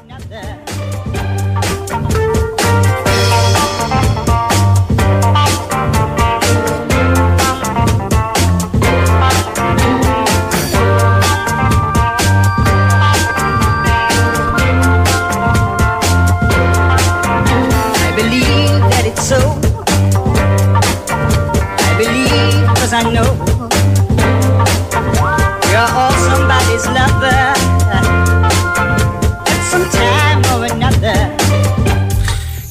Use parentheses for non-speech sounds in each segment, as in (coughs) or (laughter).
another.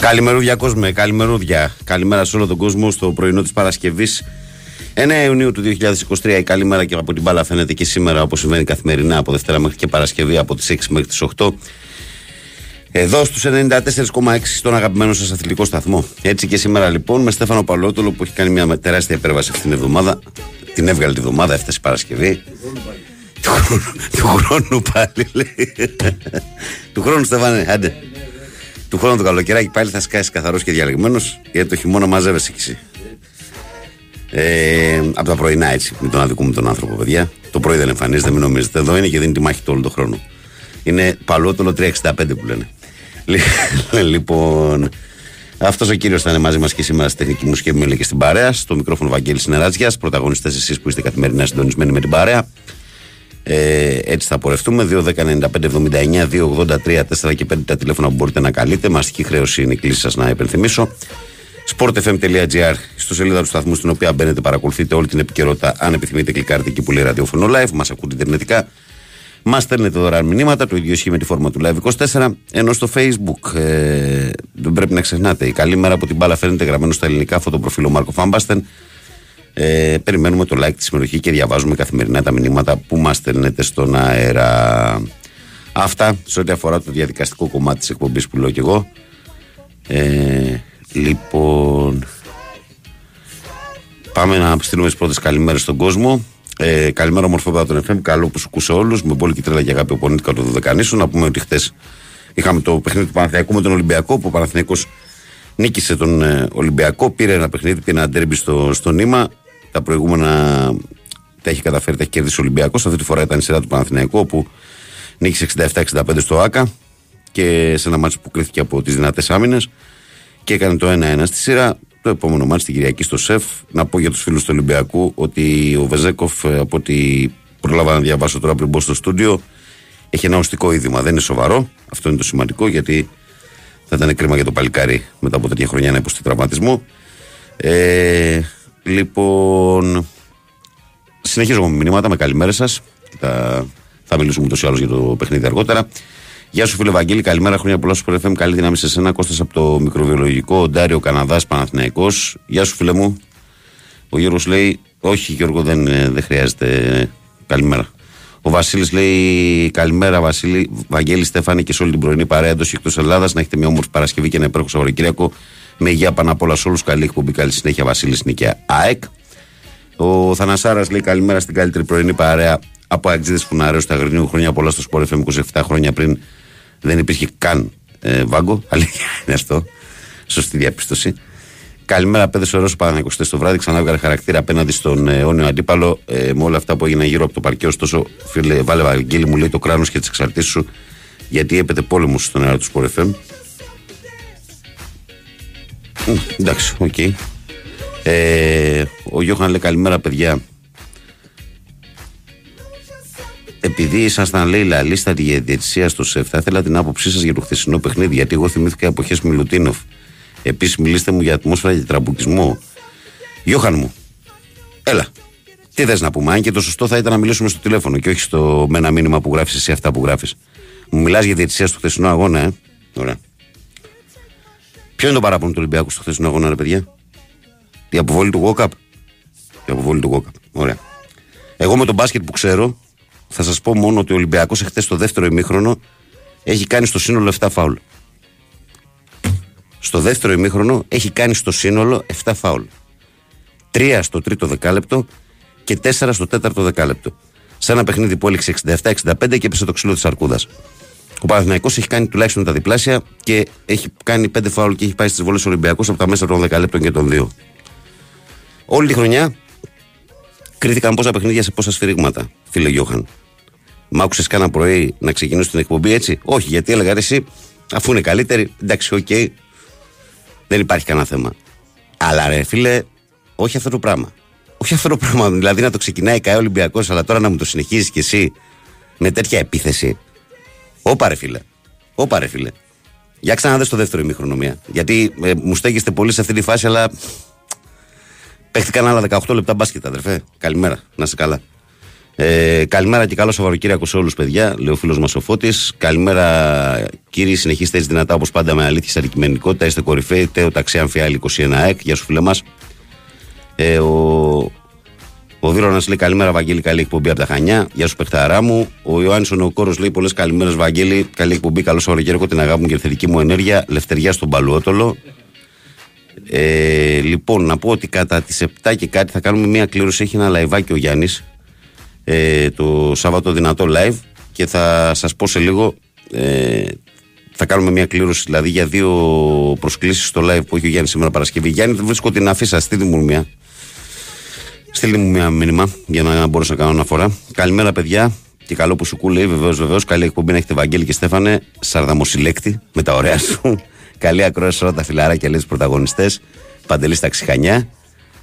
Καλημερούδια κόσμε, καλημερούδια. Καλημέρα σε όλο τον κόσμο στο πρωινό της Παρασκευής. 9 Ιουνίου του 2023 η καλή μέρα και από την μπάλα φαίνεται και σήμερα όπως συμβαίνει καθημερινά από Δευτέρα μέχρι και Παρασκευή από τις 6 μέχρι τις 8. Εδώ στους 94,6 στον αγαπημένο σας αθλητικό σταθμό. Έτσι και σήμερα λοιπόν με Στέφανο Παλότολο που έχει κάνει μια τεράστια υπέρβαση αυτήν την εβδομάδα. Την έβγαλε τη εβδομάδα, έφτασε Παρασκευή. Του χρόνου, του χρόνου πάλι λέει. του χρόνου Στέφανε, άντε. Του χρόνου το καλοκαιράκι πάλι θα σκάσει καθαρός και διαλεγμένος γιατί το χειμώνα μαζεύεσαι κι εσύ. Ε, από τα πρωινά έτσι, με τον αδικούμε τον άνθρωπο, παιδιά. Το πρωί δεν εμφανίζεται, μην νομίζετε. Εδώ είναι και δίνει τη μάχη του όλο τον χρόνο. Είναι παλότολο 365 που λένε. Λι- (laughs) λοιπόν, αυτός ο κύριος θα είναι μαζί μας και σήμερα στη τεχνική μουσική επιμέλεια και στην παρέα. Στο μικρόφωνο Βαγγέλης Νεράτζια. Πρωταγωνιστές εσείς που είστε καθημερινά συντονισμένοι με την παρέα. Ε, έτσι θα πορευτούμε. 2.195.79, 2.83, 4 και 5 τα τηλέφωνα που μπορείτε να καλείτε. Μαστική χρέωση είναι η κλίση σας να υπενθυμίσω. sportfm.gr στο σελίδα του σταθμού στην οποία μπαίνετε, παρακολουθείτε όλη την επικαιρότητα. Αν επιθυμείτε, κλικάρετε εκεί που λέει ραδιόφωνο live. Μας ακούτε ιντερνετικά. Μας στέλνετε δωρεάν μηνύματα. Το ίδιο ισχύει με τη φόρμα του Live 24. Ενώ στο Facebook ε, δεν πρέπει να ξεχνάτε. Η καλή μέρα από την μπάλα φαίνεται γραμμένο στα ελληνικά φωτοπροφίλ Μάρκο Φάμπαστεν. Ε, περιμένουμε το like, τη συμμετοχή και διαβάζουμε καθημερινά τα μηνύματα που μας στέλνετε στον αέρα. Αυτά σε ό,τι αφορά το διαδικαστικό κομμάτι της εκπομπής που λέω και εγώ. Ε, λοιπόν, πάμε να στείλουμε τις πρώτες καλημέρες στον κόσμο. Ε, καλημέρα, ομορφόπεδα των FM. Καλό που σου ακούσε όλους. Με πολύ και τρέλα και αγάπη οπονήτηκα το Δωδεκανήσου. Να πούμε ότι χτες είχαμε το παιχνίδι του Παναθηναϊκού με τον Ολυμπιακό. Που ο Παναθηναϊκός νίκησε τον ε, Ολυμπιακό. Πήρε ένα παιχνίδι, πήρε ένα ντέρμπι στο, στο νήμα. Τα προηγούμενα τα έχει καταφέρει, τα έχει κερδίσει ο Ολυμπιακός. Αυτή τη φορά ήταν η σειρά του Παναθηναϊκού, όπου νίκησε 67-65 στο ΑΚΑ και σε ένα μάτσο που κρίθηκε από τις δυνατές άμυνες και έκανε το 1-1 στη σειρά. Το επόμενο μάτι την Κυριακή στο ΣΕΦ. Να πω για τους φίλους του Ολυμπιακού ότι ο Βεζέκοφ, ε, από ό,τι προλάβα να διαβάσω τώρα πριν μπω στο στούντιο, έχει ένα οστικό είδημα. Δεν είναι σοβαρό. Αυτό είναι το σημαντικό γιατί θα ήταν κρίμα για το παλικάρι μετά από τέτοια χρονιά να υποστεί τραυματισμό. Ε, λοιπόν, συνεχίζω με μηνύματα, με καλημέρε σας. Θα, θα μιλήσουμε ούτως ή άλλως για το παιχνίδι αργότερα. Γεια σου, φίλε Βαγγέλη. Καλημέρα, χρόνια πολλά στο FM. Καλή δύναμη σε σένα. Κώστας από το μικροβιολογικό Ντάριο Καναδάς Παναθυναϊκό. Γεια σου, φίλε μου. Ο Γιώργος λέει: Όχι, Γιώργο, δεν, ε, δεν χρειάζεται. Καλημέρα. Ο Βασίλης λέει: Καλημέρα, Βασίλη. Βαγγέλη Στέφανη και σε όλη την πρωινή παρέα εντός και εκτός Ελλάδας. Να έχετε μια όμορφη Παρασκευή και ένα υπέροχο Σαββατοκύριακο. Με υγεία πάνω απ' όλα σε όλους. Καλή εκπομπή, καλή συνέχεια. Βασίλης Νίκαια ΑΕΚ. Ο Θανασάρας λέει: Καλημέρα στην καλύτερη πρωινή παρέα από Αγγλίδες Φουναρέου στα Αγρινίου. Χρόνια πολλά στο Σπορ FM 27 χρόνια πριν δεν υπήρχε καν ε, βάγκο. (laughs) Αλήθεια είναι αυτό. Σωστή διαπίστωση. Καλημέρα, παιδες. Ωραίος Παναγιώτης το βράδυ. Ξανά έβγαλε χαρακτήρα απέναντι στον ε, αιώνιο αντίπαλο ε, με όλα αυτά που έγιναν γύρω από το παρκέ. Ωστόσο, φίλε, βάλε Βαγγέλη μου λέει το κράνος και τις εξαρτήσεις σου γιατί έπεται πόλεμος στον αέρα του Σπορ FM. Μ, Εντάξει, οκ. Ε, ο Γιώχαν λέει καλημέρα, παιδιά. Επειδή ήσασταν, λέει, λαλίστα τη διαιτησία στο ΣΕΦ, θα ήθελα την άποψή σας για το χθεσινό παιχνίδι. Γιατί εγώ θυμήθηκα εποχές Μιλουτίνοφ. Επίσης, μιλήστε μου για ατμόσφαιρα και τραμπουκισμό. Γιώχαν μου, έλα. Τι θες να πούμε, αν και το σωστό θα ήταν να μιλήσουμε στο τηλέφωνο και όχι στο, με ένα μήνυμα που γράφεις εσύ αυτά που γράφεις. Μου μιλάς για διαιτησία στο χθεσινό αγώνα, ε. Ωραία. Ποιο είναι το παράπονο του Ολυμπιακού στο χθεσινό αγώνα, ρε παιδιά; Η αποβολή του Γόκαπ. Η αποβολή του Γόκαπ. Ωραία. Εγώ με τον μπάσκετ που ξέρω, θα σας πω μόνο ότι ο Ολυμπιακός εχθές στο δεύτερο ημίχρονο έχει κάνει στο σύνολο 7 φάουλ. Στο δεύτερο ημίχρονο έχει κάνει στο σύνολο 7 φάουλ. 3 στο τρίτο δεκάλεπτο και 4 στο τέταρτο δεκάλεπτο. Σε ένα παιχνίδι που έληξε 67-65 και έπεσε το ξύλο της αρκούδας. Ο Παναθηναϊκός έχει κάνει τουλάχιστον τα διπλάσια και έχει κάνει 5 φάουλ και έχει πάει στις βολές Ολυμπιακός από τα μέσα των δεκαλέπτων και των 2. Όλη τη χρονιά κρίθηκαν πόσα παιχνίδια σε πόσα σφυρίγματα, φίλε Γιώχαν. Μ' άκουσες κάνα πρωί να ξεκινήσω την εκπομπή έτσι; Όχι, γιατί έλεγα ρε, εσύ, αφού είναι καλύτερη, εντάξει, οκ. Δεν υπάρχει κανένα θέμα. Αλλά ρε, φίλε, όχι αυτό το πράγμα. Όχι αυτό το πράγμα. Δηλαδή να το ξεκινάει καέ Ολυμπιακός, αλλά τώρα να μου το συνεχίζεις κι εσύ με τέτοια επίθεση. Όπα ρε φίλε. Όπα ρε φίλε. Για ξανά το δεύτερο ημίχρονο Γιατί ε, μου στέκεστε πολύ σε αυτή τη φάση, αλλά παίχτηκαν άλλα 18 λεπτά μπάσκετ, αδερφέ. Καλημέρα, να είσαι καλά. Ε, καλημέρα και καλό Σαββατοκύριακο σε όλους, παιδιά. Λέει ο φίλος μας ο Φώτης. Καλημέρα, κύριοι. Συνεχίστε έτσι δυνατά όπως πάντα με αλήθεια και αντικειμενικότητα. Είστε κορυφαίοι. Τέο ταξί Αμφιάλη 21 ΕΚ. Γεια σου, φίλε μας. Ε, ο ο Βίρονας λέει καλημέρα, Βαγγέλη. Καλή εκπομπή από τα Χανιά. Γεια σου, παιχταρά μου. Ο Ιωάννης ο Νεοκόρο λέει πολλές καλημέρες, Βαγγέλη. Καλή εκπομπή. Καλό Σαββατοκύριακο. Την αγάπη μου και θετική μου ενέργεια. Λευτεριά στον Παλουότολο. Ε, λοιπόν, να πω ότι κατά τις 7 και κάτι θα κάνουμε μια κλήρωση. Έχει ένα λαϊβάκι ο Γιάννης ε, το Σάββατο δυνατό live και θα σας πω σε λίγο ε, θα κάνουμε μια κλήρωση δηλαδή για δύο προσκλήσεις στο live που έχει ο Γιάννης σήμερα Παρασκευή. Γιάννη, δεν βρίσκω την αφήσα, στείλτε μου μια. Στείλτε μου μια μήνυμα για να μπορέσω να κάνω αναφορά. Καλημέρα, παιδιά. Και καλό που σου κούλεει, βεβαίως, βεβαίως. Καλή εκπομπή να έχετε Βαγγέλη και Στέφανε. Σαρδαμοσυλλέκτη με τα ωραία σου. Καλή ακρόαση όλα τα φιλαράκια, λέει του πρωταγωνιστές. Παντελή στα ξυχανιά.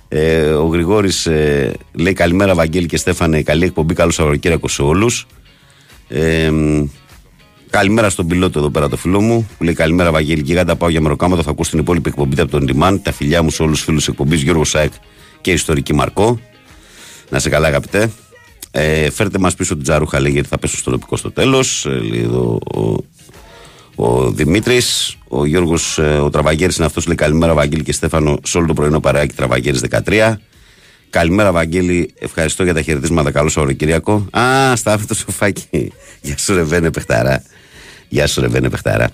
Ε, ο Γρηγόρης ε, λέει καλημέρα, Βαγγέλη και Στέφανε. Καλή εκπομπή, καλό Σαββατοκύριακο σε όλους. Ε, καλημέρα στον πιλότο εδώ πέρα, το φίλο μου. Που λέει καλημέρα, Βαγγέλη. Και πάω για μεροκάματο. Θα ακούσει την υπόλοιπη εκπομπή από τον Ντιμάν. Τα φιλιά μου σε όλους τους φίλους εκπομπής Γιώργος Σάικ και ιστορική Μαρκό. Να σε καλά, αγαπητέ. Ε, φέρτε μας πίσω την τζαρούχα, λέει, γιατί θα πέσω στο τοπικό στο τέλος. Ε, λέει εδώ ο, ο Δημήτρης. Ο Γιώργος, ε, ο Τραβαγέρη είναι αυτός. Λέει καλημέρα, Βαγγέλη και Στέφανο, σε όλο το πρωινό παράκι Τραβαγέρη 13. Καλημέρα, Βαγγέλη. Ευχαριστώ για τα χαιρετίσματα. Καλό Σαββατοκύριακο. Α, στάφε το σοφάκι. (laughs) Γεια σου, Ρεβένε Πεχταρά. Γεια σου, Ρεβένε Πεχταρά.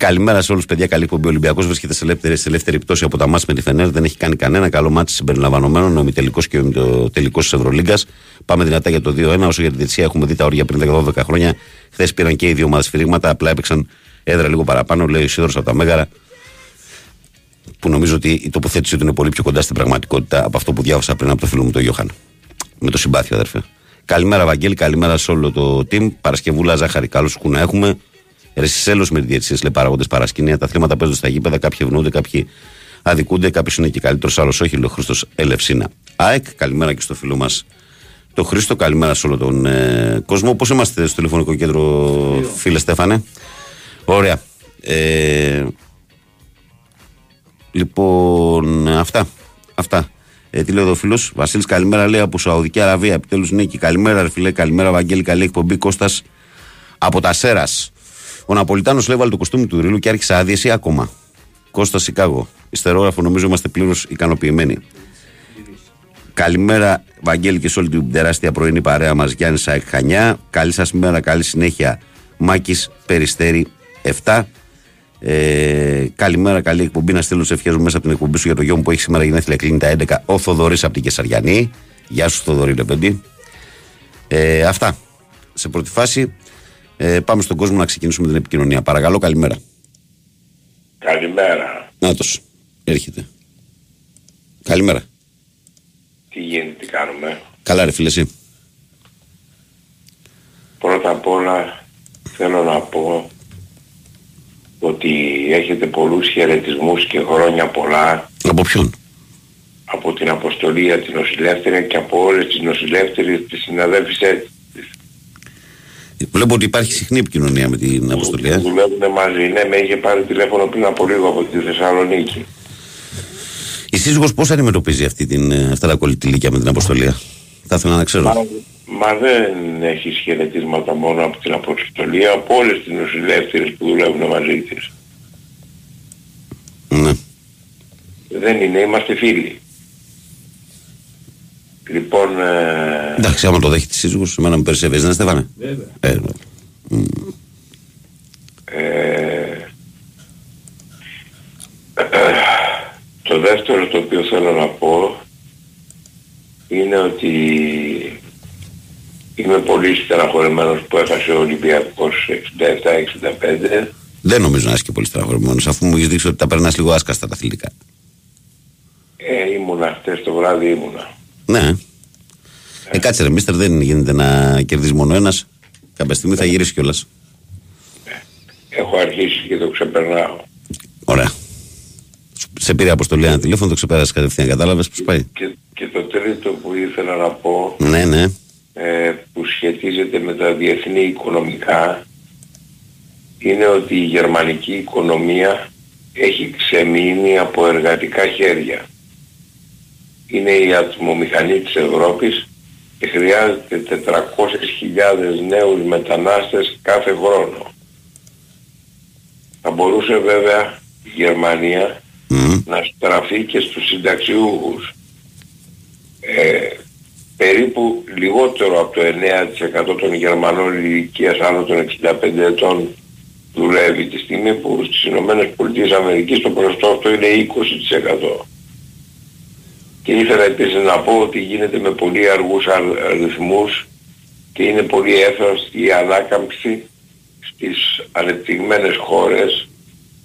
Καλημέρα σε όλους, παιδιά. Καλή εκπομπή. Ο Ολυμπιακός βρίσκεται σε ελεύθερη, σε ελεύθερη πτώση από τα μάτια με τη Φενέρ. Δεν έχει κάνει κανένα καλό μάτι συμπεριλαμβανομένων. Ο τελικό και ο τελικός της Ευρωλίγκας. Πάμε δυνατά για το 2-1. Όσο για τη Δεξιά έχουμε δει τα όρια πριν 12 χρόνια. Χθες πήραν και οι δύο ομάδες φυρίγματα. Απλά έπαιξαν έδρα λίγο παραπάνω. Λέει ο Σίδωρο από τα Μέγαρα. Που νομίζω ότι η τοποθέτησή του είναι πολύ πιο κοντά στην πραγματικότητα από αυτό που διάβασα πριν από το φίλο μου τον Γιώχαν. Με το συμπάθειο, αδερφέ. Καλημέρα, Βαγγέλη. Καλημέρα σε όλο το team. Παρασκευούλα, ζάχαρη. Καλώς που να έχουμε. Ρεσισέλος με τη διαιτησία, λέει παράγοντε παρασκηνία. Τα θέματα παίζονται στα γήπεδα. Κάποιοι ευνοούνται, κάποιοι αδικούνται. Κάποιο είναι και καλύτερος, άλλο όχι. Λέει ο Χρήστος Ελευσίνα. ΑΕΚ, καλημέρα και στο φίλο μας το Χρήστο. Καλημέρα σε όλο τον ε, κόσμο. Πώς είμαστε στο τηλεφωνικό κέντρο, φίλε Στέφανε; Ωραία. Ε, λοιπόν, αυτά. Αυτά. Ε, τι λέει εδώ ο φίλος; Βασίλης, καλημέρα λέει από Σαουδική Αραβία. Επιτέλους νίκη. Καλημέρα, ρε φίλε. Καλημέρα, Βαγγέλη. Καλή εκπομπή. Κώστας από τα Σέρας. Ο Ναπολιτάνος λέει βάλει το κοστούμι του Ρίλου και άρχισε άδειε ή ακόμα. Κώστα Σικάγο. Ιστερόγραφο νομίζω είμαστε πλήρως ικανοποιημένοι. Καλημέρα, Βαγγέλη και σε όλη την τεράστια πρωινή παρέα μας, Γιάννης Σάικ Χανιά. Καλή σας μέρα, καλή συνέχεια. Μάκης Περιστέρη 7. Ε, καλημέρα, καλή εκπομπή. Να στείλω σε ευχές μέσα από την εκπομπή σου για το γιο μου που έχει σήμερα γενέθλια κλείνει τα 11. Ο Θοδωρής από την Κεσαριανή. Γεια σου, Θοδωρή Λεπέντη. Ε, αυτά. Σε πρώτη φάση ε, πάμε στον κόσμο να ξεκινήσουμε την επικοινωνία. Παρακαλώ, καλημέρα. Καλημέρα. Νάτος, έρχεται. Καλημέρα. Τι γίνεται, τι κάνουμε; Καλά ρε φίλε εσύ. Πρώτα απ' όλα θέλω να πω ότι έχετε πολλούς χαιρετισμούς και χρόνια πολλά Από ποιον; από την αποστολή για την νοσηλεύτρια και από όλες τις νοσηλεύτριες τις συναδέλφισες Βλέπω ότι υπάρχει συχνή επικοινωνία με την αποστολή. που Ε. δουλεύουν μαζί. Ναι, με είχε πάρει τηλέφωνο πριν από λίγο από τη Θεσσαλονίκη. Η σύζυγος πώς αντιμετωπίζει αυτή την, ε, αυτά τα κολλητηλίκια με την αποστολή. Θα ήθελα να ξέρω. Μα, μα δεν έχει χαιρετίσματα μόνο από την αποστολή, από όλες τις νοσηλεύτριες που δουλεύουν μαζί της. Ναι. Δεν είναι, είμαστε φίλοι. Λοιπόν, ε, Εντάξει, άμα το δέχεται η σύζυγος, εμένα με περισσεύεις, δεν Στέφανε; Βέβαια. Ε, μ. ε, το δεύτερο το οποίο θέλω να πω είναι ότι είμαι πολύ στεναχωρημένος που έχασε ο Ολυμπιακός 67-65 δεν νομίζω να είσαι και πολύ στραγωμένος, αφού μου έχεις δείξει ότι τα περνάς λίγο άσκαστα τα αθλητικά. ε, ήμουνα χτες το βράδυ ήμουνα Ναι. Ε, κάτσε ρε, μίστερ, δεν γίνεται να κερδίζει μόνο ένας. Κάποια στιγμή θα γυρίσει κιόλας. Έχω αρχίσει και το ξεπερνάω. Ωραία. Σε πήρε αποστολή ένα τηλέφωνο, το ξεπέρασες κατευθείαν. Κατάλαβες πώς πάει; Και, και το τρίτο που ήθελα να πω Ναι, ναι. ε, που σχετίζεται με τα διεθνή οικονομικά είναι ότι η γερμανική οικονομία έχει ξεμείνει από εργατικά χέρια. Είναι η ατμομηχανή της Ευρώπης και χρειάζεται 400.000 νέους μετανάστες κάθε χρόνο. Θα μπορούσε βέβαια η Γερμανία Μμμ. να στραφεί και στους συνταξιούχους. Ε, περίπου λιγότερο από το 9% των Γερμανών ηλικίας άνω των 65 ετών δουλεύει τη στιγμή που στις Ηνωμένες Πολιτείες Αμερικής το ποσοστό αυτό είναι 20%. Και ήθελα επίσης να πω ότι γίνεται με πολύ αργούς α- ρυθμούς και είναι πολύ εύθραυστη η ανάκαμψη στις ανεπτυγμένες χώρες,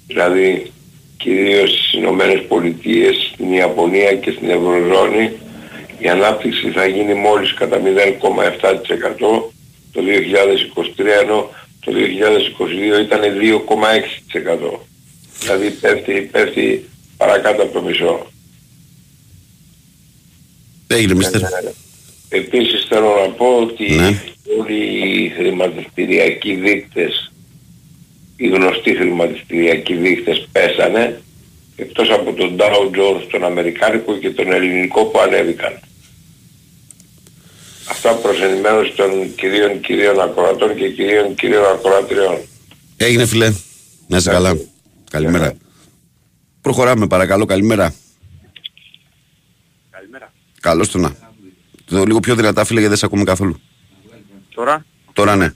δηλαδή κυρίως στις Ηνωμένες Πολιτείες, στην Ιαπωνία και στην Ευρωζώνη, η ανάπτυξη θα γίνει μόλις κατά 0,7% το 2023 ενώ το 2022 ήταν 2,6%. Δηλαδή πέφτει, πέφτει παρακάτω από το μισό. Έγινε, μίστερ. Ε, Επίσης θέλω να πω ότι Ναι. όλοι οι χρηματιστηριακοί δείκτες, οι γνωστοί χρηματιστηριακοί δείκτες πέσανε εκτός από τον Dow Jones, τον Αμερικάνικο και τον Ελληνικό που ανέβηκαν. Αυτά προς ενημέρωση των κυρίων κυρίων ακροατών και κυρίων κυρίων ακροατριών. Έγινε, φιλέ. Να είσαι καλά. Καλημέρα. Προχωράμε, παρακαλώ. Καλημέρα. Καλημέρα. Καλώς το να. Το λίγο πιο δυνατά, φίλε, γιατί δεν σε ακούμε καθόλου. Τώρα, Τώρα ναι.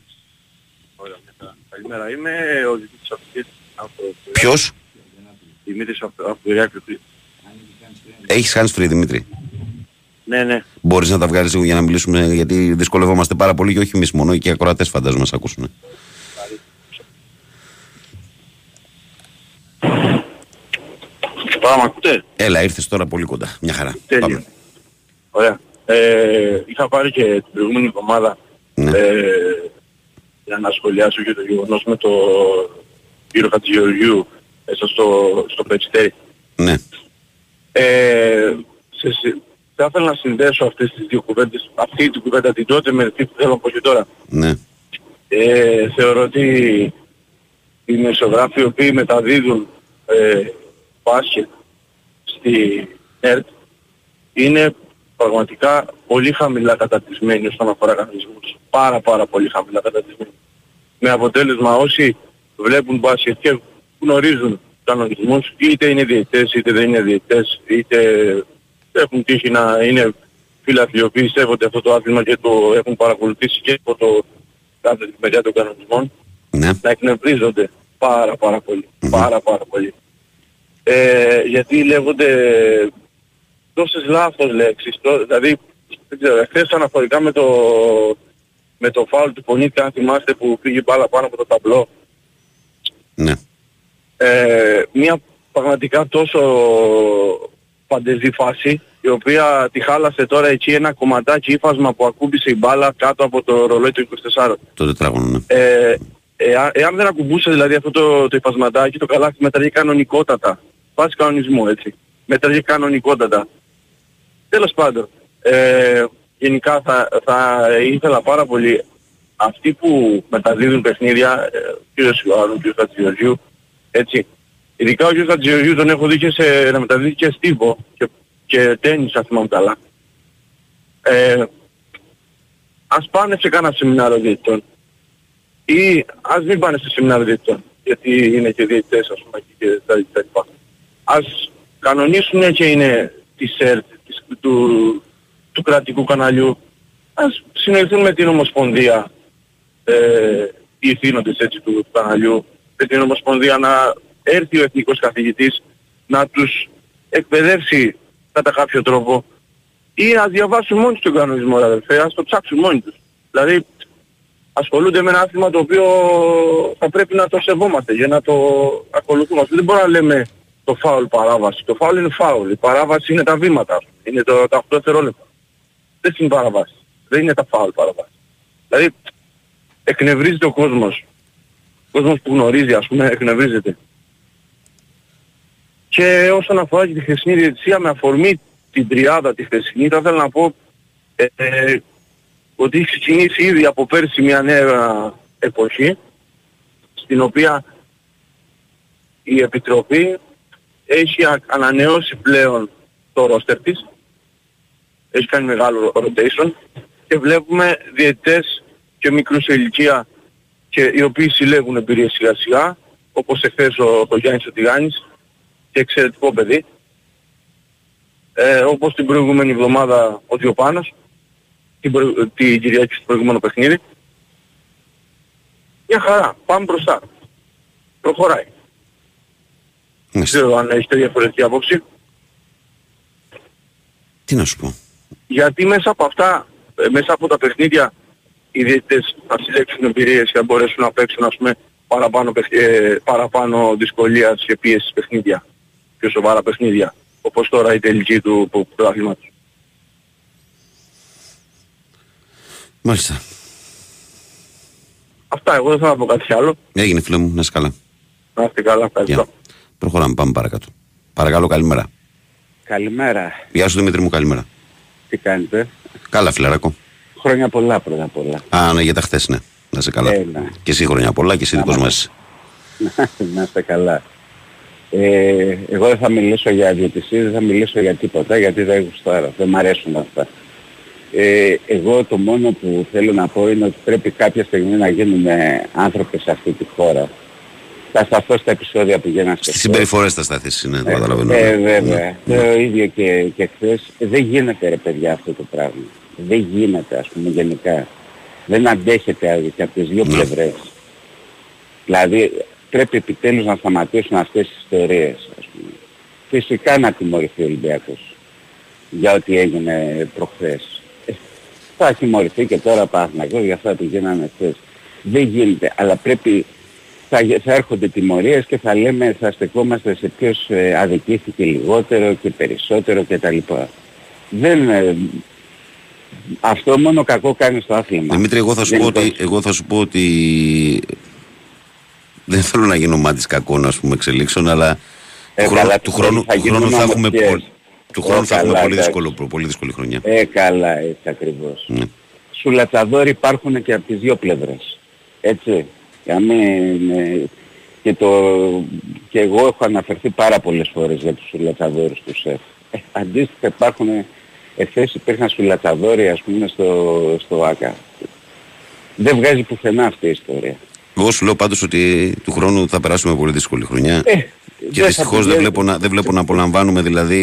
ωραία, μια χαρά. Καλημέρα. Είμαι ο Δημήτρης Αυτοκής από το Ποιος; Δημήτρης από από το Ηράκλειο. έχεις hands free, Δημήτρη. Ναι, ναι. Μπορείς να τα βγάλεις λίγο για να μιλήσουμε, γιατί δυσκολευόμαστε πάρα πολύ και όχι εμείς μόνο, και οι ακροατές φαντάζομαι να ακούσουν. Τώρα με ακούτε; Έλα, ήρθες τώρα πολύ κοντά. Μια χαρά. Τέλεια. Πάμε. Ωραία. Ε, είχα πάρει και την προηγούμενη εβδομάδα Ναι. ε, για να σχολιάσω για το γεγονός με το κύριο Χατζηγεωργιού μέσα στο, στο Πετσιτέρι. Ναι. Ε, σε, συ- θα ήθελα να συνδέσω αυτές τις δύο κουβέντες, αυτή την κουβέντα την τότε με αυτή που θέλω να πω και τώρα. Ναι. Ε, θεωρώ ότι οι μεσογράφοι οι οποίοι μεταδίδουν ε, μπάσκετ στη ΕΡΤ είναι πραγματικά πολύ χαμηλά κατατισμένοι όσον αφορά κανονισμούς. Πάρα πάρα πολύ χαμηλά κατατισμένοι. Με αποτέλεσμα όσοι βλέπουν μπάσκετ και γνωρίζουν κανονισμούς, είτε είναι διαιτητές είτε δεν είναι διαιτητές, είτε έχουν τύχει να είναι φίλαθλοι οι οποίοι σέβονται αυτό το άθλημα και το έχουν παρακολουθήσει και από το κάθε τη μεριά των κανονισμών, Ναι. να εκνευρίζονται πάρα πάρα πολύ. Πάρα πάρα πολύ. Ε, γιατί λέγονται τόσες λάθος λέξεις. τό- δηλαδή, δεν ξέρω, εχθές αναφορικά με το, με το φάουλ του Πονίτη, αν θυμάστε που πήγε μπάλα πάνω από το ταμπλό, Ναι. ε, μια πραγματικά τόσο παντεζή φάση η οποία τη χάλασε τώρα εκεί ένα κομματάκι ύφασμα που ακούμπησε η μπάλα κάτω από το ρολόι του 24. Το τετράγωνο, ναι. Ε, εάν, εάν δεν ακουμπούσε δηλαδή αυτό το, το υφασματάκι το καλάθι μετράγει κανονικότατα. Βάσει κανονισμού έτσι. Μετράγει κανονικότατα. Τέλος πάντων, ε, γενικά θα, θα ήθελα πάρα πολύ αυτοί που μεταδίδουν παιχνίδια, ε, ο κύριος Ιωάννου, ο κύριος Χατζηγεωργιού, έτσι. Ειδικά ο κύριος Χατζηγεωργιού τον έχω δει και σε, να μεταδίδει και στίβο και, και τέννις αν θυμάμαι καλά. Ε, ας πάνε σε κάνα σεμινάριο διαιτητών ή ας μην πάνε σε σεμινάριο διαιτητών γιατί είναι και διαιτητές ας πούμε και τα, τα λοιπά. Ας κανονίσουν και είναι της ΕΡΤ, της, του, του κρατικού καναλιού. Ας συνεχίσουν με την Ομοσπονδία ε, οι ηθήνοντες έτσι του, του καναλιού με την Ομοσπονδία να έρθει ο εθνικός καθηγητής να τους εκπαιδεύσει κατά κάποιο τρόπο ή να διαβάσουν μόνοι τους τον κανονισμό ρε αδελφέ, ας το ψάξουν μόνοι τους. Δηλαδή ασχολούνται με ένα άθλημα το οποίο θα πρέπει να το σεβόμαστε για να το ακολουθούμε. Δεν μπορούμε να λέμε το φάουλ παράβαση. Το φάουλ είναι φάουλ. Η παράβαση είναι τα βήματα. ας πούμε. Είναι το, τα 8 δευτερόλεπτα. Δεν είναι παραβάση. Δεν είναι τα φάουλ παραβάση. Δηλαδή εκνευρίζεται ο κόσμος. Ο κόσμος που γνωρίζει ας πούμε εκνευρίζεται. Και όσον αφορά και τη χθεσινή διετησία με αφορμή την τριάδα τη χθεσινή θα ήθελα να πω ε, ε, ότι έχει ξεκινήσει ήδη από πέρσι μια νέα εποχή στην οποία η Επιτροπή έχει α- ανανεώσει πλέον το ρόστερ της, έχει κάνει μεγάλο rotation και βλέπουμε διαιτητές και μικρούς σε ηλικία και οι οποίοι συλλέγουν εμπειρίες σιγά σιγά, όπως εχθές ο, ο Γιάννης ο Τηγάνης και εξαιρετικό παιδί, ε, όπως την προηγούμενη εβδομάδα ο Διοπάνος, την, προ... την Κυριακή στο προηγούμενο παιχνίδι. Μια χαρά, πάμε μπροστά. Προχωράει. Δεν Μάλιστα. ξέρω αν έχετε διαφορετική άποψη. Τι να σου πω. Γιατί μέσα από αυτά, ε, μέσα από τα παιχνίδια, οι διαιτητές θα συλλέξουν εμπειρίες και θα μπορέσουν να παίξουν ας πούμε παραπάνω, παιχ- ε, παραπάνω δυσκολίας και πίεσης παιχνίδια. Πιο σοβαρά παιχνίδια. Όπως τώρα η τελική του του πρωταθλήματος. Μάλιστα. Αυτά, εγώ δεν θα πω κάτι άλλο. Έγινε φίλε μου, να είσαι καλά. Να είστε καλά, ευχαριστώ. Γεια. Προχωράμε, πάμε παρακάτω. Παρακαλώ, καλημέρα. Καλημέρα. Γεια σου Δημήτρη μου, καλημέρα. Τι κάνετε; Καλά, φιλαράκο. Χρόνια πολλά πρώτα απ' όλα. Α, ναι, για τα χθες, ναι. Να είσαι καλά. Ε, ναι. Και εσύ χρόνια πολλά και εσύ Να δικός είμαστε. μας. (laughs) να είστε καλά. Ε, εγώ δεν θα μιλήσω για διαιτησίες, δεν θα μιλήσω για τίποτα, γιατί δεν γουστάρω, δεν μ' αρέσουν αυτά. Ε, εγώ το μόνο που θέλω να πω είναι ότι πρέπει κάποια στιγμή να γίνουμε άνθρωποι σε αυτή τη χώρα. Θα σταθώ στα επεισόδια που γίνανε σε Στις συμπεριφορές θα σταθείς, ναι, το καταλαβαίνω. Ε, ναι. βέβαια. Ναι. Το ίδιο και, και χθες. Δεν γίνεται ρε παιδιά αυτό το πράγμα. Δεν γίνεται ας πούμε γενικά. Δεν αντέχεται α- και από τις δύο Ναι. πλευρές. Δηλαδή πρέπει επιτέλους να σταματήσουν αυτές τις ιστορίες ας πούμε. Φυσικά να τιμωρηθεί ο Ολυμπιακός για ό,τι έγινε προχθές. Ε, θα τιμωρηθεί και τώρα Παναθηναϊκός για αυτά που γίνανε χθες. Δεν γίνεται, αλλά πρέπει θα, θα έρχονται τιμωρίες και θα λέμε, θα στεκόμαστε σε ποιος ε, αδικήθηκε λιγότερο και περισσότερο κτλ. Δεν, ε, αυτό μόνο κακό κάνει στο άθλημα. Δημήτρη, εγώ θα, σου πω Γενικώς. ότι, εγώ θα σου πω ότι δεν θέλω να γίνω μάτις κακών ας πούμε εξελίξεων, αλλά Ε, του, χρόνου, καλά, του, θα- χρόνου, θα του χρόνου γίνουν θα έχουμε, ομορφιές. πολύ, του Ε, χρόνου θα έχουμε καλά, πολύ, εντάξει. δύσκολο, πολύ δύσκολη χρονιά. Ε, καλά, έτσι ακριβώς. Ναι. Σουλατσαδόροι υπάρχουν και από τις δύο πλευρές. Έτσι. Για μην, ε, και, το, και εγώ έχω αναφερθεί πάρα πολλές φορές για τους σουλατσαδόρους του ΣΕΦ. Ε, αντίστοιχα υπάρχουν, εχθές υπήρχαν σουλατσαδόροι ας πούμε στο, στο ΆΚΑ. Δεν βγάζει πουθενά αυτή η ιστορία. Εγώ σου λέω πάντως ότι του χρόνου θα περάσουμε πολύ δύσκολη χρονιά. Ε, και δεν δυστυχώς θα δεν, πηγαίνει- βλέπω να, δεν βλέπω να απολαμβάνουμε δηλαδή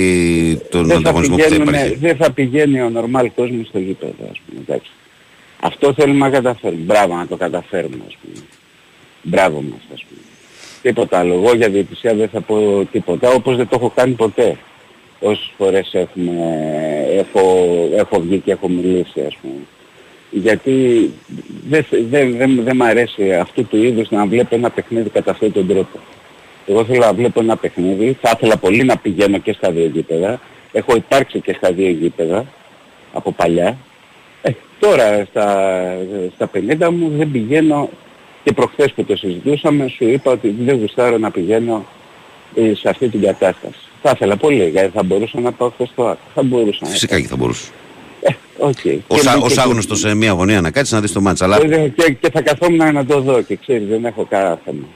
τον δεν θα, ανταγωνισμό που θα πηγαίνουμε- υπάρχει. δεν θα πηγαίνει ο νορμάλ κόσμος στο γήπεδο, ας πούμε. Εντάξει. Αυτό θέλουμε να καταφέρουμε. Μπράβο να το καταφέρουμε, ας πούμε. Μπράβο μας, ας πούμε. Τίποτα άλλο. Εγώ για διαιτησία δεν θα πω τίποτα, όπως δεν το έχω κάνει ποτέ. Όσες φορές έχουμε, έχω, έχω βγει και έχω μιλήσει, ας πούμε. Γιατί δεν δεν δεν δεν μ' αρέσει αυτού του είδους να βλέπω ένα παιχνίδι κατά αυτόν τον τρόπο. Εγώ θέλω να βλέπω ένα παιχνίδι, θα ήθελα πολύ να πηγαίνω και στα δύο γήπεδα. Έχω υπάρξει και στα δύο γήπεδα από παλιά. Ε, τώρα στα, στα 50 μου δεν πηγαίνω και προχθές που το συζητούσαμε σου είπα ότι δεν γουστάρω να πηγαίνω ε, σε αυτή την κατάσταση. Θα ήθελα πολύ γιατί θα μπορούσα να πάω χθες στο ΟΑΚΑ. Θα μπορούσα να Φυσικά και θα μπορούσες. Ε, οκ. Ως, Και- α- και- ως και- άγνωστος σε μια γωνία να κάτσεις να δεις το ματς. Αλλά ε, Και, και θα καθόμουν να το δω και ξέρεις δεν έχω κανένα θέμα.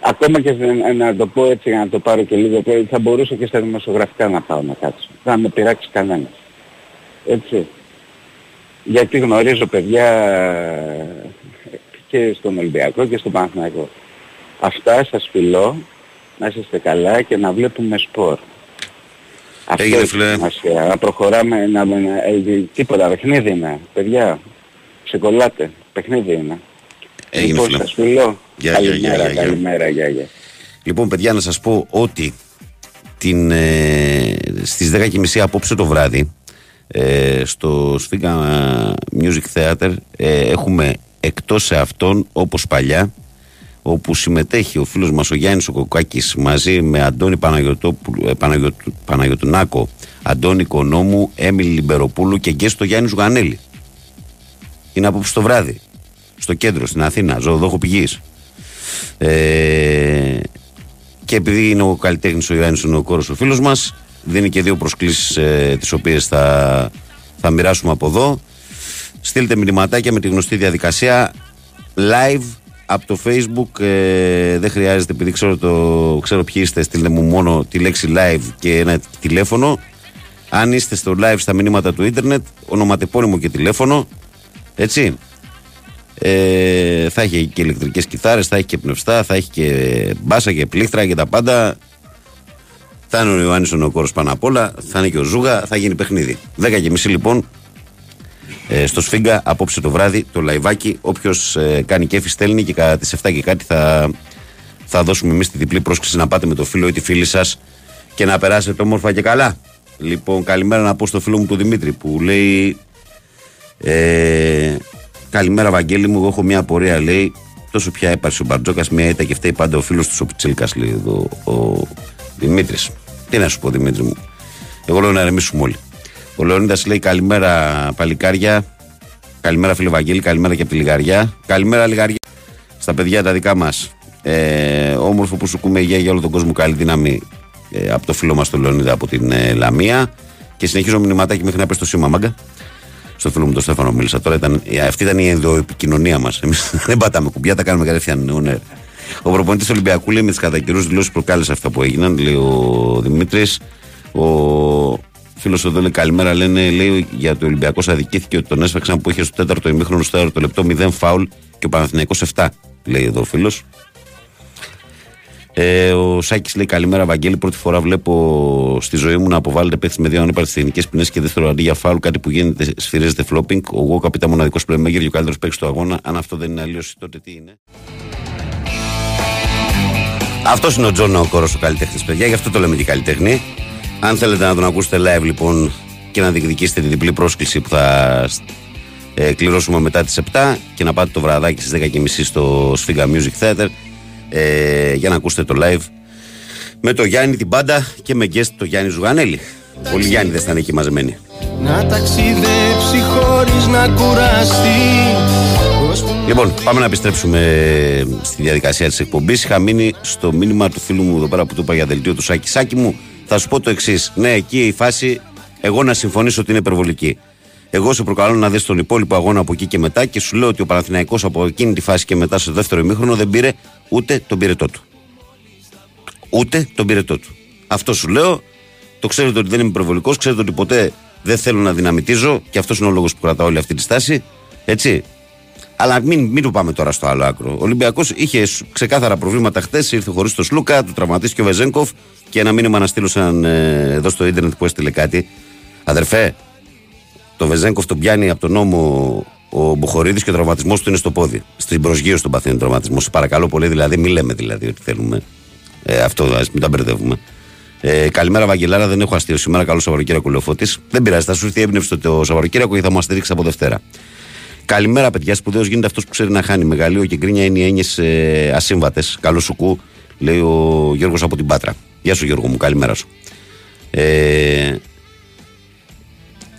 Ακόμα και σε- να το πω έτσι για να το πάρω και λίγο πιο, θα μπορούσα και στα δημοσιογραφικά να πάω να κάτσω. Δεν θα με πειράξει κανένας. Έτσι. Γιατί γνωρίζω παιδιά και στον Ολυμπιακό και στον Παναθηναϊκό. Αυτά σας φιλώ, να είστε καλά και να βλέπουμε σπορ. Αυτό Έγινε, έχει φίλε. σημασία. Να προχωράμε, να, να, ε, τίποτα, παιχνίδι είναι, παιδιά. Ξεκολλάτε, παιχνίδι είναι. έγινε λοιπόν, φίλε. σας φιλώ. Γεια, γεια, καλημέρα, γεια, γεια. καλημέρα, γεια, γεια. Λοιπόν, παιδιά, να σας πω ότι την, ε, στις 10.30 απόψε το βράδυ ε, στο Σφίγγα Music Theater ε, έχουμε εκτός σε αυτόν όπως παλιά όπου συμμετέχει ο φίλος μας ο Γιάννης ο Κοκάκης μαζί με Αντώνη Παναγιωτόπουλου, ε, Παναγιωτου, Παναγιωτουνάκο, Αντώνη Κονόμου, Έμιλη Λιμπεροπούλου και γκέστο Γιάννη Ζουγανέλη. Είναι απόψε το βράδυ στο κέντρο, στην Αθήνα, ζωοδόχο πηγής. Ε, και επειδή είναι ο καλλιτέχνης ο Ιωάννης, είναι ο κόρος ο φίλος μας, δίνει και δύο προσκλήσεις ε, τις οποίες θα, θα μοιράσουμε από εδώ. Στείλτε μηνυματάκια με τη γνωστή διαδικασία. Live από το facebook ε, δεν χρειάζεται επειδή ξέρω, το, ξέρω ποιοι είστε στείλτε μου μόνο τη λέξη live και ένα τηλέφωνο. Αν είστε στο live στα μηνύματα του ίντερνετ ονοματεπώνυμο και τηλέφωνο έτσι. Ε, θα έχει και ηλεκτρικές κιθάρες θα έχει και πνευστά θα έχει και μπάσα και πλήκτρα και τα πάντα. Θα είναι ο Ιωάννης ο Νεοκόρος πάνω απ' όλα θα είναι και ο Ζούγα θα γίνει παιχνίδι. 10 και μισή λοιπόν ε, στο Σφίγγα απόψε το βράδυ το λαϊβάκι. Όποιος ε, κάνει κέφι στέλνει και κατά τις 7 και κάτι θα, θα δώσουμε εμείς τη διπλή πρόσκληση να πάτε με το φίλο ή τη φίλη σας και να περάσετε όμορφα και καλά. Λοιπόν, καλημέρα να πω στο φίλο μου τον Δημήτρη που λέει. Ε, καλημέρα, Βαγγέλη μου. Εγώ έχω μια απορία, λέει. Τόσο πια έπαρσε ο Μπαρτζόκας, μια ήττα και φταίει πάντα ο φίλος του ο Πιτσίλκας, λέει εδώ ο Δημήτρης. Τι να σου πω, Δημήτρη μου. Εγώ λέω να ρεμίσουμε όλοι. Ο Λεωνίδας λέει καλημέρα παλικάρια. Καλημέρα φίλε Βαγγέλη, καλημέρα και από τη Λιγαριά. Καλημέρα Λιγαριά στα παιδιά τα δικά μας. Ε, όμορφο που σου κούμε υγεία για όλο τον κόσμο. Καλή δύναμη ε, από το φίλο μας τον Λεωνίδα από την ε, Λαμία. Και συνεχίζω μηνυματάκι μέχρι να πέσει το σήμα μάγκα. Στο φίλο μου τον Στέφανο μίλησα τώρα. Ήταν, ε, αυτή ήταν η ενδοεπικοινωνία μας. Εμείς (laughs) δεν πατάμε κουμπιά, τα κάνουμε κατευθείαν. Ναι. Ο προπονητής Ολυμπιακού λέει με τι κατά καιρούς δηλώσεις προκάλεσε αυτά που έγιναν, λέει ο Δημήτρης. Ο φίλος εδώ λέει καλημέρα. Λένε λέει, για το Ολυμπιακός αδικήθηκε ότι τον έσφαξαν που είχε στο τέταρτο ημίχρονο στο τέταρτο λεπτό 0 φάουλ και ο Παναθηναϊκός 7. Λέει εδώ ο φίλος. Ε, ο Σάκης λέει καλημέρα, Βαγγέλη. Πρώτη φορά βλέπω στη ζωή μου να αποβάλλεται παίχτης με δύο ανύπαρκτες τεχνικές ποινές και δεύτερο αντί για φάουλ. Κάτι που γίνεται, σφυρίζεται flopping. Ο Γουόκαπ ήταν μοναδικός playmaker και ο καλύτερος παίκτης του αγώνα. Αν αυτό δεν είναι αλλοίωση, τότε τι είναι. Αυτός είναι ο Τζον Νεοκόρο ο καλλιτέχνης, παιδιά. Γι' αυτό το λέμε και καλλιτέχνη. Αν θέλετε να τον ακούσετε live λοιπόν και να διεκδικήσετε τη διπλή πρόσκληση που θα ε, κληρώσουμε μετά τις 7 και να πάτε το βραδάκι στις 10.30 στο Sfiga Music Theater ε, για να ακούσετε το live με το Γιάννη την πάντα και με guest το Γιάννη Ζουγανέλη. Όλοι Γιάννη δεν ήταν εκεί μαζεμένοι. Να ταξιδέψει χωρίς να κουραστεί Λοιπόν, πάμε να επιστρέψουμε στη διαδικασία της εκπομπής. Είχα μείνει στο μήνυμα του φίλου μου εδώ πέρα που του είπα για δελτίο του Σάκη. Σάκη μου, θα σου πω το εξής. Ναι, εκεί η φάση, εγώ να συμφωνήσω ότι είναι υπερβολική. Εγώ σε προκαλώ να δεις τον υπόλοιπο αγώνα από εκεί και μετά και σου λέω ότι ο Παναθηναϊκός από εκείνη τη φάση και μετά στο δεύτερο ημίχρονο δεν πήρε ούτε τον πυρετό του. Ούτε τον πυρετό του. Αυτό σου λέω. Το ξέρετε ότι δεν είμαι υπερβολικός. Ξέρετε ότι ποτέ δεν θέλω να δυναμητίζω και αυτός είναι ο λόγος που κρατάω όλη αυτή τη στάση. Έτσι. Αλλά μην, μην το πάμε τώρα στο άλλο άκρο. Ο Ολυμπιακός είχε ξεκάθαρα προβλήματα χθες. Ήρθε χωρίς το Σλούκα, του τραυματίστηκε ο Βεζέγκοφ και ένα μήνυμα να στείλω σαν, ε, εδώ στο ίντερνετ που έστειλε κάτι. Αδερφέ, το Βεζέγκοφ τον πιάνει από τον νόμο ο Μποχορίδη και ο τραυματισμός του είναι στο πόδι. Στην προσγείωση των παθήνων τραυματισμό. Παρακαλώ πολύ, δηλαδή, μην λέμε δηλαδή ότι θέλουμε. Ε, αυτό, ας μην τα μπερδεύουμε. Ε, καλημέρα, Βαγγελάρα. Δεν έχω αστείο σήμερα. Καλό Σαββατοκύριακο, Λεωφώτης. Δεν πειράζει, θα σου έρθει η έμπνευση το Σαββατοκύριακο και θα μα στηρίξεις από Δευτέρα. Καλημέρα, παιδιά. Σπουδαίος γίνεται αυτός που ξέρει να χάνει. Μεγαλείο και γκρίνια είναι οι έννοιες ε, ασύμβατες. Καλό σου κου, λέει ο Γιώργος από την Πάτρα. Γεια σου, Γιώργο μου, καλημέρα σου. Ε,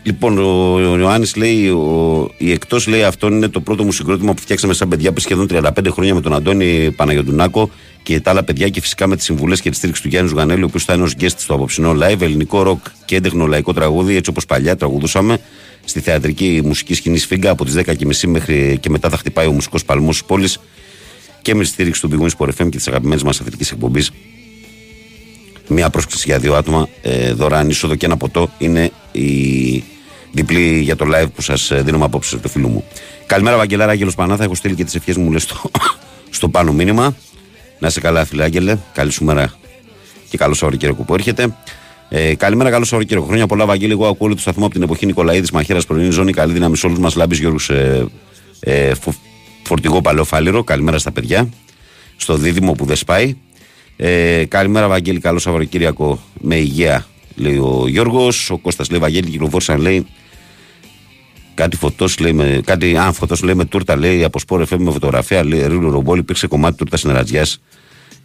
Λοιπόν, ο Ιωάννης λέει: ο, Η εκτός λέει αυτό είναι το πρώτο μου συγκρότημα που φτιάξαμε σαν παιδιά πριν σχεδόν 35 χρόνια με τον Αντώνη Παναγιοτουνάκο και τα άλλα παιδιά και φυσικά με τις συμβουλές και τη στήριξη του Γιάννη Ζουγανέλη, ο οποίος θα είναι ως guest στο απόψινό live. Ελληνικό ροκ και έντεχνο λαϊκό τραγούδι, έτσι όπως παλιά τραγουδούσαμε στη θεατρική μουσική σκηνή Σφίγγα από τις 10.30 μέχρι και μετά θα χτυπάει ο μουσικός παλμός της πόλης και με τη στήριξη του Big Wings FM και της αγαπημένης μας αθλητικής εκπομπής. Μία πρόσκληση για δύο άτομα, ε, δωρεάν είσοδο και ένα ποτό είναι η διπλή για το live που σας δίνουμε απόψε το φίλο μου. Καλημέρα, Βαγγελάρα Άγγελος Πανάθα. Έχω στείλει και τις ευχές μου λέει, στο, (laughs) στο πάνω μήνυμα. Να είσαι καλά, φίλε Άγγελε. Καλή σου μέρα και καλό Σαββατοκύριακο που έρχεται. Ε, καλημέρα, καλό Σαββατοκύριακο. Χρόνια πολλά, Βαγγέλη. Εγώ ακούω όλο το σταθμό από την εποχή Νικολαίδης Μαχαίρας Πρωινή Ζώνη. Καλή δύναμη σε όλους μας. Λάμπης Γιώργους ε, ε, φορτηγό παλαιοφάλιρο. Καλημέρα στα παιδιά. Στο δίδυμο που δεν σπάει. Ε, καλημέρα, Βαγγέλη. Καλό Σαββατοκύριακο με υγεία, λέει ο Γιώργος. Ο Κώστας λέει: Βαγγέλη, κυκλοφόρησαν λέει Κάτι φωτός λέει με. Κάτι, α, φωτός λέει με τούρτα λέει από σπόρ FM με φωτογραφία. Λέει Ρίλου Ρομπόλ υπήρξε κομμάτι τούρτα συνεργασία.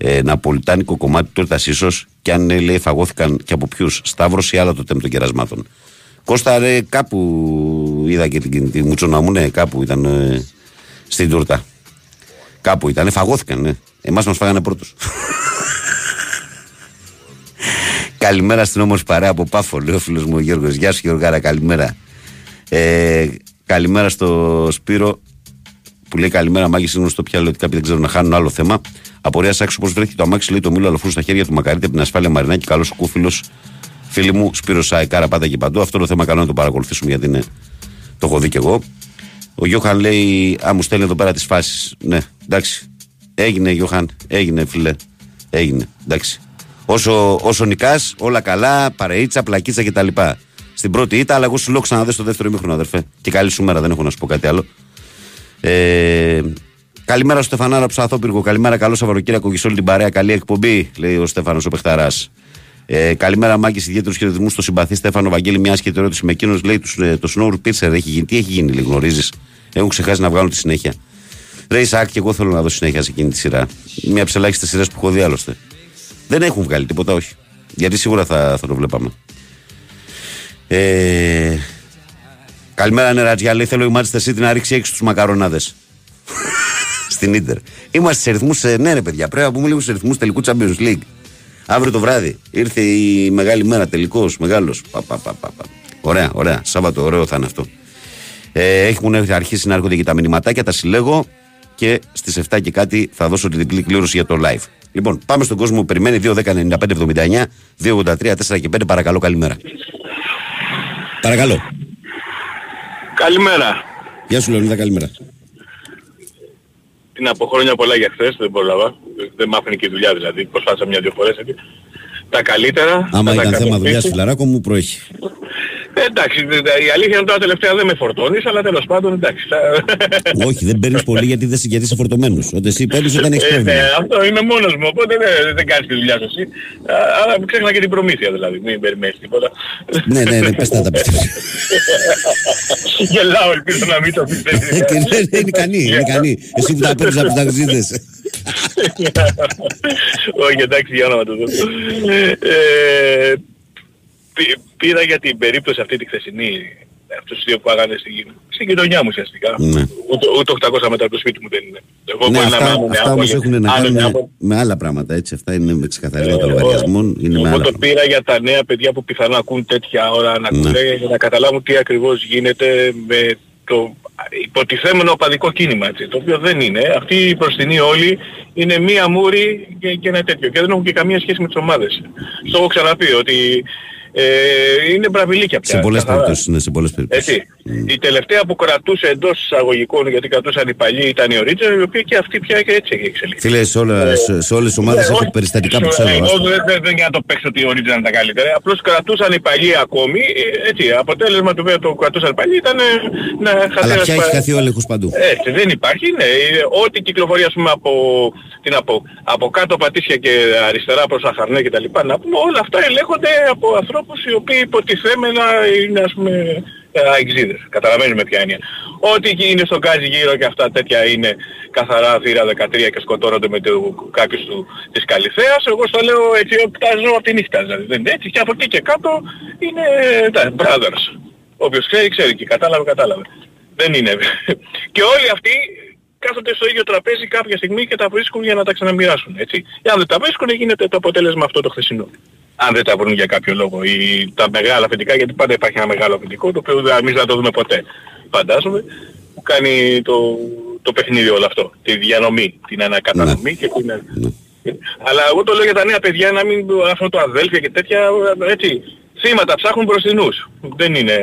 Ε, ναπολιτάνικο κομμάτι τούρτα ίσω. Και αν λέει φαγώθηκαν και από ποιους. Σταύρος ή άλλα το τέμ των κερασμάτων. Κώστα ρε, κάπου είδα και την, την μουτσόνα μου, ναι, κάπου ήταν. Ε, στην τούρτα. Κάπου ήταν, φαγώθηκαν, ναι. Εμάς μας φάγανε πρώτους. (laughs) καλημέρα στην όμορφη παρέα από Πάφο, λέει ο φίλος μου ο Γιώργος. Γεια σου Γιώργαρα, καλημέρα. Ε, καλημέρα στο Σπύρο που λέει καλημέρα, μάγει σίγουρο στο πιάλο ότι κάποιοι δεν ξέρουν να χάνουν άλλο θέμα. Απορία άξιο πώς βρέθηκε το αμάξι, λέει το μήλο αλοφού στα χέρια του Μακαρίτη από την ασφάλεια Μαρινάκη. Καλός ο κούφιλος φίλοι μου, Σπύρος Σάικάρα, πάντα και παντού. Αυτό το θέμα καλό να το παρακολουθήσουμε γιατί είναι. Το έχω δει κι εγώ. Ο Γιώχαν λέει, Α, μου στέλνει εδώ πέρα τις φάσεις. Ναι, εντάξει. Έγινε, Γιώχαν, έγινε, φίλε. Έγινε, εντάξει. Όσο, όσο νικάς, όλα καλά, παρείτσα, πλακίτσα κτλ. Στην πρώτη ήττα, αλλά εγώ σου λέω ξαναδέ στο δεύτερο ημίχρονο, αδερφέ. Και καλή σου μέρα, δεν έχω να σου πω κάτι άλλο. Ε, καλημέρα στο Στεφανάρα Ψαθόπυργο. Καλημέρα, καλό Σαββαροκύριακο και σε όλη την παρέα. Καλή εκπομπή, λέει ο Στέφανος ο Πεχταράς. Ε, καλημέρα, Μάκης. Ιδιαίτερους χαιρετισμούς στο συμπαθή Στέφανο Βαγγέλη. Μια άσχετη ερώτηση με εκείνος λέει ε, το Snow Pitcher έχει γίνει. Τι έχει γίνει, λέει, γνωρίζεις; Έχουν ξεχάσει να βγάλουν τη συνέχεια. Ρε Ισακ, και εγώ θέλω να δω συνέχεια σε εκείνη τη σειρά. Μια από τις ελάχιστες σειρές που έχω δει άλλωστε. Δεν έχουν βγάλει τίποτα, όχι. Γιατί σίγουρα θα, θα το βλέπαμε. Ε, καλημέρα, Νερατζιά. Λέει θέλω η Manchester City να ρίξει έξι τους μακαρονάδες. Στην ντερ. Είμαστε σε ρυθμούς. Ναι, ρε παιδιά, πρέπει να πούμε λίγο σε ρυθμούς τελικού Champions League. Αύριο το βράδυ ήρθε η μεγάλη μέρα, τελικός, μεγάλος. Ωραία, ωραία. Σάββατο, ωραίο θα είναι αυτό. Ε, έχουν αρχίσει να έρχονται και τα μηνυματάκια, τα συλλέγω και στις 7 και κάτι θα δώσω την διπλή κλήρωση για το live. Λοιπόν, πάμε στον κόσμο που περιμένει 2, 10, 95, 79, 2, 83, 4 και 5. Παρακαλώ, καλημέρα. Παρακαλώ. Καλημέρα. Γεια σου, Λεωνίδα, καλημέρα. Την από χρόνια πολλά για χθες, δεν πρόλαβα. Δεν μ' άφηνε και η δουλειά δηλαδή. Προσπάθησα μια-δυο φορές έτσι. Τα καλύτερα. Άμα θα τα ήταν θέμα δουλειάς, κατοφύγω. φιλαράκο μου, προέχει. Ε, εντάξει, δε- δε- η αλήθεια είναι τώρα τελευταία δεν με φορτώνεις, αλλά τέλος πάντων εντάξει. θα- Όχι, δεν παίρνεις πολύ γιατί, δεν, γιατί είσαι φορτωμένος. Όταν εσύ παίρνεις, όταν έχεις Ε, ναι, πρόβλημα. αυτό είμαι μόνος μου, οπότε δεν, δεν κάνεις τη δουλειά σου εσύ. Α, Αλλά ξέχνα και την προμήθεια δηλαδή, μην περιμένεις τίποτα. ναι, ναι, ναι, πες να τα πιστεύεις. (laughs) Γελάω, ελπίζω να μην το πιστεύεις. και ναι, ναι, είναι (laughs) ικανή, είναι ικανή. Εσύ που τα παίρνεις από τους ταξίδες. (laughs) Όχι, εντάξει, για να το δω. Ε, πή- Πήρα για την περίπτωση αυτή τη χθεσινή, αυτούς τους δύο που άγανε στην, στην γειτονιά μου ουσιαστικά. Ναι. Ούτε, ούτε 800 μέτρα από το σπίτι μου δεν είναι. Εγώ ναι, μπορεί να αυτά, μένω αυτά όμως από- έχουν να άλλο κάνουν από- με άλλα πράγματα. Έτσι. Αυτά είναι με ξεκαθαρίσματα Ε, λογαριασμών. Είναι με Εγώ άλλα το πράγματα. πήρα για τα νέα παιδιά που πιθανόν ακούν τέτοια ώρα να Ναι. ακούνε για να καταλάβουν τι ακριβώς γίνεται με το υποτιθέμενο οπαδικό κίνημα έτσι, το οποίο δεν είναι. Αυτοί οι μπροστινοί όλοι είναι μία μούρη και, και ένα τέτοιο και δεν έχουν και καμία σχέση με τις ομάδες. Στο έχω ξαναπεί ότι ε, είναι μπραβιλίκια πια. Σε πολλές καθαρά. περιπτώσεις. Ναι, σε πολλές περιπτώσεις. Έτσι. Η τελευταία που κρατούσε εντός εισαγωγικών γιατί κρατούσαν οι παλιοί ήταν η Original, η οποία και αυτή πια και έτσι έχει εξελιχθεί. Φίλε, σε, όλα, σε, σε όλες τις ομάδες Ναι, έχω όχι. περιστατικά που Ε, ξέρω. Εγώ άστο. δεν δεν- δεν για να το παίξω ότι οι Origin ήταν τα καλύτερα. Απλώς κρατούσαν οι παλιοί ακόμη. ε, Έτσι, αποτέλεσμα του βέβαια το κρατούσαν οι παλιοί ήταν ε, να χαθεί Αλλά ένας πια πα- έχει χαθεί ο έλεγχος παντού. έτσι, δεν υπάρχει, ναι. Ε, Ό,τι κυκλοφορεί ας πούμε από, τι να πω, από κάτω πατήσια και αριστερά προς Αχαρνέ και τα λοιπά, να πούμε, όλα αυτά ελέγχονται από ανθρώπους οι οποίοι υποτιθέμενα είναι ας πούμε ε, αεξίδες. Καταλαβαίνεις με ποια έννοια. Ό,τι εκεί είναι στο γκάζι γύρω και αυτά τέτοια είναι καθαρά θύρα 13 και σκοτώνονται με το, κάποιους του, της Καλυθέας. Εγώ στο λέω έτσι τα ζω από τη νύχτα. Δηλαδή δεν είναι έτσι και από εκεί και κάτω είναι τα brothers. Όποιος ξέρει, ξέρει και κατάλαβε, κατάλαβε. Δεν είναι. (laughs) και όλοι αυτοί κάθονται στο ίδιο τραπέζι κάποια στιγμή και τα βρίσκουν για να τα ξαναμοιράσουν. Έτσι. Και αν δεν τα βρίσκουν γίνεται το αποτέλεσμα αυτό το χθεσινό. Αν δεν τα βρουν για κάποιο λόγο. Ή τα μεγάλα αφεντικά, γιατί πάντα υπάρχει ένα μεγάλο αφεντικό, το οποίο δεν- εμείς δεν θα το δούμε ποτέ. Φαντάζομαι, που κάνει το, το παιχνίδι όλο αυτό. Τη διανομή, την ανακατανομή και την... Αλλά εγώ το λέω για τα νέα παιδιά να μην αυτό το αδέλφια και τέτοια έτσι. Θύματα ψάχνουν μπροστινούς. Δεν είναι...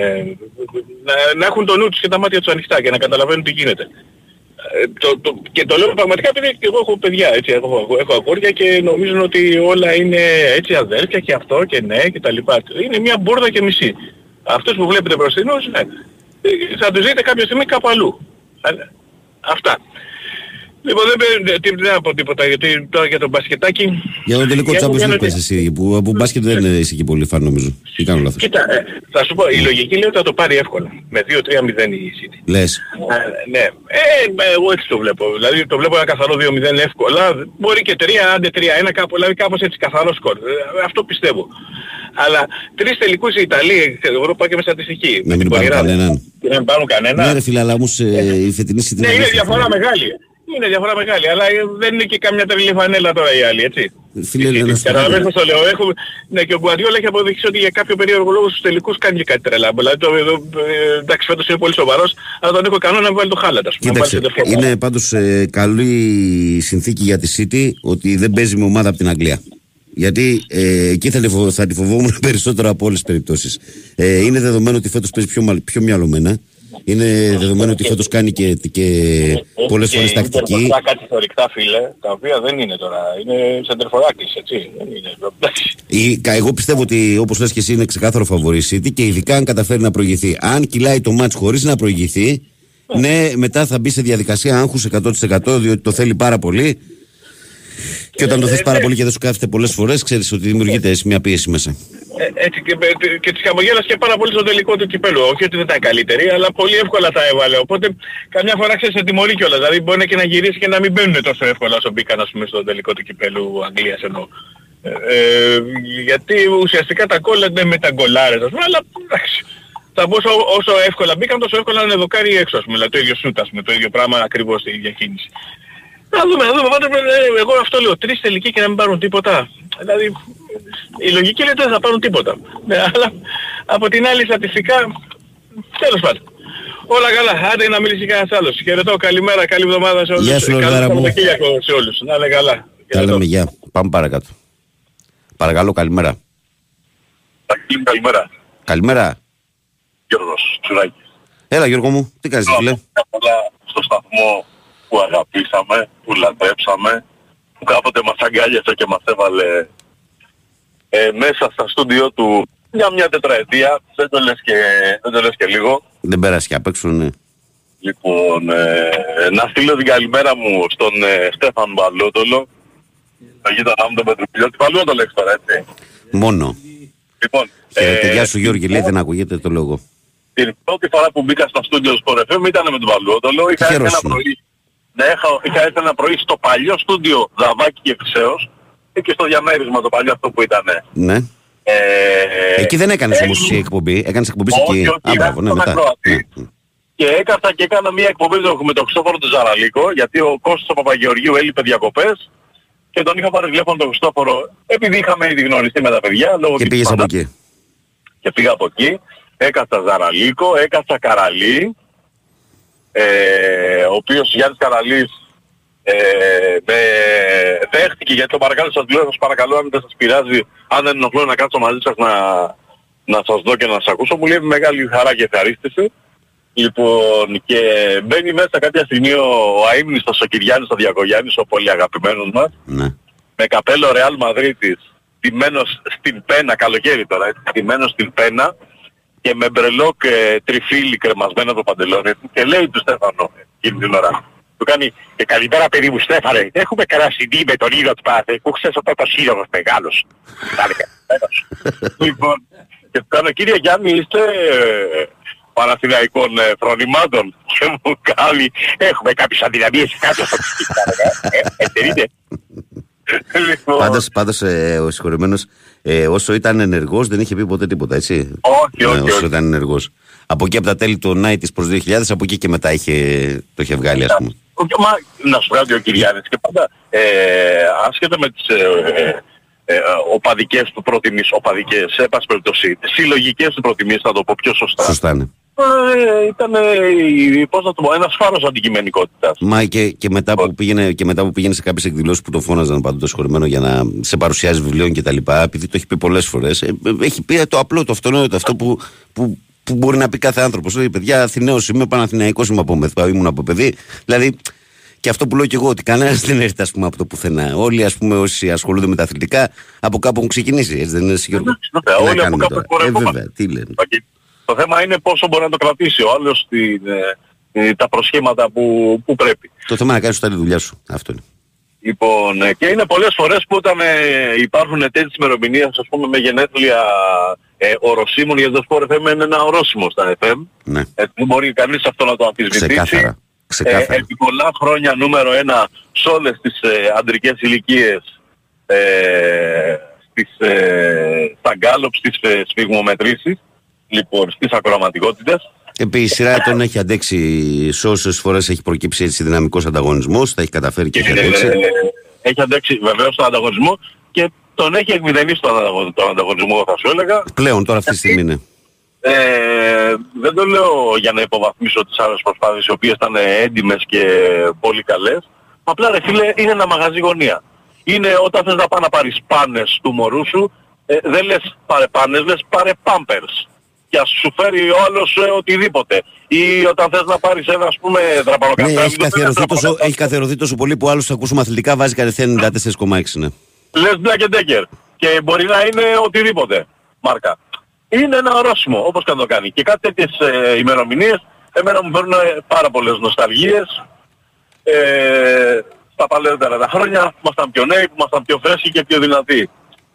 Να, να έχουν το νου τους και τα μάτια τους ανοιχτά και να καταλαβαίνουν τι γίνεται. Ε, το, το, και το λέω πραγματικά επειδή και εγώ έχω παιδιά, έτσι, έχω, έχω αγόρια και νομίζουν ότι όλα είναι έτσι αδέλφια και αυτό και ναι και τα λοιπά. Είναι μια μπουρδα και μισή. Αυτούς που βλέπετε μπροστινούς, ναι, ε, θα τους δείτε κάποια στιγμή κάπου αλλού. Αλλά- Αυτά. Λοιπόν, δεν, παίρνει- τι- δεν θα πω τίποτα, γιατί τώρα για τον μπασκετάκι... Για το τελικό Για- Champions για να League πες δει- εσύ, που από μπάσκετ δεν είσαι εκεί πολύ φαν νομίζω. Ή κάνω λάθος. Κοίτα, ε, θα σου πω, η λογική λέει ότι θα το πάρει εύκολα. Με 2-3-0 η City. Λες. Ε, ναι. Ε, εγώ έτσι το βλέπω. Δηλαδή το βλέπω ένα καθαρό 2-0 εύκολα. Μπορεί και 3, άντε 3-1 κάπου, δηλαδή κάπως έτσι καθαρό σκορ. Ε, αυτό πιστεύω. Αλλά τρεις τελικούς η Ιταλία, ξέρω εγώ πάω και με στατιστική. Να μην την πάρουν Πογεράδα. κανέναν. Και να μην πάρουν κανένα. Ναι ρε φίλε, αλλά όμως ε, η φετινή City Ναι, είναι είναι δεύτερη διαφορά φορά. μεγάλη. Είναι διαφορά μεγάλη, αλλά ε, δεν είναι και καμιά τρελή φανέλα τώρα οι άλλοι, έτσι. Φίλε, να σου πω Καταλαβαίνεις κάτι. πώς το λέω. Έχουμε, ναι, και ο Γκουαρδιόλα έχει αποδείξει ότι για κάποιο περίεργο λόγο στους τελικούς κάνει και κάτι τρελά. Δηλαδή, το, το, ε, εντάξει, φέτος είναι πολύ σοβαρός, αλλά τον έχω κανόνα να βάλει το χάλατα. ας πούμε, να βάλει Κοίταξε, σεντερφόρ. είναι πάντως ε, καλή συνθήκη για τη City ότι δεν παίζει με ομάδα από την Αγγλία. Γιατί ε, εκεί θα, τη φο- θα τη φοβόμουν (laughs) περισσότερο από όλες τις περιπτώσεις. Ε, είναι δεδομένο ότι φέτος παίζει πιο, μαλ- πιο μυαλωμένα. Είναι δεδομένο ότι φέτος κάνει και, και πολλές Και φορές η τακτική. Ιντερ κάτι θωρυκτά φίλε, τα οποία δεν είναι τώρα. Είναι σεντερφοράκης, έτσι. Δεν είναι. Εντάξει. Η, κα- εγώ πιστεύω ότι όπως λες και εσύ είναι ξεκάθαρο φαβορή η City και ειδικά αν καταφέρει να προηγηθεί. Αν κυλάει το μάτς χωρίς να προηγηθεί, ναι, μετά θα μπει σε διαδικασία άγχους 100% διότι το θέλει πάρα πολύ. Και όταν το θες πάρα πολύ και δεν σου κάθεται πολλές φορές, ξέρεις ότι δημιουργείται έτσι μια πίεση μέσα. Ε, έτσι και, και, και τις χαμογέλασε και πάρα πολύ στο τελικό του κυπέλου. Όχι ότι δεν ήταν καλύτερη, αλλά πολύ εύκολα τα έβαλε. Οπότε καμιά φορά ξέρεις σε τιμωρεί κιόλας. Δηλαδή μπορεί και να γυρίσει και να μην μπαίνουν τόσο εύκολα όσο μπήκαν ας πούμε στο τελικό του κυπέλου Αγγλίας εννοώ. Ε, ε, γιατί ουσιαστικά τα κόλλα είναι με τα γκολάρες ας πούμε, αλλά εντάξει. Θα πω όσο, όσο εύκολα μπήκαν τόσο εύκολα να δοκάρει έξω ας πούμε. Δηλαδή το ίδιο σούτ ας πούμε, το ίδιο πράγμα ακριβώς η ίδια κίνηση. Να δούμε, να δούμε. Πάντως, ε, εγώ αυτό λέω. Τρεις τελικοί και να μην πάρουν τίποτα. Δηλαδή, η λογική λέει ότι δεν θα πάρουν τίποτα. Ναι, αλλά από την άλλη στατιστικά, τέλος πάντων. Όλα καλά. Άντε να μιλήσει κανένας άλλος. Χαιρετώ. Καλημέρα. Καλή εβδομάδα σε όλους. Γεια σου, Καλό Λορδάρα μου. Σαββατοκύριακο σε όλους. Να είναι καλά. Τα Χαιρετώ. λέμε γεια. Πάμε παρακάτω. Παρακαλώ, καλημέρα. Τακίλ, Καλημέρα. Καλημέρα. Γιώργος Τσουράκης. Έλα Γιώργο μου, τι κάνεις φίλε; Πολλά στο σταθμό που αγαπήσαμε, που λατρέψαμε, που κάποτε μας αγκάλιασε και μας έβαλε ε, μέσα στα στούντιο του για μια τετραετία, δεν το λες και, δεν το λες και λίγο. Δεν πέρασε και απ' έξω, ναι. Λοιπόν, ε, να στείλω την καλημέρα μου στον ε, Στέφαν Μπαλότολο, το γείτονά μου τον Πετρουπιλιώτη. Μπαλότολο έχεις τώρα, έτσι. Μόνο. Λοιπόν, Χαίρετε, ε, γεια σου Γιώργη, λέει δεν ακούγεται το λόγο. την πρώτη φορά που μπήκα στο στούντιο του Sport FM ήταν με τον Παλαιότολο. Είχα έρθει ένα χαιρόσουνα. πρωί. Ναι, είχα, είχα έρθει ένα πρωί στο παλιό στούντιο Δαβάκη και Φυσέως και στο διαμέρισμα το παλιό αυτό που ήταν. Ναι. Ε, Εκεί δεν έκανες ε, όμως εσύ εκπομπή, έκανες εκπομπή Όχι, εκεί. όχι, Α, μπράβο, ναι, ήταν μετά. ακροατή. Ναι. Και έκανα και έκανα μια εκπομπή με τον- με τον Χριστόφορο του Ζαραλίκο, γιατί ο Κώστας ο Παπαγεωργίου έλειπε διακοπές και τον είχα πάρει τηλέφωνο τον Χριστόφορο επειδή είχαμε ήδη γνωριστεί με τα παιδιά. Λόγω Και της πήγες από πάντα- εκεί. και πήγα από εκεί, έκατσα Ζαραλίκο, έκατσα Καραλή, ε, ο οποίος Γιάννης Καραλής ε, με δέχτηκε γιατί το παρακαλώ σας λέω, σας παρακαλώ αν δεν σας πειράζει, αν δεν ενοχλώ να κάτσω μαζί σας να, να σας δω και να σας ακούσω, μου λέει με μεγάλη χαρά και ευχαρίστηση. Λοιπόν, και μπαίνει μέσα κάποια στιγμή ο, ο αείμνηστος ο Κυριάννης ο Διακογιάννης, ο πολύ αγαπημένος μας, Ναι. με καπέλο Ρεάλ Μαδρίτης, τιμένος στην πένα, καλοκαίρι τώρα, έτσι, τιμένος στην πένα και με μπρελόκ ε, τριφύλι κρεμασμένο το παντελόνι του και λέει του Στέφανο εκείνη την ώρα. Του κάνει και καλημέρα παιδί μου Στέφανε, έχουμε καρασινή με τον ίδιο του Παναθηναϊκού, ξέρεις ο πρώτος σύλλογος μεγάλος. Τα έλεγε, καλημέρας. λοιπόν, και του κάνω κύριε Γιάννη είστε ε, Παναθηναϊκών ε, φρονημάτων και μου κάνει έχουμε κάποιες αδυναμίες κάτω στο ε, εννοείται. Λοιπόν, Πάντως, πάντως ε, ο συγχωρεμένος ε, όσο ήταν ενεργός δεν είχε πει ποτέ τίποτα, έτσι; Όχι, όχι, όσο όχι. ήταν ενεργός. Από εκεί από τα τέλη του 90's προς 2000, από εκεί και μετά είχε, το είχε βγάλει, ας πούμε. Ο- Μα, να σου βγάλει ο Κυριάννης και πάντα ε, άσχετα με τις ε, ε, ε, οπαδικές του προτιμήσεις, οπαδικές, σε πάση περιπτώσει, συλλογικές του προτιμήσεις θα το πω πιο σωστά. Σωστά, ναι. Ε, ήταν, ε, η- πώς να το πω, ένας φάρος αντικειμενικότητας. Μα και, και, μετά που πήγαινε, και μετά που πήγαινε σε κάποιες εκδηλώσεις που το φώναζαν πάντοτε το συγχωρεμένο για να σε παρουσιάζει βιβλίων κτλ. Επειδή το έχει πει πολλές φορές, έχει πει το απλό, το αυτονόητο, αυτό που, που, που μπορεί να πει κάθε άνθρωπος. Λέει, παιδιά, Αθηναίος είμαι, Παναθηναϊκός είμαι από μεθά, ήμουν από παιδί. Δηλαδή, και αυτό που λέω και εγώ, ότι κανένας δεν έρχεται ας πούμε, από το πουθενά. Όλοι ας πούμε, όσοι ασχολούνται με τα αθλητικά από κάπου έχουν ξεκινήσει. Έτσι δεν είναι εσύ, Γιώργο. Βέβαια, Τι να όλοι από κάνουμε κάπου τώρα; Ε, πορευόμαστε. βέβαια, τι λένε. Το θέμα είναι πόσο μπορεί να το κρατήσει ο άλλος την, ε, ε, τα προσχήματα που, που πρέπει. Το θέμα είναι να κάνεις σωστά τη δουλειά σου. Αυτό είναι. Λοιπόν, ε, και είναι πολλές φορές που όταν ε, υπάρχουν τέτοιες ημερομηνίες, ας πούμε με γενέθλια ε, οροσίμων, γιατί το Sport FM είναι ένα ορόσημο στα FM. Ναι. Ε, δεν μπορεί κανείς αυτό να το αμφισβητήσει. Ξεκάθαρα. Ξεκάθαρα. Ε, επί πολλά χρόνια νούμερο ένα σε όλες τις ε, αντρικές ηλικίες, ε, στις, ε, στα γκάλωπς, στις ε, σφιγμομετρήσεις, λοιπόν, στις ακροαματικότητες. Επί η σειρά ετών έχει αντέξει σε όσες φορές έχει προκύψει έτσι δυναμικός ανταγωνισμός, θα έχει καταφέρει και έχει αντέξει. Ε, έχει αντέξει βεβαίως τον ανταγωνισμό και τον έχει εκμηδενήσει τον, ανταγω- τον ανταγωνισμό θα σου έλεγα. Πλέον τώρα αυτή τη στιγμή είναι. Ε, δεν το λέω για να υποβαθμίσω τις άλλες προσπάθειες οι οποίες ήταν έντιμες και πολύ καλές. Απλά ρε φίλε είναι ένα μαγαζί γωνία. Είναι όταν θες να πάει να πάρεις πάνες του μωρού σου, ε, δεν λες πάρε πάνες, λες πάρε πάμπερς. Και ας σου φέρει ο άλλος ε, οτιδήποτε. Ή όταν θες να πάρεις ένα ας πούμε Ναι, δραπανοκαφέ. έχει καθιερωθεί, τόσο, έχει καθιερωθεί τόσο πολύ που άλλο θα ακούσουμε αθλητικά βάζει κατευθείαν (laughs) 94,6. Ναι. λες Black and Decker και μπορεί να είναι οτιδήποτε μάρκα. Είναι ένα ορόσημο όπως και να το κάνει. Και κάτι τέτοιες ε, ημερομηνίες εμένα μου φέρνουν ε, πάρα πολλές νοσταλγίες. Ε, στα παλαιότερα τα χρόνια ήμασταν πιο νέοι, ήμασταν πιο φρέσκοι και πιο δυνατοί.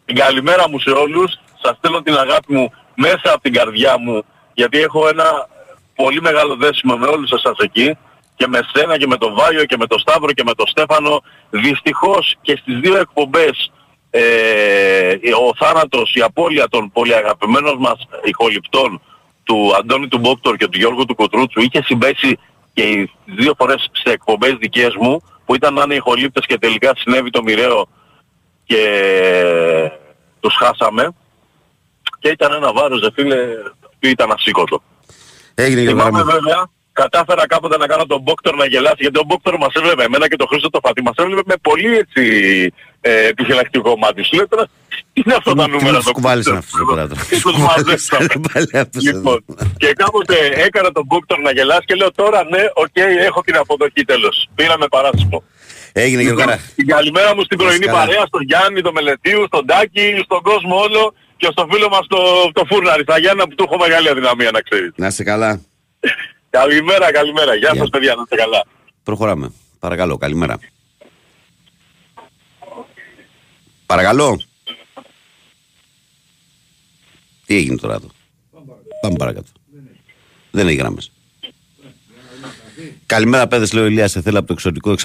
Την καλημέρα μου σε όλους, σας στέλνω την αγάπη μου μέσα από την καρδιά μου γιατί έχω ένα πολύ μεγάλο δέσιμο με όλους εσάς εκεί και με σένα και με τον Βάιο και με τον Σταύρο και με τον Στέφανο. Δυστυχώς και στις δύο εκπομπές ε, ο θάνατος, η απώλεια των πολύ αγαπημένων μας ηχοληπτών του Αντώνη του Μπόκτορ και του Γιώργου του Κοτρούτσου είχε συμπέσει και οι δύο φορές σε εκπομπές δικές μου που ήταν να είναι ηχολήπτες και τελικά συνέβη το μοιραίο και τους χάσαμε και ήταν ένα βάρος δε φίλε που ήταν ασήκωτο. Έγινε Γιώργο Θυμάμαι Γραμμή. βέβαια, κατάφερα κάποτε να κάνω τον Μπόκτορ να γελάσει, γιατί ο Μπόκτορ μας έβλεπε, εμένα και τον Χρήστο το Φατή, μας έβλεπε με πολύ έτσι ε, επιφυλακτικό μάτι. Σου λέει τώρα, τι είναι αυτά τα Τι νούμερα. τους κουβάλισαν αυτούς εδώ πέρα τώρα. Τι τους μαζέψαμε. Πάλι αυτούς εδώ. Λοιπόν, και κάποτε έκανα τον Μπόκτορ να γελάσει και λέω τώρα ναι, οκ, έχω την αποδοχή τέλος. Πήραμε παράσημο. Έγινε Γιώργο Λοιπόν, Γραμμή. την καλημέρα μου στην πρωινή καλά. παρέα, στον Γιάννη, τον Μελετίου, στον Τάκη, στον κόσμο όλο και στο φίλο μας το, το Φούρναρη, στα Γιάννα που του έχω μεγάλη αδυναμία να ξέρεις. Να είστε καλά. (laughs) Καλημέρα, καλημέρα. Γεια Γεια. σας παιδιά, να είστε καλά. Προχωράμε. Παρακαλώ, καλημέρα. Παρακαλώ. Τι έγινε τώρα εδώ; Πάμε παρακάτω. Δεν έχει γράμμες. Καλημέρα, παιδες, λέει ο Ηλίας. Σε θέλω από το εξωτικό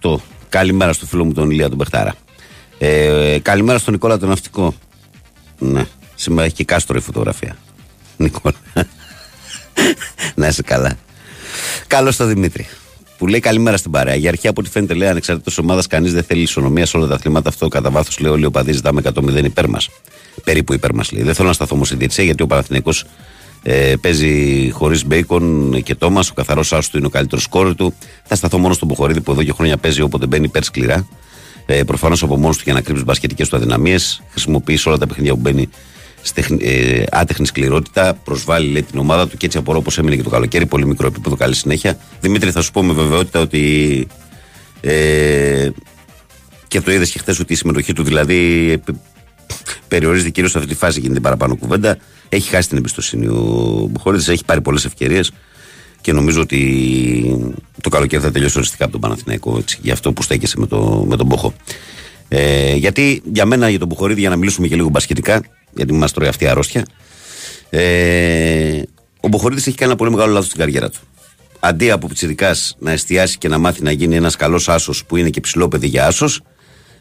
608. Καλημέρα στο φίλο μου τον Ηλία τον Πεχτάρα. Ε, καλημέρα στον Νικόλα τον Ναυτικό. Ναι, σήμερα έχει και κάστρο η φωτογραφία. Νικόλα. (laughs) Να είσαι καλά. Καλώς το Δημήτρη. Που λέει καλημέρα στην παρέα. Για αρχή, από ό,τι φαίνεται, λέει ανεξαρτήτως ομάδας, κανείς δεν θέλει ισονομία σε όλα τα αθλήματα. Αυτό κατά βάθος λέει όλοι οι οπαδοί ζητάμε 100-0 υπέρ μας. Περίπου υπέρ μας λέει. Δεν θέλω να σταθώ όμως στη διετησία γιατί ο Παναθηναϊκός ε, παίζει χωρίς Μπέικον και Τόμας. Ο καθαρός άστο είναι ο καλύτερος σκόρ του. Θα σταθώ μόνο στον Ποχορίδη που εδώ και χρόνια παίζει όποτε μπαίνει υπέρ σκληρά. Ε, Προφανώς από μόνος του για να κρύψεις μπασκετικές του αδυναμίες. Χρησιμοποιείς σε όλα τα παιχνίδια που μπαίνει στη τεχνη- ε, άτεχνη σκληρότητα. Προσβάλλει λέει, την ομάδα του και έτσι απορώ πώ έμεινε και το καλοκαίρι. Πολύ μικρό επίπεδο. Καλή συνέχεια. Δημήτρη, θα σου πω με βεβαιότητα ότι. Ε, και το είδες και χθες ότι η συμμετοχή του δηλαδή ε, π- περιορίζεται κυρίως σε αυτή τη φάση γίνεται παραπάνω κουβέντα. Έχει χάσει την εμπιστοσύνη ο Μπουχορίδη, έχει πάρει πολλές ευκαιρίες και νομίζω ότι το καλοκαίρι θα τελειώσει οριστικά από τον Παναθηναϊκό έτσι, για αυτό που στέκεσαι με, το, με τον Μπόχο. Ε, γιατί για μένα, για τον Μπουχορίδη, για να μιλήσουμε και λίγο μπασκετικά, γιατί μας τρώει αυτή η αρρώστια, ε, ο Μπουχορίδη έχει κάνει ένα πολύ μεγάλο λάθος στην καριέρα του. Αντί από πιτσιρικά να εστιάσει και να μάθει να γίνει ένας καλός άσος που είναι και ψηλό παιδί για άσος,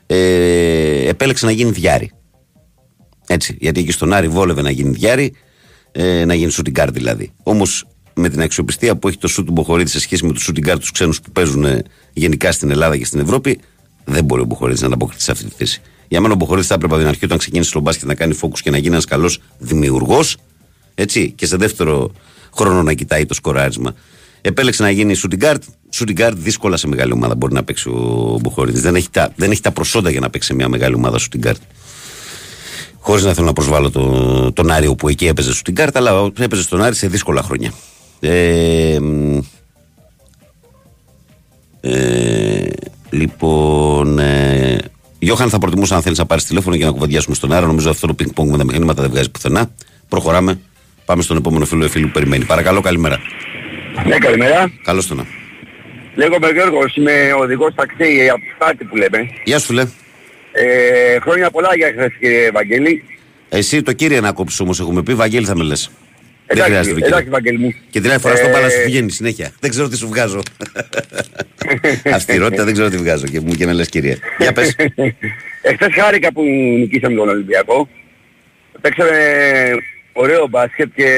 ε, επέλεξε να γίνει διάρη. Έτσι, γιατί εκεί στον Άρη βόλευε να γίνει διάρη, ε, να γίνει shooting guard δηλαδή. Όμως με την αξιοπιστία που έχει το σουτ του Μποχορίδη σε σχέση με του shooting guard τους ξένους που παίζουν ε, γενικά στην Ελλάδα και στην Ευρώπη, δεν μπορεί ο Μποχορίδη να ανταποκριθεί σε αυτή τη θέση. Για μένα ο Μποχορίδη θα έπρεπε από την αρχή όταν ξεκίνησε τον μπάσκετ να κάνει focus και να γίνει ένας καλός δημιουργός. Έτσι, και σε δεύτερο χρόνο να κοιτάει το σκοράρισμα. Επέλεξε να γίνει shooting guard. Shooting guard δύσκολα σε μεγάλη ομάδα μπορεί να παίξει ο Μποχορίδη. Δεν, έχει τα- δεν έχει τα προσόντα για να παίξει σε μια μεγάλη ομάδα shooting guard. Χωρίς να θέλω να προσβάλλω το, τον Άριο που εκεί έπαιζε στην κάρτα, αλλά έπαιζε στον Άρη σε δύσκολα χρόνια. Ε, μ, ε, λοιπόν, ε, Γιώχαν, θα προτιμούσα αν θέλεις να πάρεις τηλέφωνο για να κουβεντιάσουμε στον αέρα. Νομίζω αυτό το ping-pong με τα μηχανήματα δεν βγάζει πουθενά. Προχωράμε. Πάμε στον επόμενο φίλο ή φίλη που περιμένει. Παρακαλώ, καλημέρα. Ναι, καλημέρα. Καλώς το να. Λέγομαι Γιώργος, είμαι οδηγός ταξί από Στάτη που λέμε. Γεια σου λέ. Ε, χρόνια πολλά για χθες κύριε Βαγγέλη. Εσύ το κύριε να κόψεις όμως έχουμε πει, Βαγγέλη θα με λες. Δεν Εντάξει, χρειάζεται το εντάξει κύριο. Βαγγέλη μου. Και την άλλη φορά στο Ε, μπάλα σου βγαίνει συνέχεια. Δεν ξέρω τι σου βγάζω. (laughs) Αυστηρότητα δεν ξέρω τι βγάζω και μου και με λες κύριε. Για πες. (laughs) Εχθές χάρηκα που νικήσαμε τον Ολυμπιακό. Παίξαμε ωραίο μπάσκετ και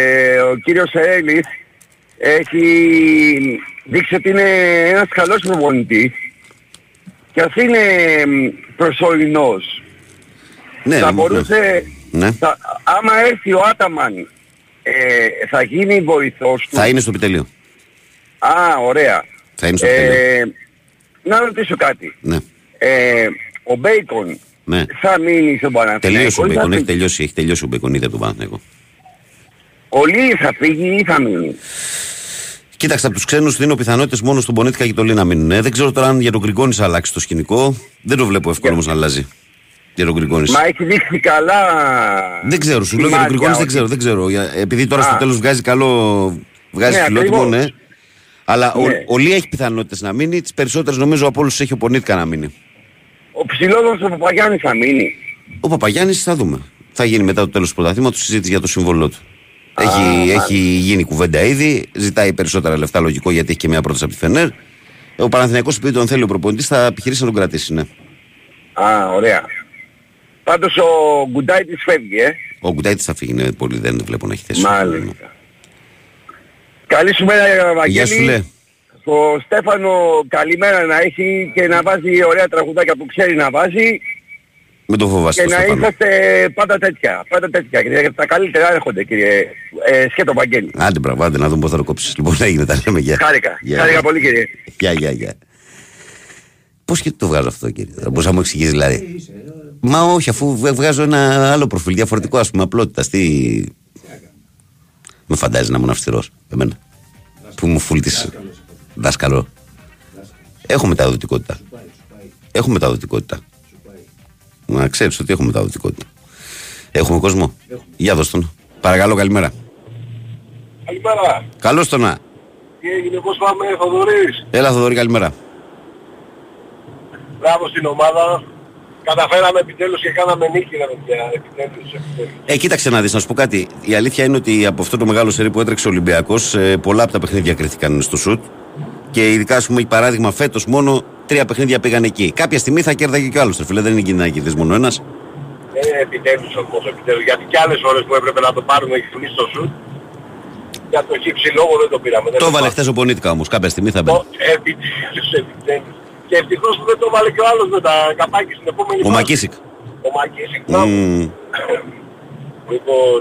ο κύριος Έλλης έχει δείξει ότι είναι ένας καλός προπονητής και ας είναι μ, προσωρινός. ναι, θα ναι. μπορούσε, Ναι. θα, άμα έρθει ο Άταμαν ε, θα γίνει βοηθός του. Θα είναι στο επιτελείο. Α, ωραία. Θα είναι στο επιτελείο. Ε, να ρωτήσω κάτι. Ναι. Ε, ο Μπέικον Ναι. θα μείνει στον Παναθηναϊκό. Τελείωσε ο ή θα Μπέικον, έχει φύγει; τελειώσει, έχει τελειώσει ο Μπέικον ήδη από τον Παναθηναϊκό. Ο Λι θα φύγει ή θα μείνει; Κοίταξε, από τους ξένους δίνω πιθανότητες μόνο στον Πονίτκα και το Λι να μείνουν. Ε, δεν ξέρω τώρα αν για τον Γκριγκόνης θα αλλάξει το σκηνικό. Δεν το βλέπω εύκολο όμως να αλλάζει. Για τον Γκριγκόνη. Μα έχει δείξει καλά... Δεν ξέρω, σου λέω για τον σημάδια Γκριγκόνη δεν ότι- ξέρω. Δεν ξέρω. Για- Επειδή τώρα Α. στο τέλος βγάζει καλό. Βγάζει Ναι, φιλότιμο, ακριβώς. ναι. Αλλά ο, Ναι. ο Λί έχει πιθανότητες να μείνει. Τις περισσότερες νομίζω από όλους έχει ο Πονίτικα να μείνει. Ο ψηλόδος ο Παπαγιάννης θα μείνει. Ο Παπαγιάννης θα δούμε. Θα γίνει μετά το τέλος του πρωταθλήματος συζήτηση για το σύμβολό του. Έχει, έχει γίνει κουβέντα ήδη, ζητάει περισσότερα λεφτά λογικό γιατί έχει και μια πρόταση από τη Φενέρ. Ο Παναθηναϊκός επειδή τον θέλει ο προπονητής θα επιχειρήσει να τον κρατήσει, ναι. Α, ωραία. Πάντως ο Γκουντάιτης φεύγει, ε. Ο Γκουτάιτης θα φύγει, ναι, πολύ δεν βλέπω να έχει θέση. Μάλιστα. Καλή σου μέρα, Βαγγέλη. Γεια σου, Λέ. Στο Στέφανο καλημέρα να έχει και να βάζει ωραία τραγουδάκια που ξέρει να βάζει Μην το φοβάσαι και το να Στέφανο. είσαστε πάντα τέτοια. Πάντα τέτοια. Και τα καλύτερα έρχονται κύριε ε, Σχέτο Βαγγέλη. Άντε μπράβο, άντε να δούμε πώς θα το κόψεις. Λοιπόν, έγινε, τα λέμε, γεια. Χάρηκα. Γεια. Χάρηκα πολύ κύριε. Γεια, γεια, γεια. Πώς και το βγάζω αυτό, κύριε. Θα μπορούσα να μου εξηγήσεις, δηλαδή. Μα όχι, αφού βγα- βγάζω ένα άλλο προφίλ διαφορετικό, ας πούμε, απλότητας. Τι... Με φαντάζει να ήμουν αυστηρός, εμένα. Που μου φούλτης δάσκαλο. Έχω μεταδοτικότητα. Έχω μεταδοτικότητα. Να ξέρεις ότι έχω μεταδοτικότητα. Έχουμε κόσμο. Για δώσ' τον. Παρακαλώ, καλημέρα. Καλημέρα. Καλώς το να. Τι έγινε, πώς πάμε, Θοδωρής; Έλα, Θοδωρή, καλημέρα. Μπράβο στην ομάδα. Καταφέραμε επιτέλους και κάναμε νίκη, ρε παιδιά. Επιτέλους, επιτέλους. Ε, κοίταξε να δεις, να σου πω κάτι. Η αλήθεια είναι ότι από αυτό το μεγάλο σερί που έτρεξε ο Ολυμπιακός, ε, πολλά από τα παιχνίδια κρίθηκαν στο σουτ. Και ειδικά, ας πούμε, για παράδειγμα, φέτος μόνο τρία παιχνίδια πήγαν εκεί. Κάποια στιγμή θα κέρδαγε και ο άλλος, ρε φίλε. Δεν είναι να κερδίσει μόνο ένας. Ε, επιτέλους όμως, επιτέλους. Γιατί και άλλες φορές που έπρεπε να το πάρουμε και εμείς στο σουτ, για το χύψη λόγο δεν το πήραμε. δεν Το το έβαλε πάραμε. χθες ο Πονίτικα όμως. Κάποια στιγμή θα μπει. Το- Επιτέλους, επιτέλους. Και ευτυχώς που δεν το έβαλε και ο άλλος με τα καπάκια στην επόμενη Ο φάση. Μακίσικ. Ο Μακίσικ, μπράβο. Μμμ. Λοιπόν,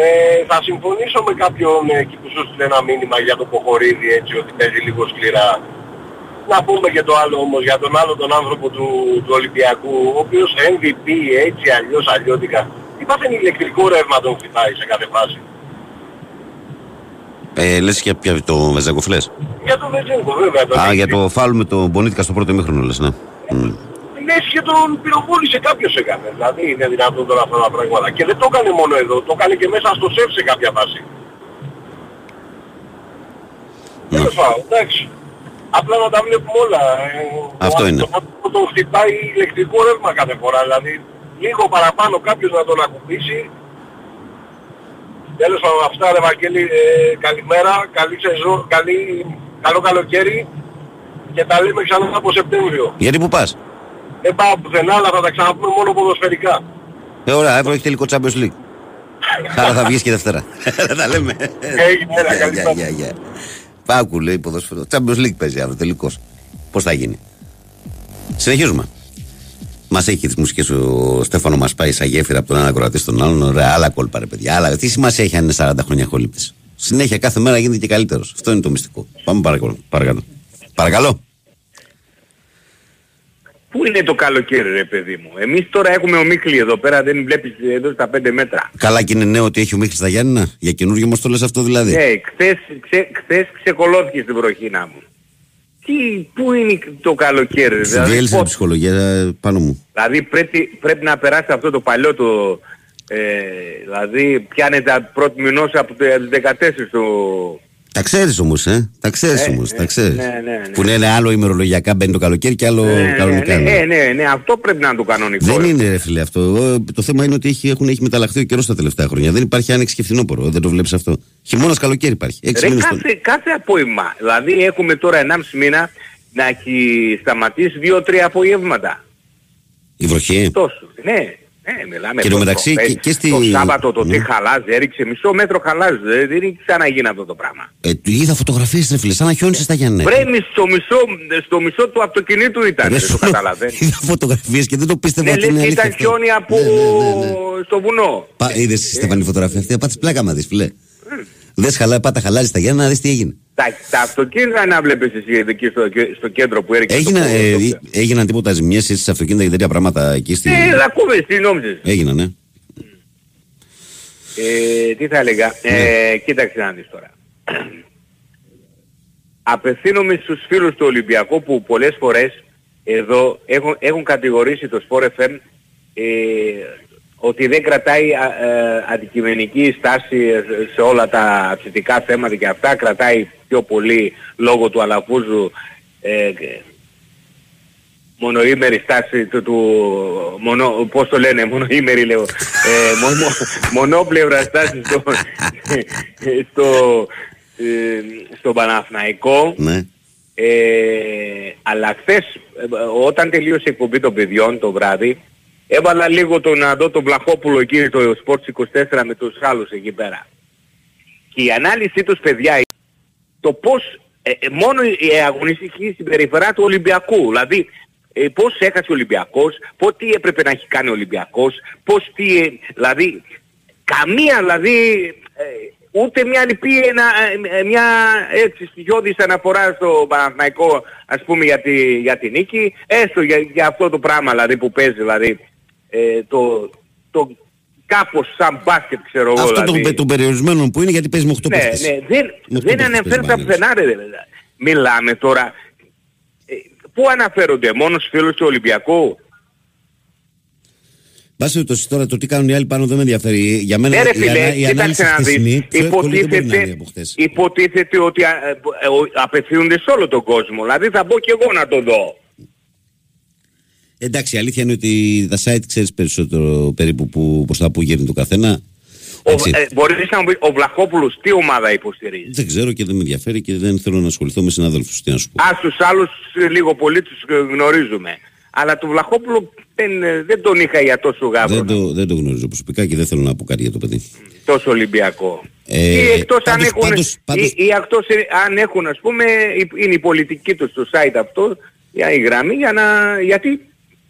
ε, θα συμφωνήσω με κάποιον ε, εκεί που σου στείλε ένα μήνυμα για το Ποχορίδη έτσι ότι παίζει λίγο σκληρά. Να πούμε και το άλλο όμως για τον άλλο τον άνθρωπο του, του Ολυμπιακού, ο οποίος MVP έτσι αλλιώς αλλιώτικα. Τι πάθαινε ηλεκτρικό ρεύμα τον χτυπάει σε κάθε φάση. Ε, λες και για το Βεζακοφλές. Για τον Βετζένκο βέβαια. Τον Α, για το φάουλ με τον Πονίτικα στο πρώτο ημίχρονο, λες, ναι. Μμ. Λες και τον πυροβόλησε κάποιος έκανε. Δηλαδή είναι δυνατόν τώρα αυτά τα πράγματα. Και δεν το έκανε μόνο εδώ, το έκανε και μέσα στο σεφ σε κάποια φάση. Ναι. Τέλος πάντων, εντάξει. Απλά να τα βλέπουμε όλα. Ε, ο Αυτό άνθρωπος είναι. που τον χτυπάει ηλεκτρικό ρεύμα κάθε φορά. Δηλαδή λίγο παραπάνω κάποιος να τον ακουμπήσει. Τέλος πάντων αυτά ρε Βαγγέλη, ε, καλημέρα, καλή σεζόν, καλή, καλό καλοκαίρι και τα λέμε ξανά από Σεπτέμβριο. Γιατί που πας; Δεν πάω πουθενά, αλλά θα τα ξαναπούμε μόνο ποδοσφαιρικά. Ε, ωραία, αύριο έχει τελικό Champions League. (laughs) Άρα θα βγεις και Δευτέρα. Θα (laughs) τα λέμε. Έγινε, έλα, Γεια, καλή γεια, πάλι. γεια, γεια. Πάκου λέει ποδόσφαιρο. Champions League παίζει αύριο τελικός. Πώς θα γίνει; Συνεχίζουμε. Μας έχει τις μουσικές ο Στέφανο μας πάει σαν γέφυρα από τον ένα ακροατή στον άλλον. Ρε, άλλα κόλπα, ρε παιδιά. Άλλα. Τι σημασία έχει αν είναι 40 χρόνια χολύπτη. Συνέχεια κάθε μέρα γίνεται και καλύτερος. Αυτό είναι το μυστικό. Πάμε παρακαλώ. Παρακαλώ. Παρακαλώ. Πού είναι το καλοκαίρι ρε παιδί μου; Εμείς τώρα έχουμε ομίχλη εδώ πέρα, δεν βλέπεις εδώ στα 5 μέτρα. Καλά και είναι νέο ότι έχει ο Μίχη στα Γιάννηνα. Για καινούργιο μας το λες αυτό δηλαδή. Ναι, χθες, ξε, χθες ξεκολώθηκε στην βροχίνα μου. Τι, πού είναι το καλοκαίρι ρε, δηλαδή, Διέλυσε την πώς- ψυχολογία ε, πάνω μου. δηλαδή πρέπει, πρέπει να περάσει αυτό το παλιό το... Ε, δηλαδή πιάνεται πρώτη μηνός από το 14 το... Τα ξέρεις όμως, ε; Τα ξέρεις Ε, όμως. ε, Τα ξέρεις. ναι, ναι, ναι. Που είναι άλλο ημερολογιακά μπαίνει το καλοκαίρι και άλλο Ναι, κανονικά. ναι, ναι. ναι, ναι, ναι, αυτό πρέπει να είναι το κανονικό. Δεν είναι ρε φίλε αυτό. Εγώ, Το θέμα είναι ότι έχει, έχουν, έχει μεταλλαχθεί ο καιρός τα τελευταία χρόνια. Δεν υπάρχει άνοιξη και φθινόπωρο. Δεν το βλέπεις αυτό. Χειμώνας καλοκαίρι υπάρχει. Έξι Ρε, μήνες το- κάθε, κάθε απόγευμα. Δηλαδή έχουμε τώρα 1,5 μήνα να έχει σταματήσει 2-3 απογεύματα. Η βροχή. Τόσο. Ναι, ναι, μιλάμε. Και εν τω το- μεταξύ το- και- και στη- Το Σάββατο το Ναι. τι χαλάζει, έριξε μισό μέτρο χαλάζει. Δεν, δεν έχει ξαναγίνει αυτό το πράγμα. Ε, του είδα φωτογραφίε ρε φίλε, σαν να χιόνισε στα Γιάννη. Βρε μισ- στο μισό, στο μισό του αυτοκινήτου ήταν, δεν το καταλαβαίνεις. (laughs) Είδα φωτογραφίες και δεν το πίστευα Ναι, ότι λες είναι και αλήθεια. ήταν αυτό. χιόνι από Ναι, ναι, ναι, ναι. στο βουνό. Πα, είδες τη Στεφανή φωτογραφία αυτή, πάτε πλάκα μα δεις φίλε. Δες χαλά, πάτα χαλάζει τα Γιάννα να δεις τι έγινε. Τα, τα αυτοκίνητα να βλέπεις εσύ εκεί στο, στο κέντρο που έριξε. Έγινα, το, ε, το- ε, έγιναν τίποτα ζημιές έτσι σε αυτοκίνητα και τέτοια πράγματα εκεί στη... Ε, ακούμε, τι νόμιζες. Έγιναν, ναι. Ε, τι θα έλεγα. Ε, κοίταξε να δεις τώρα. Απευθύνομαι στους φίλους του Ολυμπιακού που πολλές φορές εδώ έχουν, έχουν κατηγορήσει το Sport FM ε, ότι δεν κρατάει α, ε, αντικειμενική στάση σε όλα τα ψητικά θέματα και αυτά. Κρατάει πιο πολύ λόγω του Αλαφούζου ε, μονοήμερη στάση του, του μονο, πώς το λένε, μονοήμερη λέω, ε, μο, μο, μονόπλευρα στάση στο, στο, ε, στο Παναθηναϊκό. ναι. Ε, αλλά χθες ε, όταν τελείωσε η εκπομπή των παιδιών το βράδυ έβαλα λίγο το να δω τον Βλαχόπουλο εκεί στο Sports 24 με τους άλλους εκεί πέρα. Και η ανάλυση τους παιδιά το πώς ε, ε, μόνο η αγωνιστική συμπεριφορά του Ολυμπιακού. Δηλαδή ε, πώς έχασε ο Ολυμπιακός, πώς τι έπρεπε να έχει κάνει ο Ολυμπιακός, πώς τι... ε, δηλαδή καμία δηλαδή ε, ούτε μια λυπή ένα, ε, ε, μια έτσι στοιχειώδης αναφορά στο Παναθηναϊκό ας πούμε για, τη, για τη νίκη, έστω για, για αυτό το πράγμα δηλαδή που παίζει δηλαδή ε, το, το κάπως σαν μπάσκετ ξέρω εγώ Αυτό δηλαδή. των, των περιορισμένων που είναι γιατί παίζει με 8 Ναι, παίχτες. ναι, δεν, Με δεν 8 παίχτες αναφέρεται παίζει πουθενά ρε. ρε. Μιλάμε τώρα. Ε, πού αναφέρονται, μόνο στους φίλους του Ολυμπιακού; Πάση περιπτώσει τώρα το τι κάνουν οι άλλοι πάνω δεν με ενδιαφέρει. Για μένα Ναι ρε η, φίλε, ανα- η ανάλυση κοίταξε να χθεσινή δεις. πιο εύκολη δεν μπορεί να είναι Υποτίθεται, από χθες. υποτίθεται ότι α, ε, ε, ο- απευθύνονται σε όλο τον κόσμο. Δηλαδή θα μπω και εγώ να το δω. Εντάξει, η αλήθεια είναι ότι τα site ξέρεις περισσότερο περίπου που, προς τα που γέρνει το καθένα. Ο, Έτσι. ε, μπορείς να μου πεις, ο Βλαχόπουλος τι ομάδα υποστηρίζει; Δεν ξέρω και δεν με ενδιαφέρει και δεν θέλω να ασχοληθώ με συναδέλφους. Τι να σου πω. Ας τους άλλους ε, λίγο πολύ τους ε, γνωρίζουμε. Αλλά του Βλαχόπουλου δεν, ε, δεν τον είχα για τόσο γάβρο. Δεν το, δεν το γνωρίζω προσωπικά και δεν θέλω να πω κάτι για το παιδί. τόσο Ολυμπιακό. Ε, ή εκτός αν πάντως- έχουν, πάντως- πάντως- Ή, ή εκτός ε, αν έχουν ας πούμε, η- είναι η πολιτική τους στο site αυτό, για η γραμμή, για να, γιατί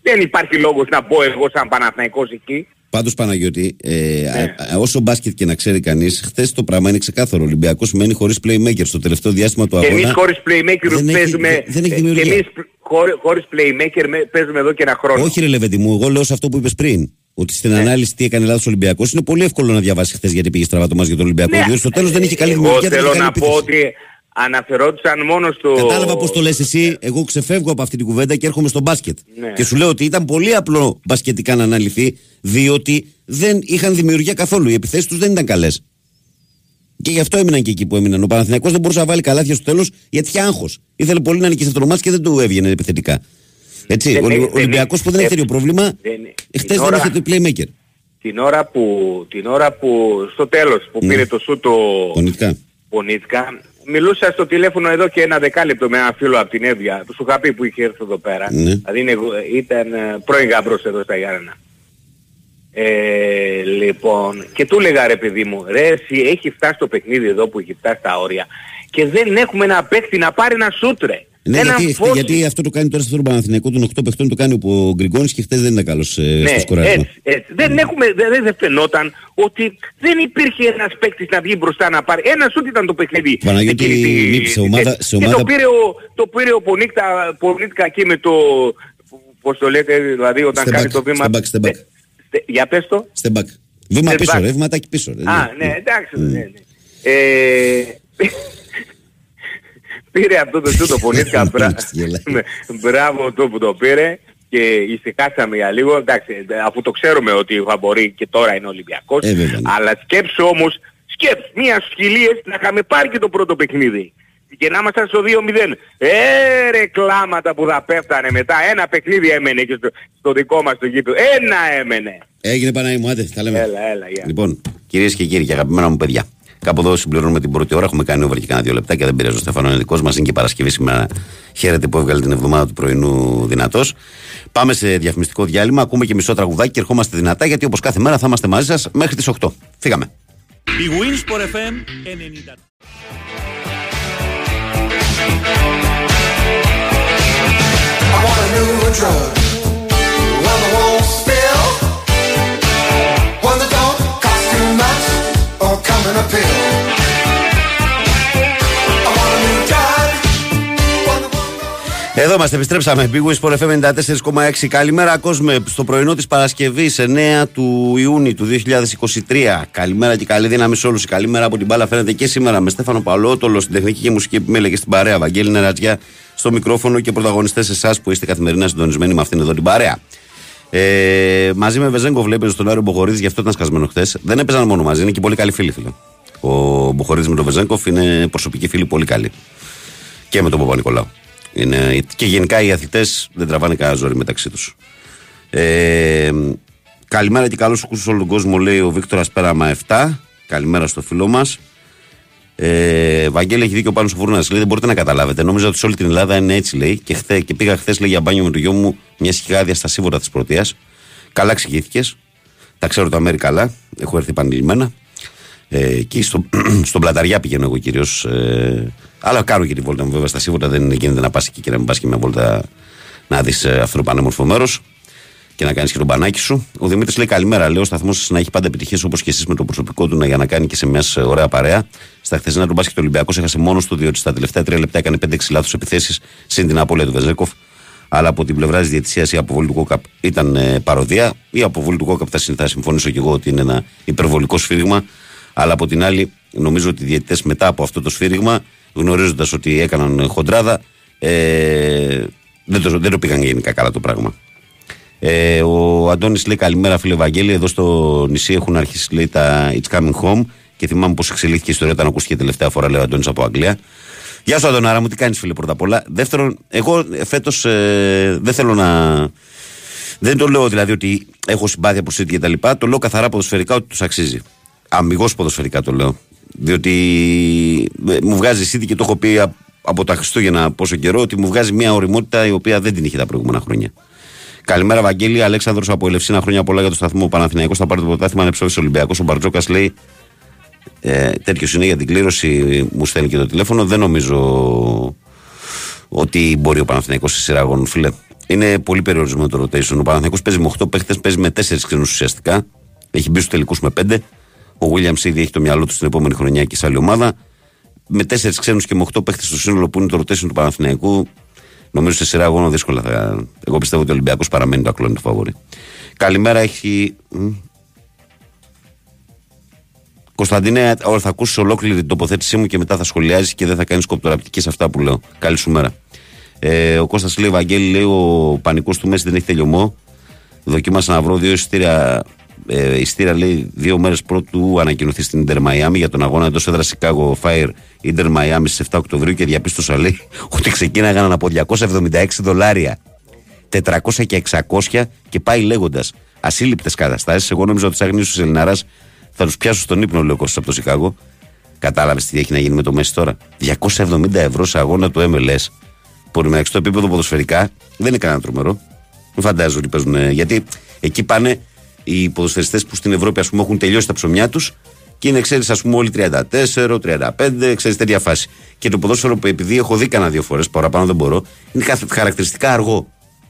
δεν υπάρχει λόγος να μπω εγώ σαν Παναθηναϊκός εκεί. Πάντως Παναγιώτη, ε, Ναι. α- α- όσο μπάσκετ και να ξέρει κανείς, χθες το πράγμα είναι ξεκάθαρο. Ο Ολυμπιακός μένει χωρίς playmaker στο τελευταίο διάστημα του Και αγώνα. εμείς χωρίς playmaker δεν έχει- παίζουμε, δεν- δεν έχει ε, και δημιουργία. εμείς χωρί- χωρίς playmaker με- παίζουμε εδώ και ένα χρόνο. Όχι, ρε Λεβέντι μου, εγώ λέω σε αυτό που είπες πριν. Ότι στην ανάλυση τι έκανε λάθος ο Ολυμπιακός είναι πολύ εύκολο να διαβάσει χθες γιατί πήγε στραβά το μάτς για τον Ολυμπιακό. Ναι, διότι στο τέλος δεν είχε καλή εγώ δημιουργία. δεν είχε θέλω καλή να πω επίθεση. ότι αναφερόντουσαν μόνο στο... Κατάλαβα πώς το λες εσύ. Εγώ ξεφεύγω από αυτή την κουβέντα και έρχομαι στο μπάσκετ. Ναι. Και σου λέω ότι ήταν πολύ απλό μπασκετικά να αναλυθεί, διότι δεν είχαν δημιουργία καθόλου. Οι επιθέσεις τους δεν ήταν καλές. Και γι' αυτό έμειναν και εκεί που έμειναν. Ο Παναθηναϊκός δεν μπορούσε να βάλει καλάθια στο τέλος γιατί είχε άγχος. Ήθελε πολύ να νικήσει αυτό το μάτς και δεν του έβγαινε επιθετικά. Έτσι, Δεν ο έχει- Ολυ- δεν Ολυμπιακός έχει- που δεν έχει ε, τέτοιο πρόβλημα, δεν- χθε την δεν ώρα- είχε το playmaker. την ώρα που, την ώρα που στο τέλος που Ναι. πήρε το σου το Πονητικά. Πονίτκα, μιλούσα στο τηλέφωνο εδώ και ένα δεκάλεπτο με ένα φίλο από την Εύβοια, του σου είχα πει που είχε έρθει εδώ πέρα. Ναι. Δηλαδή είναι, ήταν ε, πρώην γαμπρός εδώ στα Γιάννενα. Ε, λοιπόν, και του έλεγα ρε παιδί μου, ρε εσύ έχει φτάσει το παιχνίδι εδώ που έχει φτάσει τα όρια και δεν έχουμε ένα παίχτη να πάρει ένα σούτρε. Ναι, Έναν γιατί, φως. γιατί αυτό το κάνει τώρα στο Παναθηναϊκό των 8 παιχτών, το κάνει ο Γκριγκόνης και χθες δεν ήταν καλός ε, Ναι, στο σκοράρισμα. έτσι, έτσι. Δεν, έχουμε, δεν, δεν φαινόταν ότι δεν υπήρχε ένας παίκτης να βγει μπροστά να πάρει. Ένας σούτ ήταν το παιχνίδι. Παναγιώτη, Εκείνη τη- λείπει σε ομάδα- και σε ομάδα- το πήρε ο, το πήρε ο Πονίκτα, Πονίκτα εκεί με το... Πώς το λέτε, δηλαδή όταν Step κάνει back, το βήμα... step back, step back. Ε, στε- για πες το. Step back. Βήμα Step πίσω, back. ρε, βήματάκι πίσω. Ρε, Α, ναι, εντάξει. Ναι, ναι. Ε, πήρε αυτό το σούτ ο Πονίτκα. μπρα- Γελάει. με- (laughs) Μπράβο το που το πήρε και ησυχάσαμε για λίγο. Εντάξει, αφού το ξέρουμε ότι θα μπορεί και τώρα είναι Ολυμπιακός. Ε, βέβαια, ναι. Αλλά σκέψου όμως, σκέψη, μία στους χιλίες να είχαμε πάρει και το πρώτο παιχνίδι. Και να ήμασταν στο 2-0. Ε, ρε κλάματα που θα πέφτανε μετά. Ένα παιχνίδι έμενε και στο, στο δικό μας το γήπεδο. Ένα έμενε. Έγινε Παναγί μου, άντε, τα λέμε. Έλα, έλα, γεια. Λοιπόν, κυρίες και κύριοι και αγαπημένα μου παιδιά, κάπου εδώ συμπληρώνουμε την πρώτη ώρα. Έχουμε κάνει over και κανένα δύο λεπτά και δεν πειράζει. Ο Στεφανό είναι δικός μας. Είναι και Παρασκευή σήμερα. Χαίρετε που έβγαλε την εβδομάδα του πρωινού δυνατός. Πάμε σε διαφημιστικό διάλειμμα. Ακούμε και μισό τραγουδάκι και ερχόμαστε δυνατά γιατί όπως κάθε μέρα θα είμαστε μαζί σας μέχρι τις 8. Φύγαμε. Η Winsport FM 90. I want a new drug. Εδώ είμαστε, επιστρέψαμε. Big Wings Sport FM 94,6. Καλημέρα, κόσμο. Στο πρωινό της Παρασκευής, 9 του Ιούνιου του 2023. Καλημέρα και καλή δύναμη σε όλους. Καλημέρα από την μπάλα φαίνεται και σήμερα με Στέφανο Παλότολο στην τεχνική και μουσική επιμέλεια και στην παρέα. Βαγγέλη Νερατζιά στο μικρόφωνο και πρωταγωνιστές εσάς που είστε καθημερινά συντονισμένοι με αυτήν εδώ την παρέα. Ε, μαζί με Βεζέγκο βλέπει στον Άριο Μποχορίδη, γι' αυτό ήταν σκασμένο χθες. Δεν έπαιζαν μόνο μαζί, είναι και πολύ καλοί φίλοι, φίλε. Ο Μποχορίδης με τον Βεζέγκοφ είναι προσωπικοί φίλοι πολύ καλοί. Και με τον Παπα-Νικολάου. Είναι, και γενικά οι αθλητές δεν τραβάνε κανένα ζόρι μεταξύ τους. Ε, καλημέρα και καλώς ακούσου σε όλο τον κόσμο, λέει ο Βίκτορα Πέραμα 7. Καλημέρα στο φίλο μας. Ε, Βαγγέλη έχει δίκιο πάνω στο φούρνο. Λέει δεν μπορείτε να καταλάβετε. Νόμιζα ότι σε όλη την Ελλάδα είναι έτσι, λέει. Και, χθε, και πήγα χθες, λέει, για μπάνιο με το γιο μου μια σχηγάδια στα σύμβολα της πρωτείας. Καλά εξηγήθηκε. Τα ξέρω τα μέρη καλά. Έχω έρθει επανειλημμένα. Ε, εκεί στο, (clears throat) στον Πλαταριά πηγαίνω εγώ κυρίως. Ε, αλλά κάνω και τη βόλτα μου βέβαια στα σύμβολα. Δεν γίνεται να πας εκεί και να μην πας και μια βόλτα να δεις ε, αυτό το πανέμορφο μέρος και να κάνεις και τον πανάκι σου. Ο Δημήτρης λέει καλημέρα. Λέω ο σταθμός σα να έχει πάντα επιτυχίες όπως και εσείς με το προσωπικό του να, για να κάνει και σε μιας ε, ωραία παρέα. Στα χθεσινά του μπάσκετ Ολυμπιακός έχασε μόνος του διότι στα τελευταία τρία λεπτά έκανε 5-6 λάθος επιθέσεις συν την απώλεια του Βεζέκοφ. Αλλά από την πλευρά της διαιτησίας η αποβολή του Κόκαπ ήταν ε, παροδία. Η αποβολή του Κόκαπ θα, συν- θα συμφωνήσω και εγώ ότι είναι ένα υπερβολικό σφύριγμα. Αλλά από την άλλη, νομίζω ότι οι διαιτητές μετά από αυτό το σφύριγμα, γνωρίζοντας ότι έκαναν ε, χοντράδα, ε, δεν, το, δεν το πήγαν γενικά καλά το πράγμα. Ε, ο Αντώνης λέει καλημέρα, φίλε Βαγγέλη. Εδώ στο νησί έχουν αρχίσει λέει, τα It's coming home και θυμάμαι πώς εξελίχθηκε η ιστορία όταν ακούστηκε τελευταία φορά, λέει ο Αντώνης από Αγγλία. Γεια σου, Αντωνάρα μου, τι κάνεις, φίλε, πρώτα απ' όλα. Δεύτερον, εγώ φέτος ε, δεν θέλω να. Δεν το λέω δηλαδή ότι έχω συμπάθεια προς City και τα λοιπά. Το λέω καθαρά ποδοσφαιρικά ότι τους αξίζει. Αμυγός ποδοσφαιρικά το λέω. Διότι ε, μου βγάζει η City και το έχω πει α- από τα Χριστούγεννα πόσο καιρό ότι μου βγάζει μια οριμότητα η οποία δεν την είχε τα προηγούμενα χρόνια. Καλημέρα, Βαγγέλη. Αλέξανδρος από Ελευσίνα. Χρόνια πολλά για το σταθμό. Ο Παναθηναϊκός θα πάρει το πρωτάθλημα. Είναι ψόφιο Ολυμπιακός. Ο Μπαρτζόκας λέει ε, τέτοιος είναι για την κλήρωση. Μου στέλνει και το τηλέφωνο. Δεν νομίζω ότι μπορεί ο Παναθηναϊκός σε σειρά αγώνων, φίλε. Είναι πολύ περιορισμένο το rotation. Ο Παναθηναϊκός παίζει με 8 παίχτες, παίζει με 4 ξένους ουσιαστικά. Έχει μπει στους τελικούς με 5. Ο Williams ήδη έχει το μυαλό του στην επόμενη χρονιά και σε άλλη ομάδα. Με 4 ξένους και με 8 παίχτες στο σύνολο που είναι το rotation του Παναθηναϊκού, νομίζω σε σειρά αγώνων δύσκολα θα. Εγώ πιστεύω ότι ο Ολυμπιακός παραμένει το ακλόνι του φαβόρη. Καλημέρα, έχει. μ, Κωνσταντίνε, όλα θα ακούσεις ολόκληρη την τοποθέτησή μου και μετά θα σχολιάζεις και δεν θα κάνεις κοπτοραπτική σε αυτά που λέω. Καλή σου μέρα. Ε, ο Κώστας λέει: Βαγγέλη, λέει: Ο πανικός του Μέση δεν έχει τελειωμό. Δοκίμασα να βρω δύο ειστήρια. Ε, ειστήρια λέει δύο μέρες πρώτου ανακοινωθεί στην Inter Miami για τον αγώνα εντός έδρας Chicago Fire Inter Miami στις 7 Οκτωβρίου και διαπίστωσα λέει (laughs) ότι ξεκίναγαν από 276 δολάρια. 400 και 600 και πάει λέγοντας ασύλληπτες καταστάσεις. Εγώ νόμιζα ότι του αγνήσου Ελληναράς θα τους πιάσω στον ύπνο, λέει ο Κώστας από το Σικάγο. Κατάλαβες τι έχει να γίνει με το Μέση τώρα. 270 ευρώ σε αγώνα του MLS. Που εντάξει, στο επίπεδο ποδοσφαιρικά δεν είναι κανένα τρομερό. Μην φαντάζομαι ότι παίζουν. ε, Γιατί εκεί πάνε οι ποδοσφαιριστές που στην Ευρώπη ας πούμε, έχουν τελειώσει τα ψωμιά τους και είναι, ξέρεις, ας πούμε, όλοι 34, 35, ξέρεις τέτοια φάση. Και το ποδόσφαιρο που επειδή έχω δει κανένα δύο φορές, παραπάνω δεν μπορώ, είναι καθ- χαρακτηριστικά αργό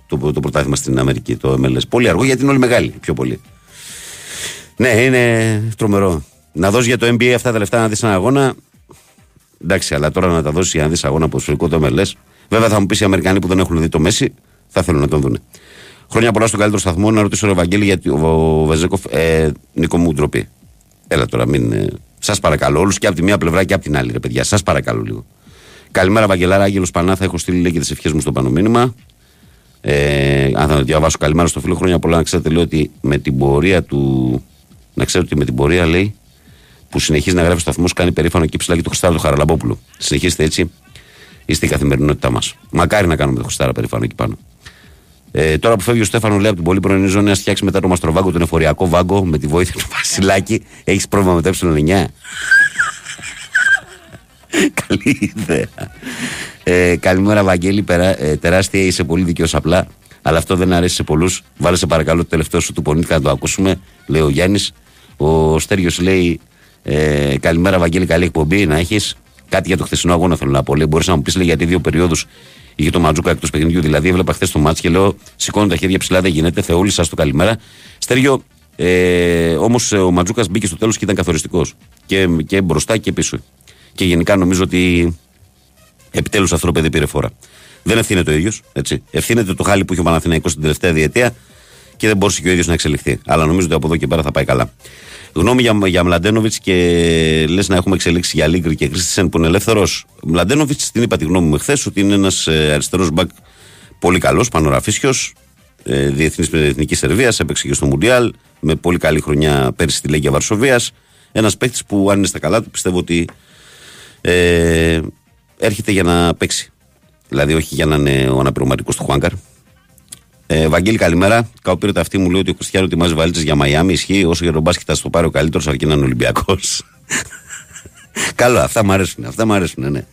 το, το πρωτάθλημα στην Αμερική, το MLS. Πολύ αργό γιατί είναι όλοι μεγάλοι, πιο πολύ. Ναι, είναι τρομερό. Να δώσεις για το NBA αυτά τα λεφτά να δεις έναν αγώνα. Εντάξει, αλλά τώρα να τα δώσεις για να δεις αγώνα ποδοσφαιρικό το MLS. Βέβαια θα μου πεις οι Αμερικανοί που δεν έχουν δει το Μέση, θα θέλουν να τον δουν. Χρόνια πολλά στον καλύτερο σταθμό. Να ρωτήσω τον Ευαγγέλη γιατί ο Βεζέκοφ. Ε, Νίκο μου ντροπή. Έλα τώρα, μην. Ε, Σας παρακαλώ, όλους και από τη μία πλευρά και από την άλλη, ρε παιδιά. Σας παρακαλώ λίγο. Καλημέρα, Βαγγελάρα, Άγγελος Πανάθα. Έχω στείλει λέει, και τις ευχές μου στο πάνω μήνυμα. Ε, αν θα το διαβάσω καλημέρα στο φίλο χρόνια πολλά να ξέρετε λέει ότι με την πορεία του να ξέρετε ότι με την πορεία λέει που συνεχίζει να γράφει ο σταθμός κάνει περήφανο και ψηλά και το Χριστάρα του Χαραλαμπόπουλου. Συνεχίστε έτσι, είστε η καθημερινότητά μας. Μακάρι να κάνουμε το Χριστάρα περήφανο εκεί πάνω. Ε, τώρα που φεύγει ο Στέφανο λέει από την πολύ πρωινή ζώνη να φτιάξει μετά το μαστροβάγκο, τον εφοριακό βάγκο με τη βοήθεια του Βασιλάκη. Έχεις πρόβλημα με το ε9. (laughs) Καλή ιδέα. Ε, καλημέρα, Βαγγέλη. Περα, ε, τεράστια είσαι πολύ δικαιό απλά. Αλλά αυτό δεν αρέσει σε πολλούς. Βάλε σε παρακαλώ το τελευταίο σου του πονίτικα να το ακούσουμε. Λέει ο Γιάννης. Ο Στέριος λέει ε, Καλημέρα, Βαγγέλη. Καλή εκπομπή να έχεις. Κάτι για το χθεσινό αγώνα θέλω να πω. Λέει, μπορείς να μου πεις λέει, γιατί δύο περιόδους είχε το Ματζούκα εκτός παιχνιδιού. Δηλαδή, έβλεπα χθες το μάτσο και λέω Σηκώνω τα χέρια ψηλά, δεν γίνεται. Θεόλη σας το καλημέρα. Στέριο, ε, όμως ο Ματζούκας μπήκε στο τέλος και ήταν καθοριστικός. Και, και μπροστά και πίσω. Και γενικά νομίζω ότι επιτέλους αυτό το παιδί πήρε φορά. Δεν ευθύνεται ο ίδιος. Ευθύνεται το χάλι που είχε ο Παναθηναϊκός την τελευταία διετία και δεν μπορούσε και ο ίδιος να εξελιχθεί. Αλλά νομίζω ότι από εδώ και πέρα θα πάει καλά. Γνώμη για, για Μλαντένοβιτς και λες να έχουμε εξελίξει για Λίγκρ και Κρίστησεν που είναι ελεύθερος. Μλαντένοβιτς την είπα τη γνώμη μου χθε ότι είναι ένας ε, αριστερός μπακ πολύ καλός, πανοραφίσιος, ε, διεθνής με εθνικής Σερβίας, έπαιξε και στο Μουντιάλ, με πολύ καλή χρονιά πέρσι στη Λέγκια Βαρσοβίας. Ένας παίκτης που αν είναι στα καλά του πιστεύω ότι ε, έρχεται για να παίξει. Δηλαδή, όχι για να είναι ο αναπληρωματικός του Χουάνκαρ. Ε, Βαγγέλη, καλημέρα. Κάπου πήρε αυτή μου λέει ότι ο Κριστιανό ετοιμάζει βαλίτσες για Μαϊάμι. Ισχύει. Όσο για τον μπάσκετ θα στο πάρει ο καλύτερος, αρκεί να είναι Ολυμπιακός. (laughs) Καλό, αυτά μου αρέσουν. Αυτά μου αρέσουν, ναι.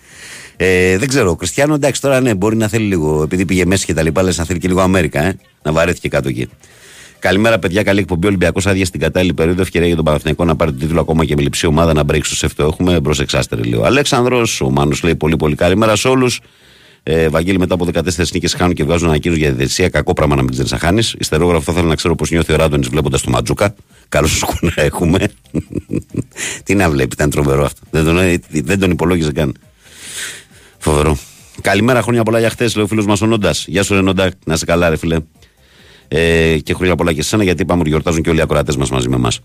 Ε, δεν ξέρω. Ο Κριστιανό εντάξει τώρα ναι, μπορεί να θέλει λίγο. Επειδή πήγε μέσα και τα λοιπά, λες να θέλει και λίγο Αμέρικα, ε, να βαρέθηκε κάτω εκεί. Καλημέρα, παιδιά. Καλή εκπομπή. Ολυμπιακός άδεια στην κατάλληλη περίοδο. Ευκαιρία για τον Παναθηναϊκό να πάρει τον τίτλο ακόμα και με λειψή ομάδα να μπρέξει στο σεφτό. Έχουμε μπρος εξάστερη λίγο. Αλέξανδρος, ο Μάνος λέει πολύ πολύ καλημέρα σε όλους. Ε, Βαγγέλη, μετά από 14 νίκες χάνουν και βγάζουν ανακοίνωση για διαιτησία. Κακό πράγμα να μην ξέρεις να χάνεις. Ιστερόγραφο θα ήθελα να ξέρω πώς νιώθει ο Ράντονης βλέποντας το Ματζούκα. Καλώ σκούνα έχουμε. (laughs) Τι να βλέπει, ήταν τρομερό αυτό. Δεν τον, δεν τον υπολόγιζε καν. Φοβερό. Καλημέρα, χρόνια πολλά για χθες, λέει ο φίλος μας ο Νόντας. Γεια σου, Ρενόντα, να σε καλά, ρε φίλε. Ε, και χρόνια πολλά και εσένα, γιατί είπαμε ότι γιορτάζουν και όλοι οι ακροατές μας μαζί με εμάς.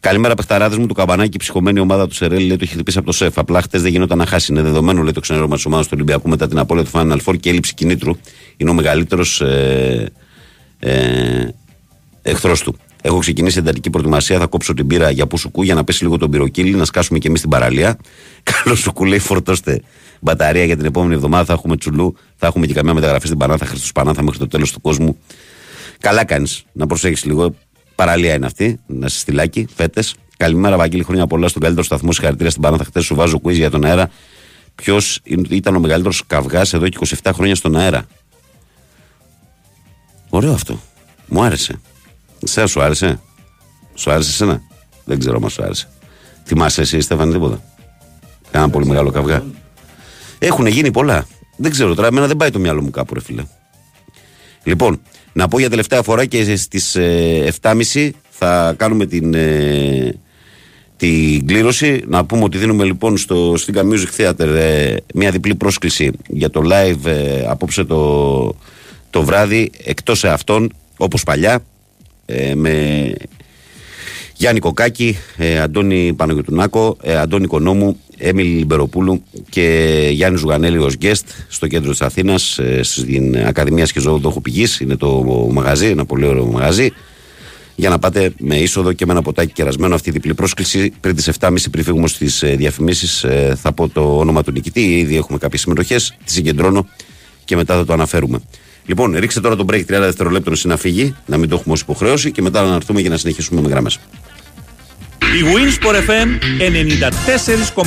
Καλημέρα, παιχταράδες μου. Του καμπανάκι, ψυχωμένη ομάδα του Σερέλ, λέει το έχει χτυπήσει από το σεφ. Απλά χτες δεν γινόταν να χάσει. Είναι δεδομένο, λέει το ξενέρωμα της ομάδας του Ολυμπιακού μετά την απώλεια του Final Four και έλλειψη κινήτρου. Είναι ο μεγαλύτερος ε, ε, εχθρός του. Έχω ξεκινήσει εντατική προετοιμασία. Θα κόψω την πύρα για Πουσουκού για να πέσει λίγο τον πυροκύλι, να σκάσουμε και εμείς την παραλία. (laughs) Καλό σου λέει, φορτώστε μπαταρία για την επόμενη εβδομάδα. Θα έχουμε τσουλού, θα έχουμε και καμιά μεταγραφή στην Πανάθα, Χριστού Πανάθα μέχρι το τέλος του κόσμου. Καλά κάνεις να προσέχεις λίγο. Παραλία είναι αυτή, να σε στυλάκι, φέτες. Καλημέρα, Βαγγέλη, χρόνια πολλά στον καλύτερο σταθμό. Συγχαρητήρια στην Πανάθα. Χθες σου βάζω quiz για τον αέρα. Ποιος ήταν ο μεγαλύτερος καυγάς εδώ και 27 χρόνια στον αέρα; Ωραίο αυτό. Μου άρεσε. Σε σου άρεσε; Σου άρεσε εσένα; Δεν ξέρω μα σου άρεσε. Θυμάσαι εσύ, Στέφανη, τίποτα; Κάνα πολύ μεγάλο καυγά. Έχουν γίνει πολλά. Δεν ξέρω τώρα, εμένα δεν πάει το μυαλό μου κάπου, ρε φίλε. Λοιπόν, να πω για τελευταία φορά και στις 7.30 θα κάνουμε την, ε, την κλήρωση. Να πούμε ότι δίνουμε λοιπόν στο Stinga Music Theater ε, μια διπλή πρόσκληση για το live ε, απόψε το, το βράδυ εκτός αυτών όπως παλιά ε, με Γιάννη Κοκάκη, ε, Αντώνη Παναγιωτουνάκο, ε, Αντώνη Κονόμου, Έμιλη Λιμπεροπούλου και Γιάννη Ζουγανέλη ως guest στο κέντρο της Αθήνας, ε, στην Ακαδημία Σχεζόδοχου Πηγής. Είναι το μαγαζί, ένα πολύ ωραίο μαγαζί. Για να πάτε με είσοδο και με ένα ποτάκι κερασμένο αυτή η διπλή πρόσκληση. Πριν τις 7.30 πριν φύγουμε στις ε, διαφημίσεις, ε, θα πω το όνομα του νικητή. Ήδη έχουμε κάποιες συμμετοχές. Τη συγκεντρώνω και μετά θα το αναφέρουμε. Λοιπόν, ρίξτε τώρα τον break 30 δευτερολέπτων να φύγει, να μην το έχουμε ως υποχρέωση και μετά να έρθουμε για να συνεχίσουμε με γραμμές. Η Winsport FM 94,6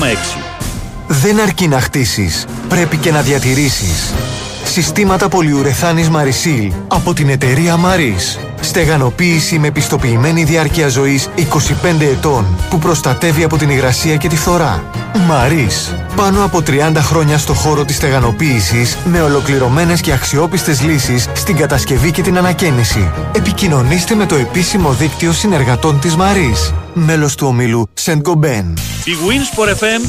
Δεν αρκεί να χτίσεις, πρέπει και να διατηρήσεις. Συστήματα πολυουρεθάνης Marisil από την εταιρεία Maris. Στεγανοποίηση με πιστοποιημένη διάρκεια ζωής 25 ετών που προστατεύει από την υγρασία και τη φθορά. Maris. Πάνω από 30 χρόνια στο χώρο της στεγανοποίησης με ολοκληρωμένες και αξιόπιστες λύσεις στην κατασκευή και την ανακαίνιση. Επικοινωνήστε με το επίσημο δίκτυο συνεργατών της Maris. Μέλος του ομίλου Saint Gobain. Η Winsport FM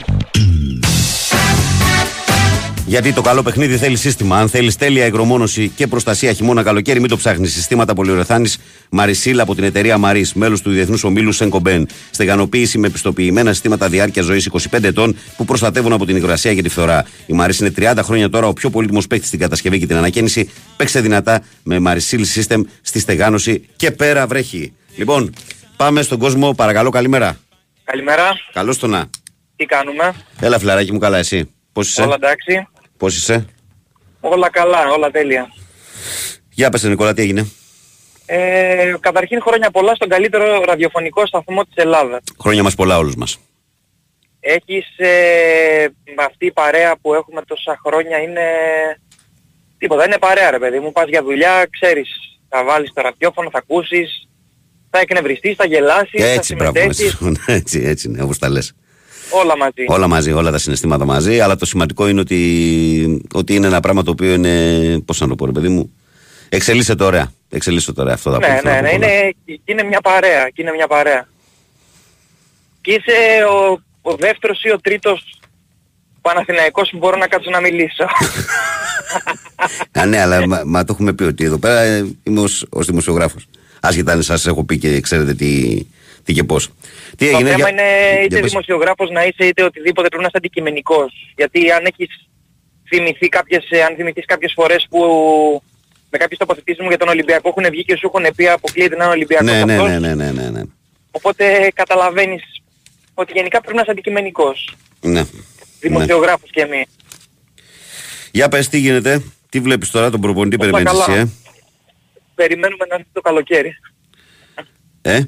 94,6 Γιατί το καλό παιχνίδι θέλει σύστημα. Αν θέλεις τέλεια υγρομόνωση και προστασία χειμώνα καλοκαίρι, μην το ψάχνεις. Συστήματα πολυουρεθάνη Μαρισίλα από την εταιρεία Μαρή, μέλος του Διεθνούς Ομίλου Σενκομπέν. Στεγανοποίηση με πιστοποιημένα συστήματα διάρκεια ζωής 25 ετών που προστατεύουν από την υγρασία και τη φθορά. Η Μαρή είναι 30 χρόνια τώρα ο πιο πολύτιμος παίκτης στην κατασκευή και την ανακαίνιση. Παίξε δυνατά με Marisil System στη στεγάνωση και πέρα βρέχει. Λοιπόν, Πάμε στον κόσμο, παρακαλώ, καλημέρα. Καλημέρα. Καλώς το να. Τι κάνουμε; Έλα, φιλαράκι μου, καλά, εσύ. Πώς είσαι, Όλα εντάξει. Πώς είσαι; Όλα καλά, όλα τέλεια. Για πες, Νικόλα, τι έγινε; Ε, καταρχήν χρόνια πολλά στον καλύτερο ραδιοφωνικό σταθμό της Ελλάδας. Χρόνια μας πολλά όλους μας. Έχεις ε, με αυτή η παρέα που έχουμε τόσα χρόνια είναι τίποτα, είναι παρέα ρε παιδί μου. Πας για δουλειά, ξέρεις, θα βάλεις το ραδιόφωνο, θα ακούσεις, θα εκνευριστείς, θα γελάσεις, θα Έτσι, μπράβο. συμμετέχεις, Έτσι, (laughs) έτσι, έτσι είναι, όπως τα λες. Όλα μαζί. Όλα μαζί, όλα τα συναισθήματα μαζί. Αλλά το σημαντικό είναι ότι, ότι είναι ένα πράγμα το οποίο είναι. Πώς να το πω, ρε παιδί μου. Εξελίσσεται ωραία. Εξελίσσεται ωραία αυτό θα πω. Ναι, θέλω ναι, να ναι, πω πολλά. είναι, και είναι μια παρέα, και είναι μια παρέα. Και είσαι ο, ο δεύτερος ή ο τρίτος Παναθηναϊκός που μπορώ να κάτσω να μιλήσω. (laughs) Α, ναι, αλλά μα, μα το έχουμε πει ότι εδώ πέρα ε, είμαι ως, ως δημοσιογράφος. Άσχετα αν σας έχω πει και ξέρετε τι, τι και πώς. Τι Το έγινε, θέμα για- είναι για είτε πες. δημοσιογράφος να είσαι είτε οτιδήποτε πρέπει να είσαι αντικειμενικός. Γιατί αν έχεις θυμηθεί κάποιες, ε, αν θυμηθείς κάποιες φορές που με κάποιες τοποθετήσεις μου για τον Ολυμπιακό έχουν βγει και σου έχουν πει αποκλείεται να είναι Ολυμπιακός Ναι, ναι, αυτός. ναι, ναι, ναι, ναι, ναι. Οπότε καταλαβαίνεις ότι γενικά πρέπει να είσαι αντικειμενικός. ναι. Δημοσιογράφος και εμείς. Για πες τι γίνεται, τι βλέπεις τώρα τον προπονητή Όλα περιμένεις καλά. εσύ, Περιμένουμε να έρθει το καλοκαίρι. ε;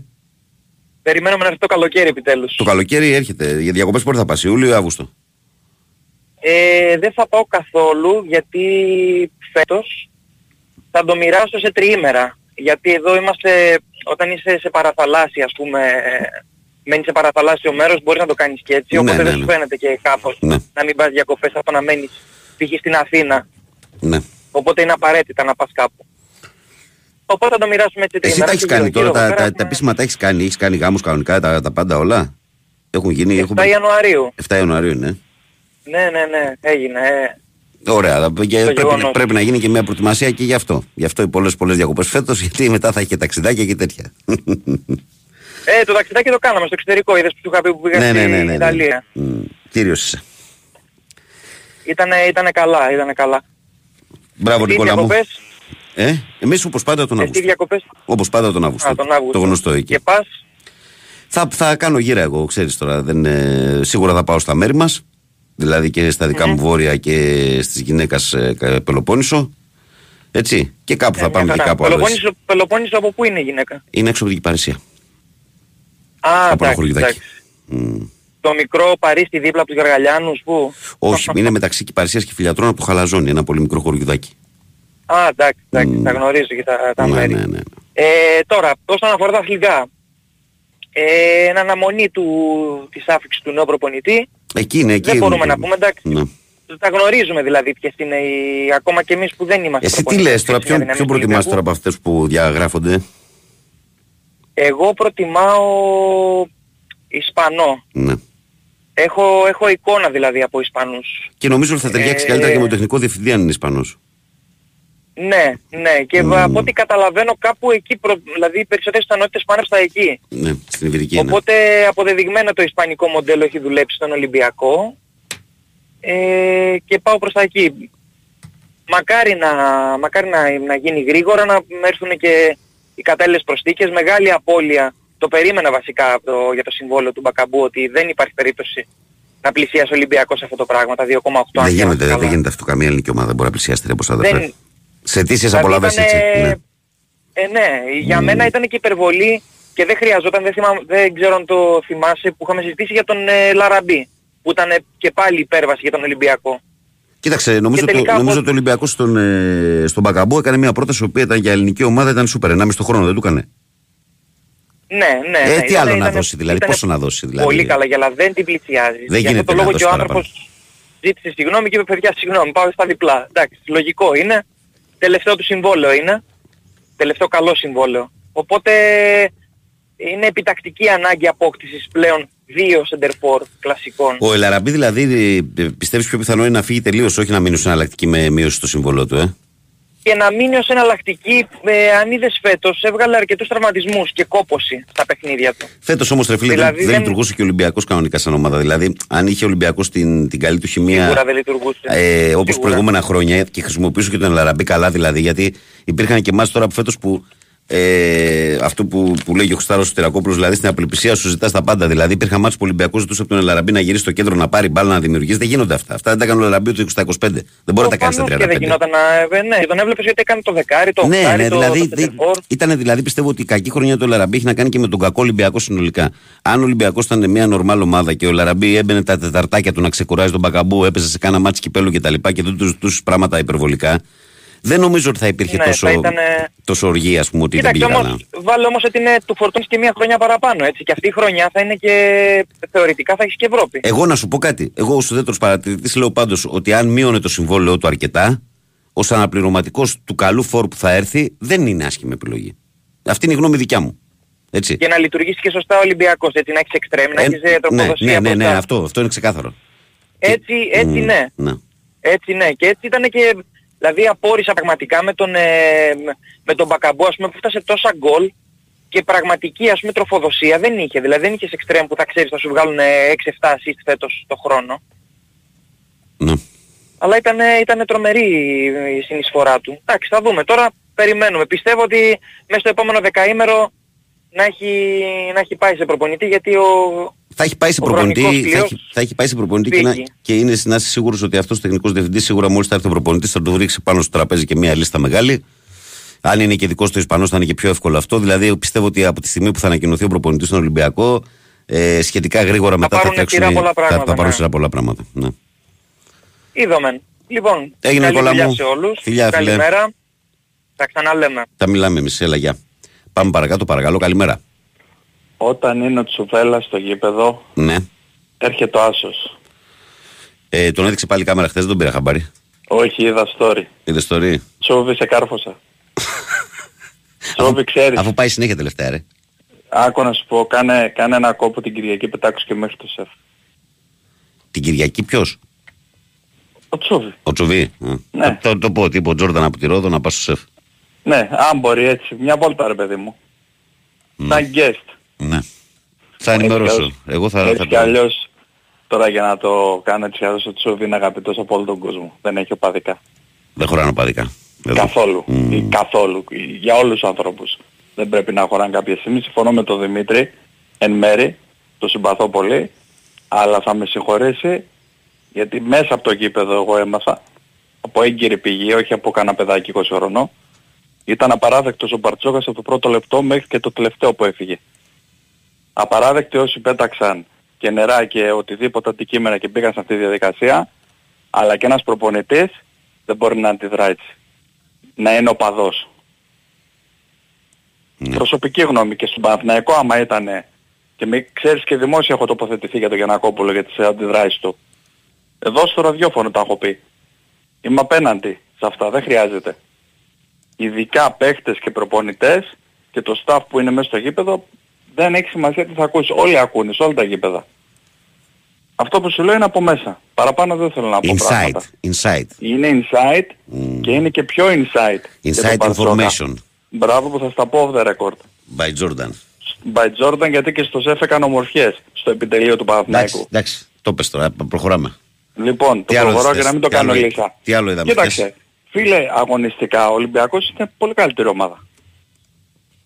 Ε; Περιμένουμε να έρθει το καλοκαίρι επιτέλους. Το καλοκαίρι έρχεται, για διακοπές πότε θα πας, Ιούλιο ή Αύγουστο; Ε, δεν θα πάω καθόλου γιατί φέτος θα το μοιράσω σε τριήμερα. Γιατί εδώ είμαστε, όταν είσαι σε παραθαλάσσια ας πούμε, ε, μένεις σε παραθαλάσσιο μέρος μπορείς να το κάνεις και έτσι, Ναι, οπότε ναι, δεν σου ναι. φαίνεται και κάπως Ναι. να μην πας διακοπές από το να μένεις π.χ. στην Αθήνα. Ναι. Οπότε είναι απαραίτητα να πας κάπου. Οπότε θα το μοιράσουμε έτσι Εσύ τριήμερα. τα έχεις και κάνει γύρω-γύρω τώρα, εδώ τα, πέρα τα, τα επίσημα τα έχεις κάνει, έχεις κάνει γάμους κανονικά, τα, τα πάντα όλα; Έχουν γίνει, έχουν... 7 Ιανουαρίου. 7 Ιανουαρίου είναι. Ναι, ναι, ναι, έγινε. ε. Ωραία, αλλά και πρέπει, γεγονός. πρέπει να γίνει και μια προετοιμασία και γι' αυτό. Γι' αυτό οι πολλές πολλές διακοπές φέτος, (laughs) γιατί μετά θα έχει και ταξιδάκια και τέτοια. Ε, το ταξιδάκι το κάναμε στο εξωτερικό, είδες που σου είχα πει που πήγα ναι, ναι, στην ναι, ναι, ναι. Ιταλία. Μμ, Κύριος είσαι. Ήτανε, ήτανε καλά, ήτανε καλά. Μπράβο Εσύ Νικόλα μου. διακοπές, Ε, εμείς όπως πάντα τον εσύ Αύγουστο. διακοπές, Όπως πάντα τον Αύγουστο. α, τον Αύγουστο. Το γνωστό εκεί. Και πας, Θα, θα κάνω γύρα εγώ, ξέρεις τώρα. Δεν, ε, σίγουρα θα πάω στα μέρη μας. Δηλαδή και στα δικά μου βόρεια και στις γυναίκας ε, κα- Πελοπόννησο. Έτσι. Και κάπου θα ε, πάμε μια και χαρά. κάπου άλλο. έτσι. Πελοπόννησο, Πελοπόννησο από πού είναι η γυναίκα; Είναι έξω από την Παρισία. Α, Από ένα εντάξει, χωριουδάκι. εντάξει. Μμ. Το μικρό Παρίσι δίπλα από τους Γαργαλιάνους, πού; Όχι, είναι μεταξύ Κυπαρισίας και Φιλιατρών από το Χαλαζόνι, ένα πολύ μικρό χωριουδάκι. Α, εντάξει, εντάξει, Μμ. τα γνωρίζω και τα, τα ναι, μέρη. ναι, ναι. Ε, τώρα, όσον αφορά τα αθλητικά, ε, εν αναμονή του, της άφηξης του νέου προπονητή, Εκεί είναι, εκεί δεν μπορούμε είναι. να πούμε, εντάξει, Ναι. τα γνωρίζουμε δηλαδή ποιες είναι οι, ακόμα και εμείς που δεν είμαστε Εσύ τι προπονητές λες τώρα, της ποιον, αδυναμίας ποιον του προτιμάς Ολυμπιακού. τώρα από αυτές που διαγράφονται; Εγώ προτιμάω Ισπανό. Ναι. Έχω, έχω εικόνα δηλαδή από Ισπανούς. Και νομίζω ότι θα ταιριάξει Ε, καλύτερα και με τον τεχνικό διευθυντή αν είναι Ισπανός. Ναι, ναι. Και Μμμ. από ό,τι καταλαβαίνω κάπου εκεί, προ... δηλαδή οι περισσότερες πιθανότητες πάνε στα εκεί. Ναι, στην Ιβηρική είναι. Οπότε αποδεδειγμένο το ισπανικό μοντέλο έχει δουλέψει στον Ολυμπιακό ε, και πάω προς τα εκεί. Μακάρι να, μακάρι να, να γίνει γρήγορα, να έρθουν και οι κατάλληλες προσθήκες. Μεγάλη απώλεια. Το περίμενα βασικά από το, για το συμβόλαιο του Μπακαμπού ότι δεν υπάρχει περίπτωση να πλησιάσει ο Ολυμπιακός αυτό το πράγμα, τα 2,8 Δεν αν γίνεται, θυμάμαι δεν καλά. γίνεται αυτό. Καμία ελληνική ομάδα δεν μπορεί να πλησιάσει τρία ποσά. Δεν Δεν- πρέπει. Σε αιτήσεις Δηλαδή απολαύες ήτανε- έτσι. Ναι. Ε, ναι, για μένα ήταν και υπερβολή και δεν χρειαζόταν, δεν, θυμάμαι, δεν ξέρω αν το θυμάσαι, που είχαμε συζητήσει για τον ε, Λαραμπή, που ήταν ε, και πάλι υπέρβαση για τον Ολυμπιακό. Κοίταξε, νομίζω, Και τελικά το, νομίζω από- ότι ο Ολυμπιακός στον, ε, στον Μπακαμπό έκανε μια πρόταση η οποία ήταν για ελληνική ομάδα, ήταν σούπερ. 1,5 χρόνο δεν του έκανε. Ναι, ναι. Ε, ναι, τι ήταν- άλλο να ήταν- δώσει, δηλαδή, ήταν πόσο να δώσει, δηλαδή; Πολύ καλά, για αλλά δεν την πλησιάζει. Δεν για γίνεται αυτό το να λόγο δώσει και ο παραπάνω. άνθρωπος ζήτησε συγγνώμη και είπε παιδιά συγγνώμη, πάω στα διπλά. Εντάξει, λογικό είναι. Τελευταίο του συμβόλαιο είναι. Τελευταίο καλό συμβόλαιο. Οπότε είναι επιτακτική ανάγκη απόκτησης πλέον δύο center κλασικών. Ο Ελαραμπή δηλαδή ε, πιστεύεις πιο πιθανό είναι να φύγει τελείως, όχι να μείνει ως εναλλακτική με μείωση στο συμβολό του, ε; Και να μείνει ως εναλλακτική, ε, αν είδες φέτος, έβγαλε αρκετούς τραυματισμούς και κόποση στα παιχνίδια του. Φέτος όμως, ρε φίλε, Δηλαδή δεν, δεν δεν- λειτουργούσε και ο Ολυμπιακός κανονικά σαν ομάδα. Δηλαδή, αν είχε ο Ολυμπιακός την, την καλή του χημεία. Σίγουρα δεν λειτουργούσε. Ε, Όπως Σίγουρα. προηγούμενα χρόνια και χρησιμοποιούσε και τον Ελαραμπή καλά, δηλαδή. Γιατί υπήρχαν και εμάς τώρα από φέτος που Ε, αυτό που, που λέγει ο Χρυστάρο Τυρακόπουλο, δηλαδή στην απελπισία σου ζητάς τα πάντα. Δηλαδή, υπήρχαν ματς που ο Ολυμπιακός ζητούσε από τον Ελ Αραμπί να γυρίσει στο κέντρο να πάρει μπάλα να δημιουργήσει. Δεν γίνονται αυτά. Αυτά δεν τα έκανε ο Ελ Αραμπί το 20-25. Δεν μπορεί να τα κάνεις στα 35. Και δεν γινόταν να... ε, Ναι, τον έβλεπες γιατί έκανε το δεκάρι, το Ναι, οχτάρι, ναι, το, δηλαδή, το δη- σέντερ φορ. ήταν δηλαδή πιστεύω ότι η κακή χρονιά του Ελ Αραμπί έχει να κάνει και με τον κακό Ολυμπιακό συνολικά. Αν ο Ολυμπιακός ήταν μια νορμάλ ομάδα και ο Ελ Αραμπί έμπαινε τα τεταρτάκια του να ξεκουράζει τον Μπακαμπού, έπαιζε σε κάνα ματς κυπέλου κτλ. Και, και δεν του ζητούσες πράγματα υπερβολικά, δεν νομίζω ότι θα υπήρχε Ναι, τόσο, θα ήτανε- τόσο οργή, ας πούμε, ότι Κοίταξε δεν πήγε όμως, καλά. βάλε όμως ότι είναι, του φορτώνεις και μια χρονιά παραπάνω, έτσι. Και αυτή η χρονιά θα είναι και θεωρητικά θα έχεις και Ευρώπη. Εγώ να σου πω κάτι. Εγώ ως ουδέτερος παρατηρητής λέω πάντως ότι αν μείωνε το συμβόλαιό του αρκετά, ως αναπληρωματικός του καλού φόρ που θα έρθει, δεν είναι άσχημη επιλογή. Αυτή είναι η γνώμη δικιά μου. Έτσι. Για να λειτουργήσει και σωστά ο Ολυμπιακός, έτσι, να έχεις εξτρέμ, να Ε, έχεις ε, ναι, τροφοδοσία ναι, ναι, ναι, μπροστά. αυτό, αυτό είναι ξεκάθαρο. Έτσι, έτσι Μμ, ναι. ναι. Έτσι ναι. Και έτσι ήταν και... Δηλαδή απόρρισα πραγματικά με τον, ε, με- με τον Μπακαμπού, ας πούμε, που φτάσε τόσα γκολ και πραγματική, ας πούμε, τροφοδοσία δεν είχε. Δηλαδή δεν είχες εξτρέμ που θα ξέρεις θα σου βγάλουν 6-7 assist φέτος το χρόνο. Ναι. Αλλά ήταν, ήταν τρομερή η συνεισφορά του. Εντάξει, θα δούμε. Τώρα περιμένουμε. Πιστεύω ότι μέσα στο επόμενο δεκαήμερο να έχει, να έχει πάει σε προπονητή γιατί ο... Θα έχει πάει σε Ο προπονητή, χρονικός θα κλειός έχει, θα έχει πάει σε προπονητή και, να, φύγει. και είναι να είσαι σίγουρος ότι αυτός ο τεχνικός διευθυντής σίγουρα μόλις θα έρθει ο προπονητής θα του ρίξει πάνω στο τραπέζι και μια λίστα μεγάλη. Αν είναι και δικός του Ισπανός, θα είναι και πιο εύκολο αυτό. Δηλαδή, πιστεύω ότι από τη στιγμή που θα ανακοινωθεί ο προπονητής στον Ολυμπιακό, ε, σχετικά γρήγορα μετά θα πάρουν τρέξουν. σειρά πολλά θα, πράγματα, θα πάρουν ναι. σειρά πολλά πράγματα. Ναι. Είδομεν. Λοιπόν, Έγινε, καλή Νικόλα δουλειά μου. σε όλους. Φιλιά, φίλε. Καλημέρα. Τα ξαναλέμε. Τα μιλάμε εμείς, έλα, γεια. Πάμε παρακάτω, παρακαλώ, καλημέρα. Όταν είναι ο Τσουβέλα στο γήπεδο, Ναι. έρχεται ο Άσος. Ε, τον έδειξε πάλι η κάμερα χθες, δεν τον πήρα χαμπάρι. Όχι, είδα story. Είδες story; Τσούβι σε κάρφωσα. (laughs) Τσούβι ξέρεις. Αφού πάει συνέχεια τελευταία, ρε. Άκου να σου πω, κάνε, κάνε ένα κόπο την Κυριακή πετάξου και μέχρι το σεφ. Την Κυριακή ποιος; Ο Τσούβι. Ο Τσουβί. Ναι. Το, το, το πω, τύπο Τζόρνταν από τη Ρόδο να πας στο σεφ. Ναι, αν μπορεί έτσι. Μια βόλτα ρε παιδί μου. Σαν guest. Ναι. Θα ενημερώσω. αλλιώς- Εγώ θα, Έτσι θα κι αλλιώς, τώρα για να το κάνω έτσι κι αλλιώς ο Τσούβι είναι αγαπητός από όλο τον κόσμο. Δεν έχει οπαδικά. Δεν χωράνε παδικά. Καθόλου. Ή καθόλου. Για όλους τους ανθρώπους. Δεν πρέπει να χωράνε κάποια στιγμή. Συμφωνώ με τον Δημήτρη εν μέρη. Το συμπαθώ πολύ. Αλλά θα με συγχωρέσει γιατί μέσα από το γήπεδο εγώ έμαθα από έγκυρη πηγή, όχι από κανένα παιδάκι 20 χρονών. Ήταν απαράδεκτος ο Μπαρτσόκας από το πρώτο λεπτό μέχρι και το τελευταίο που έφυγε. Απαράδεκτοι όσοι πέταξαν και νερά και οτιδήποτε αντικείμενα και πήγαν σε αυτή τη διαδικασία, αλλά και ένας προπονητής δεν μπορεί να αντιδρά έτσι. Να είναι οπαδός. Προσωπική γνώμη και στον Παναθηναϊκό άμα ήταν και με, ξέρεις και δημόσια έχω τοποθετηθεί για τον Γιανακόπουλο για τις αντιδράσεις του. Εδώ στο ραδιόφωνο τα έχω πει. Είμαι απέναντι σε αυτά, δεν χρειάζεται. Ειδικά παίχτες και προπονητές και το staff που είναι μέσα στο γήπεδο δεν έχει σημασία τι θα ακούσεις. Όλοι ακούνες σε όλα τα γήπεδα. Αυτό που σου λέω είναι από μέσα. Παραπάνω δεν θέλω να πω Inside. πράγματα. Inside. Είναι inside και είναι και πιο inside. για τον Inside Μπαρτσόκα. information. Μπράβο που θα στα πω off the record. By Jordan. By Jordan γιατί και στο ΣΕΦ έκανε ομορφιές στο επιτελείο του Εντάξει, Παναθηναϊκού. εντάξει. Το πες τώρα. Προχωράμε. Λοιπόν, Τι το άλλο προχωρώ θες, και να μην το τι άλλο- κάνω λύσα. Τι άλλο είδαμε Κοίταξε, χθες; Φίλε, αγωνιστικά ο Ολυμπιακός είναι πολύ καλύτερη ομάδα.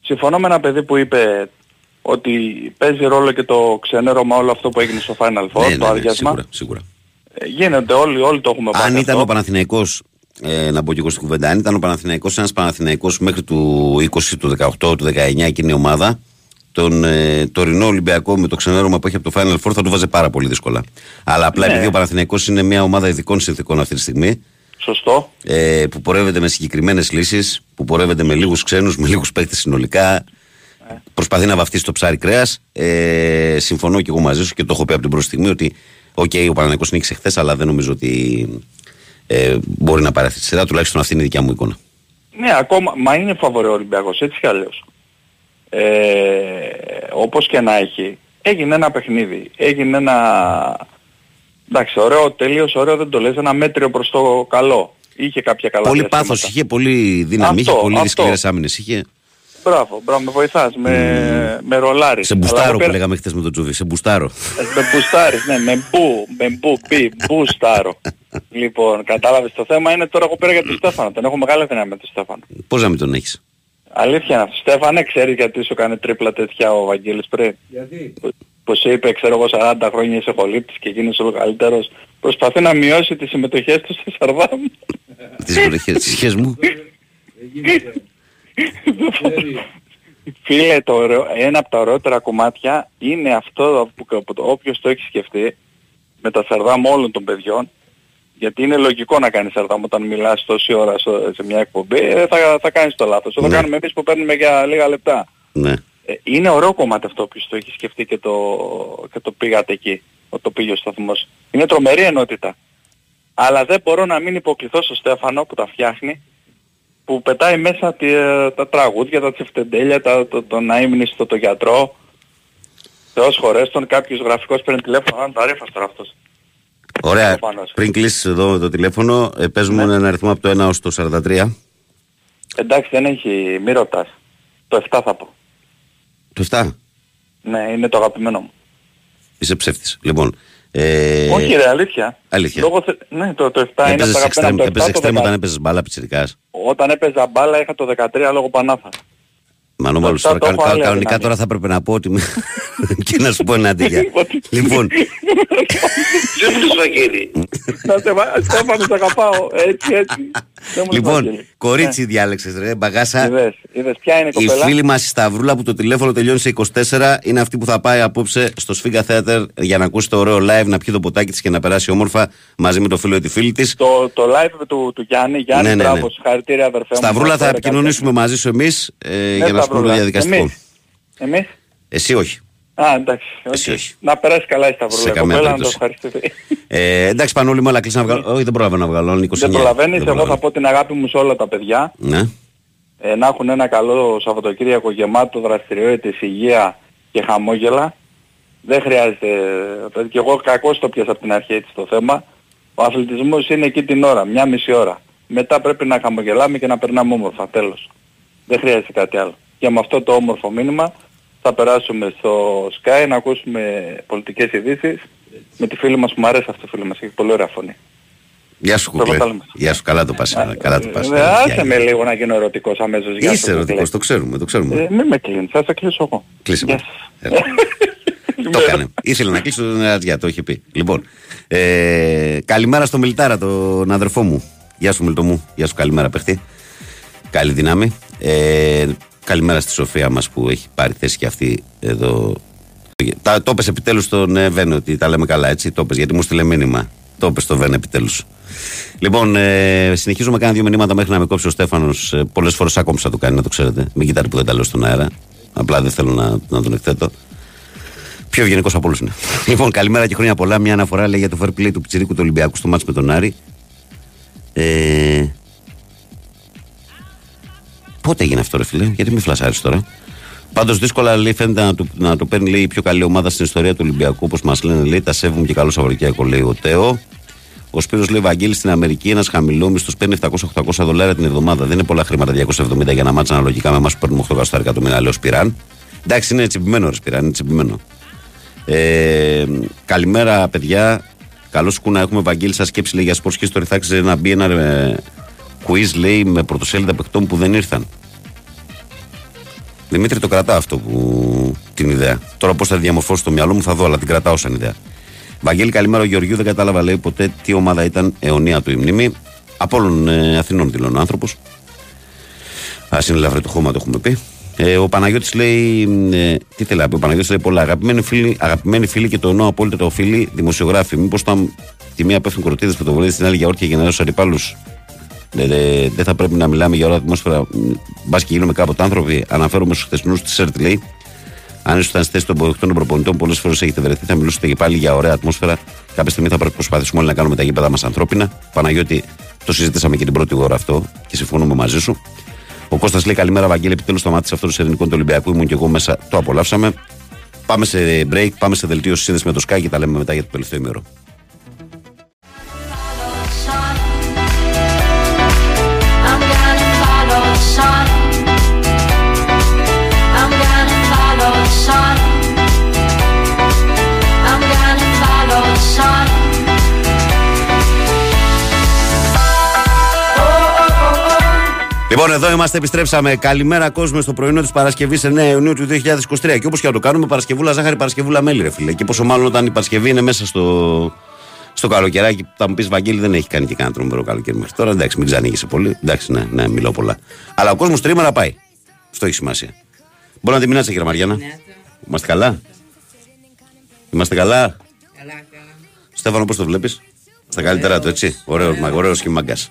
Συμφωνώ με ένα παιδί που είπε ότι παίζει ρόλο και το ξενέρωμα όλο αυτό που έγινε στο Final Four, Ναι, το ναι, ναι, άδειασμα. σίγουρα, σίγουρα. Ε, Γίνεται όλοι, όλοι το έχουμε Αν πάθει ήταν αυτό. ο Παναθηναϊκός, ε, να πω και εγώ στην κουβέντα, αν ήταν ο Παναθηναϊκός ένας Παναθηναϊκός μέχρι του 20, του 18, του 19 εκείνη η ομάδα, τον ε, τωρινό Ολυμπιακό με το ξενέρωμα που έχει από το Final Four θα του βάζει πάρα πολύ δύσκολα. Αλλά απλά Ναι. επειδή ο Παναθηναϊκός είναι μια ομάδα ειδικών συνθήκων αυτή τη στιγμή, Σωστό. ε, που πορεύεται με συγκεκριμένες λύσεις, που πορεύεται με λίγους ξένους, με λίγους παίκτες συνολικά. Προσπαθεί να βαφτίσει το ψάρι κρέας. Ε, συμφωνώ και εγώ μαζί σου και το έχω πει από την πρώτη στιγμή ότι οκ, ο Παναθηναϊκός νίκησε χθες, αλλά δεν νομίζω ότι ε, μπορεί να πάρει αυτή τη σειρά. Τουλάχιστον αυτή είναι η δικιά μου εικόνα. Ναι, ακόμα, μα είναι φαβορέ ο Ολυμπιακός, έτσι κι αλλιώς. Ε, όπως και να έχει, έγινε ένα παιχνίδι, έγινε ένα... Εντάξει, ωραίο, τελείως ωραίο δεν το λες, ένα μέτριο προς το καλό. Είχε κάποια καλά πολύ διαστήματα. πάθος είχε, πολύ δύναμη, είχε Αυτό, πολύ αυτό. σκληρές άμυνες. Είχε. Μπράβο, μπράβο, με βοηθάς, με, με ρολάρεις. Σε Αλλά μπουστάρω εγώ που πήρα- λέγαμε χθες με τον Τζούβι. Σε μπουστάρω. Ε, Με μπουστάρεις, ναι, με μπου, με μπου, πι, μπουστάρω. λοιπόν, κατάλαβες το θέμα είναι τώρα εγώ πήρα για τον Στέφανο, τον έχω μεγάλη δυνάμει με τον Στέφανο. Πώς να μην τον έχεις; Αλήθεια είναι αυτό. Στέφανε, ξέρεις γιατί σου έκανε τρίπλα τέτοια ο Βαγγέλης πριν; Γιατί; Που σου είπε, ξέρω εγώ, 40 χρόνια είσαι χολύπτης και γίνεις ο καλύτερος. Προσπαθεί να μειώσει τις συμμετοχές του στη Σαρδάμ. Τις συμμετοχές τη σχέση μου. Φίλε, το ωραίο- ένα από τα ωραιότερα κομμάτια είναι αυτό που που το- όποιος το έχει σκεφτεί με τα σαρδάμ όλων των παιδιών γιατί είναι λογικό να κάνεις σαρδάμ όταν μιλάς τόση ώρα στο- σε μια εκπομπή ε, θα, θα κάνεις το λάθος. Το Ναι. κάνουμε εμείς που παίρνουμε για λίγα λεπτά. Ναι. Ε, είναι ωραίο κομμάτι αυτό που το έχεις σκεφτεί και το, και το πήγατε εκεί, ο- το πήγε ο σταθμός. Είναι τρομερή ενότητα. Αλλά δεν μπορώ να μην υποκληθώ στο Στέφανο που τα φτιάχνει, που πετάει μέσα τη, ε, τα τραγούδια, τα τσεφτεντέλια, τα, το, το να ήμουν στο το γιατρό. Θεός χωρέστον, κάποιος γραφικός παίρνει τηλέφωνο, αν τα ρέφας τώρα αυτός. Ωραία. Ο Πάνος. Πριν κλείσεις εδώ το τηλέφωνο, ε, πες μου ένα αριθμό από το 1 ως το 43. Εντάξει δεν έχει, μη ρωτάς. Το 7 θα πω. Το 7. Ναι, είναι το αγαπημένο μου. Είσαι ψεύτης. Λοιπόν. Ε, Όχι ρε, αλήθεια. Αλήθεια. Λόγω θε- Ναι, το, το 7 είναι Έπαιζες το αγαπημένο εξτρέμ, μου. Το 7 έπαιζες το εξτρέμ 10. όταν έπαιζες μπάλα πιτσιρικάς. Όταν έπαιζα μπάλα είχα το 13 λόγω Πανάθα. Μανώμαλος Το τώρα, επτά το κα- έχω κα- άλλη κανονικά αδυναμία. τώρα θα έπρεπε να πω ότι... (laughs) με- και να σου πω ένα αντίγεια. λοιπόν, Δεν μου Βαγγέλη. Να σε βα- Στέφανο, σε αγαπάω. Έτσι, έτσι. Δεν μου λοιπόν, λες, κορίτσι διάλεξες ρε, μπαγάσα. Είδες, είδες, ποια είναι η Η κοπέλα; φίλη μας η Σταυρούλα που το τηλέφωνο τελειώνει σε 24 είναι αυτή που θα πάει απόψε στο Σφίγγα Θέατερ για να ακούσει το ωραίο live, να πιει το ποτάκι της και να περάσει όμορφα μαζί με το φίλο ή τη φίλη της. Το, το live του, του Γιάννη, Γιάννη, Ναι, ναι, μπράβο, ναι. συγχαρητήρια αδερφέ μου. Σταυρούλα θα Τώρα επικοινωνήσουμε μαζί σου εμείς ε, Ναι, για να σου πούμε το Σταυρούλα. διαδικαστικό. Εμείς. Εμείς; Εσύ όχι. Α, εντάξει. Εσύ οκ. όχι. Να περάσει καλά η Σε Σταυρούλα. η καμία κοπέλα, να το περίπτωση. ευχαριστηθεί. Ε, εντάξει, Πανούλη μου, αλλά κλείσει να βγάλω. Όχι, δεν προλαβαίνω να βγάλω. είναι 29. Δεν προλαβαίνεις, Δεν εγώ θα προλαβαίνω. πω την αγάπη μου σε όλα τα παιδιά. Ναι. ε, να έχουν ένα καλό Σαββατοκύριακο γεμάτο δραστηριότητες, υγεία και χαμόγελα. Δεν χρειάζεται, ε, και εγώ κακώς το πιάσα από την αρχή έτσι το θέμα. Ο αθλητισμός είναι εκεί την ώρα, μια μισή ώρα. Μετά πρέπει να χαμογελάμε και να περνάμε όμορφα, τέλος. Δεν χρειάζεται κάτι άλλο. Και με αυτό το όμορφο μήνυμα θα περάσουμε στο Sky να ακούσουμε πολιτικές ειδήσεις με τη φίλη μας που μου αρέσει αυτή η φίλη μας, έχει πολύ ωραία φωνή. Γεια σου, Το κουκλέ. κατάλαβα. Γεια σου, καλά το πας. ε, Καλά το πας. Ε, άσε με λίγο να γίνω ερωτικός αμέσως. Γεια Είσαι σου, ερωτικός, Κουκλέ. το ξέρουμε, το ξέρουμε. Ε, μην με κλείνεις, θα σε κλείσω εγώ. Κλείσε με. Γεια σας. Έλα. (laughs) Το έκανε. Ήθελε να κλείσει τον Ερατζιά, το είχε πει. Λοιπόν, ε, καλημέρα στο Μιλτάρα, τον αδερφό μου. Γεια σου, Μιλτό μου. Γεια σου, καλημέρα, παιχτή. Καλή δύναμη. Ε, καλημέρα στη Σοφία μας που έχει πάρει θέση και αυτή εδώ. Τα, το έπες επιτέλους στον ε, Βένε ότι τα λέμε καλά, έτσι. Το έπες, γιατί μου στείλε μήνυμα. Το έπες στο Βένε επιτέλους. Λοιπόν, ε, συνεχίζουμε κάνα δύο μηνύματα μέχρι να με κόψει ο Στέφανος. Ε, Πολλές φορές άκομψα το κάνει, να το ξέρετε. Μην κοιτάτε που δεν τα λέω στον αέρα. Απλά δεν θέλω να, να τον εκθέτω. Πιο ευγενικός από όλους είναι. (laughs) Λοιπόν, καλημέρα και χρόνια πολλά. Μια αναφορά λέει για το fair play του Πιτσυρίκου του Ολυμπιακού στο μάτς με τον Άρη. Ε, πότε έγινε αυτό, ρε φίλε, γιατί μην φλασάρεις τώρα. Πάντως δύσκολα λέει, φαίνεται να, του, να το παίρνει λέει, η πιο καλή ομάδα στην ιστορία του Ολυμπιακού. Όπως μας λένε, λέει, τα σέβομαι και καλό Σαββατοκύριακο, λέει ο Τέο. Ο Σπύρος λέει Βαγγέλη στην Αμερική ένας χαμηλόμισθο παίρνει 700-800 δολάρια την εβδομάδα. Δεν είναι πολλά χρήματα 270 για να μάτσα αναλογικά με εμάς που παίρνουμε 8 εκατομμύρια το μήνα, λέει ο Σπυράν. Εντάξει, είναι τσιμπημένο, ρε Σπυράν, είναι τσιμπημένο. Ε, καλημέρα, παιδιά. Καλώ κούνα έχουμε Βαγγέλη. Σα σκέψη λέει για Sports History. Θα άξιζε να μπει ένα ε, quiz λέει με πρωτοσέλιδα παιχτών που δεν ήρθαν. Δημήτρη, το κρατάω αυτό που, την ιδέα. Τώρα πώς θα τη διαμορφώσω στο μυαλό μου θα δω, αλλά την κρατάω σαν ιδέα. Βαγγέλη, καλημέρα. Ο Γεωργιού δεν κατάλαβα λέει ποτέ τι ομάδα ήταν αιωνία του η μνήμη. Από όλων ε, Αθηνών δηλώνει ο άνθρωπος. Α είναι λαβρέ του χώμα, το έχουμε πει. Ε, ο Παναγιώτης λέει. Ε, τι θέλει να πει, ο Παναγιώτης λέει πολλά. Αγαπημένοι φίλοι, αγαπημένοι φίλοι και το εννοώ απόλυτα το φίλοι δημοσιογράφοι. Μήπως όταν τη μία πέφτουν κορτίδε που το βολεύει, την άλλη για όρκια γενναίου αντιπάλους. Δεν δε, δε θα πρέπει να μιλάμε για ώρα ατμόσφαιρα. Μπας και γίνουμε κάποτε άνθρωποι. Αναφέρομαι στους χθεσινούς της ΣΕΡΤ λέει. Αν ήσασταν στη θέση των αποδεκτών των προπονητών, πολλές φορές έχετε βρεθεί, θα μιλούσατε και πάλι για ωραία ατμόσφαιρα. Κάποια στιγμή θα πρέπει να προσπαθήσουμε όλοι να κάνουμε τα γήπεδα μας ανθρώπινα. Παναγιώτη, το συζήτησαμε και την πρώτη ώρα αυτό και συμφωνούμε μαζί σου. Ο Κώστας λέει καλημέρα, Βαγγέλη. Επιτέλους σταμάτησε αυτό το ελληνικό του Ολυμπιακού. Ήμουν και εγώ μέσα, το απολαύσαμε. Πάμε σε break, πάμε σε δελτίο σύνδεση με το Sky και τα λέμε μετά για το τελευταίο ημέρο. Λοιπόν, εδώ είμαστε, επιστρέψαμε. Καλημέρα, κόσμο, στο πρωινό της Παρασκευής 9 Ιουνίου του 2023. Και όπως και να το κάνουμε, Παρασκευούλα ζάχαρη, Παρασκευούλα μέλι, ρε φίλε. Και πόσο μάλλον όταν η Παρασκευή είναι μέσα στο, στο καλοκαιράκι, θα μου πεις Βαγγέλη δεν έχει κάνει και κανένα τρομερό καλοκαίρι μέχρι τώρα. Εντάξει, μην ξανοίγεσαι πολύ. Εντάξει, ναι, ναι, μιλάω πολλά. Αλλά ο κόσμος τρίμερα πάει. Αυτό έχει σημασία. Μπορεί να τη μηνάτσε, κύριε Μαριάννα; Είμαστε καλά; Είμαστε καλά; Στέφανο, πώς το βλέπεις; Στα καλύτερά του, έτσι; Ωραίος, ωραίος και μαγκάς.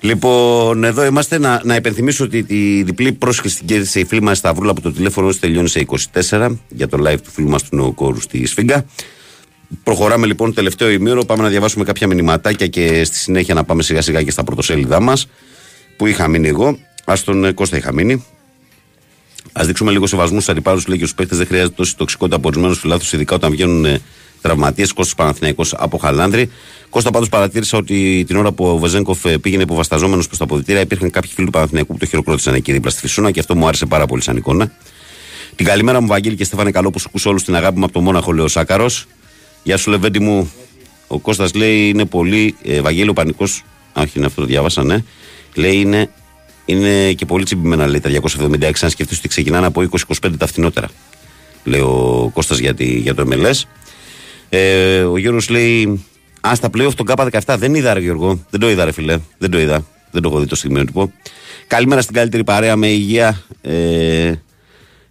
Λοιπόν, εδώ είμαστε να, να υπενθυμίσω ότι τη διπλή πρόσκληση την κέρδισε η φίλη μας Σταυρούλα από το τηλέφωνο της τελειώνει σε 24 για το live του φίλου μας του Νεοκόρου στη Σφίγγα. Προχωράμε λοιπόν τελευταίο ημίωρο. Πάμε να διαβάσουμε κάποια μηνυματάκια και στη συνέχεια να πάμε σιγά σιγά και στα πρωτοσέλιδά μας που είχα μείνει εγώ. Α τον ε, Κώστα είχα μείνει. Α δείξουμε λίγο σεβασμού στους αντιπάλους, λέει και στους παίχτε. Δεν χρειάζεται τόση τοξικότητα από ορισμένους φιλάθου, ειδικά όταν βγαίνουν ε, τραυματίες. Κώστας Παναθυναϊκό από Χαλάνδρη. Κώστα πάντως παρατήρησα ότι την ώρα που ο Βεζέγκοφ ε, πήγαινε υποβασταζόμενος προς τα αποδητήρια, υπήρχαν κάποιοι φίλοι του Παναθηναϊκού που το χειροκρότησαν εκεί δίπλα στη Φυσούνα και αυτό μου άρεσε πάρα πολύ σαν εικόνα. Την καλημέρα μου, Βαγγέλη και Στέφανε, καλό που σου ακούσω όλους την αγάπη μου από το Μόναχο, λέει ο Σάκαρος. Γεια σου, Λεβέντι μου. Ο Κώστας λέει είναι πολύ. Ε, Βαγγέλη ο Πανικός. Όχι, είναι αυτό το διάβασα, ναι. Λέει είναι, είναι και πολύ τσιμπημένα, λέει τα 276. Αν σκεφτείς ότι ξεκινάνε από 20-25 τα φθηνότερα. Λέει ο Κώστας για, τη, για το MLS. Ε, ο Γιώργος λέει Α, στα playoff τον K17 δεν είδα, ρε Γιώργο. Δεν το είδα, ρε φιλέ. Δεν το είδα. Δεν το έχω δει το στιγμιότυπο. Καλημέρα στην καλύτερη παρέα με υγεία. Ε,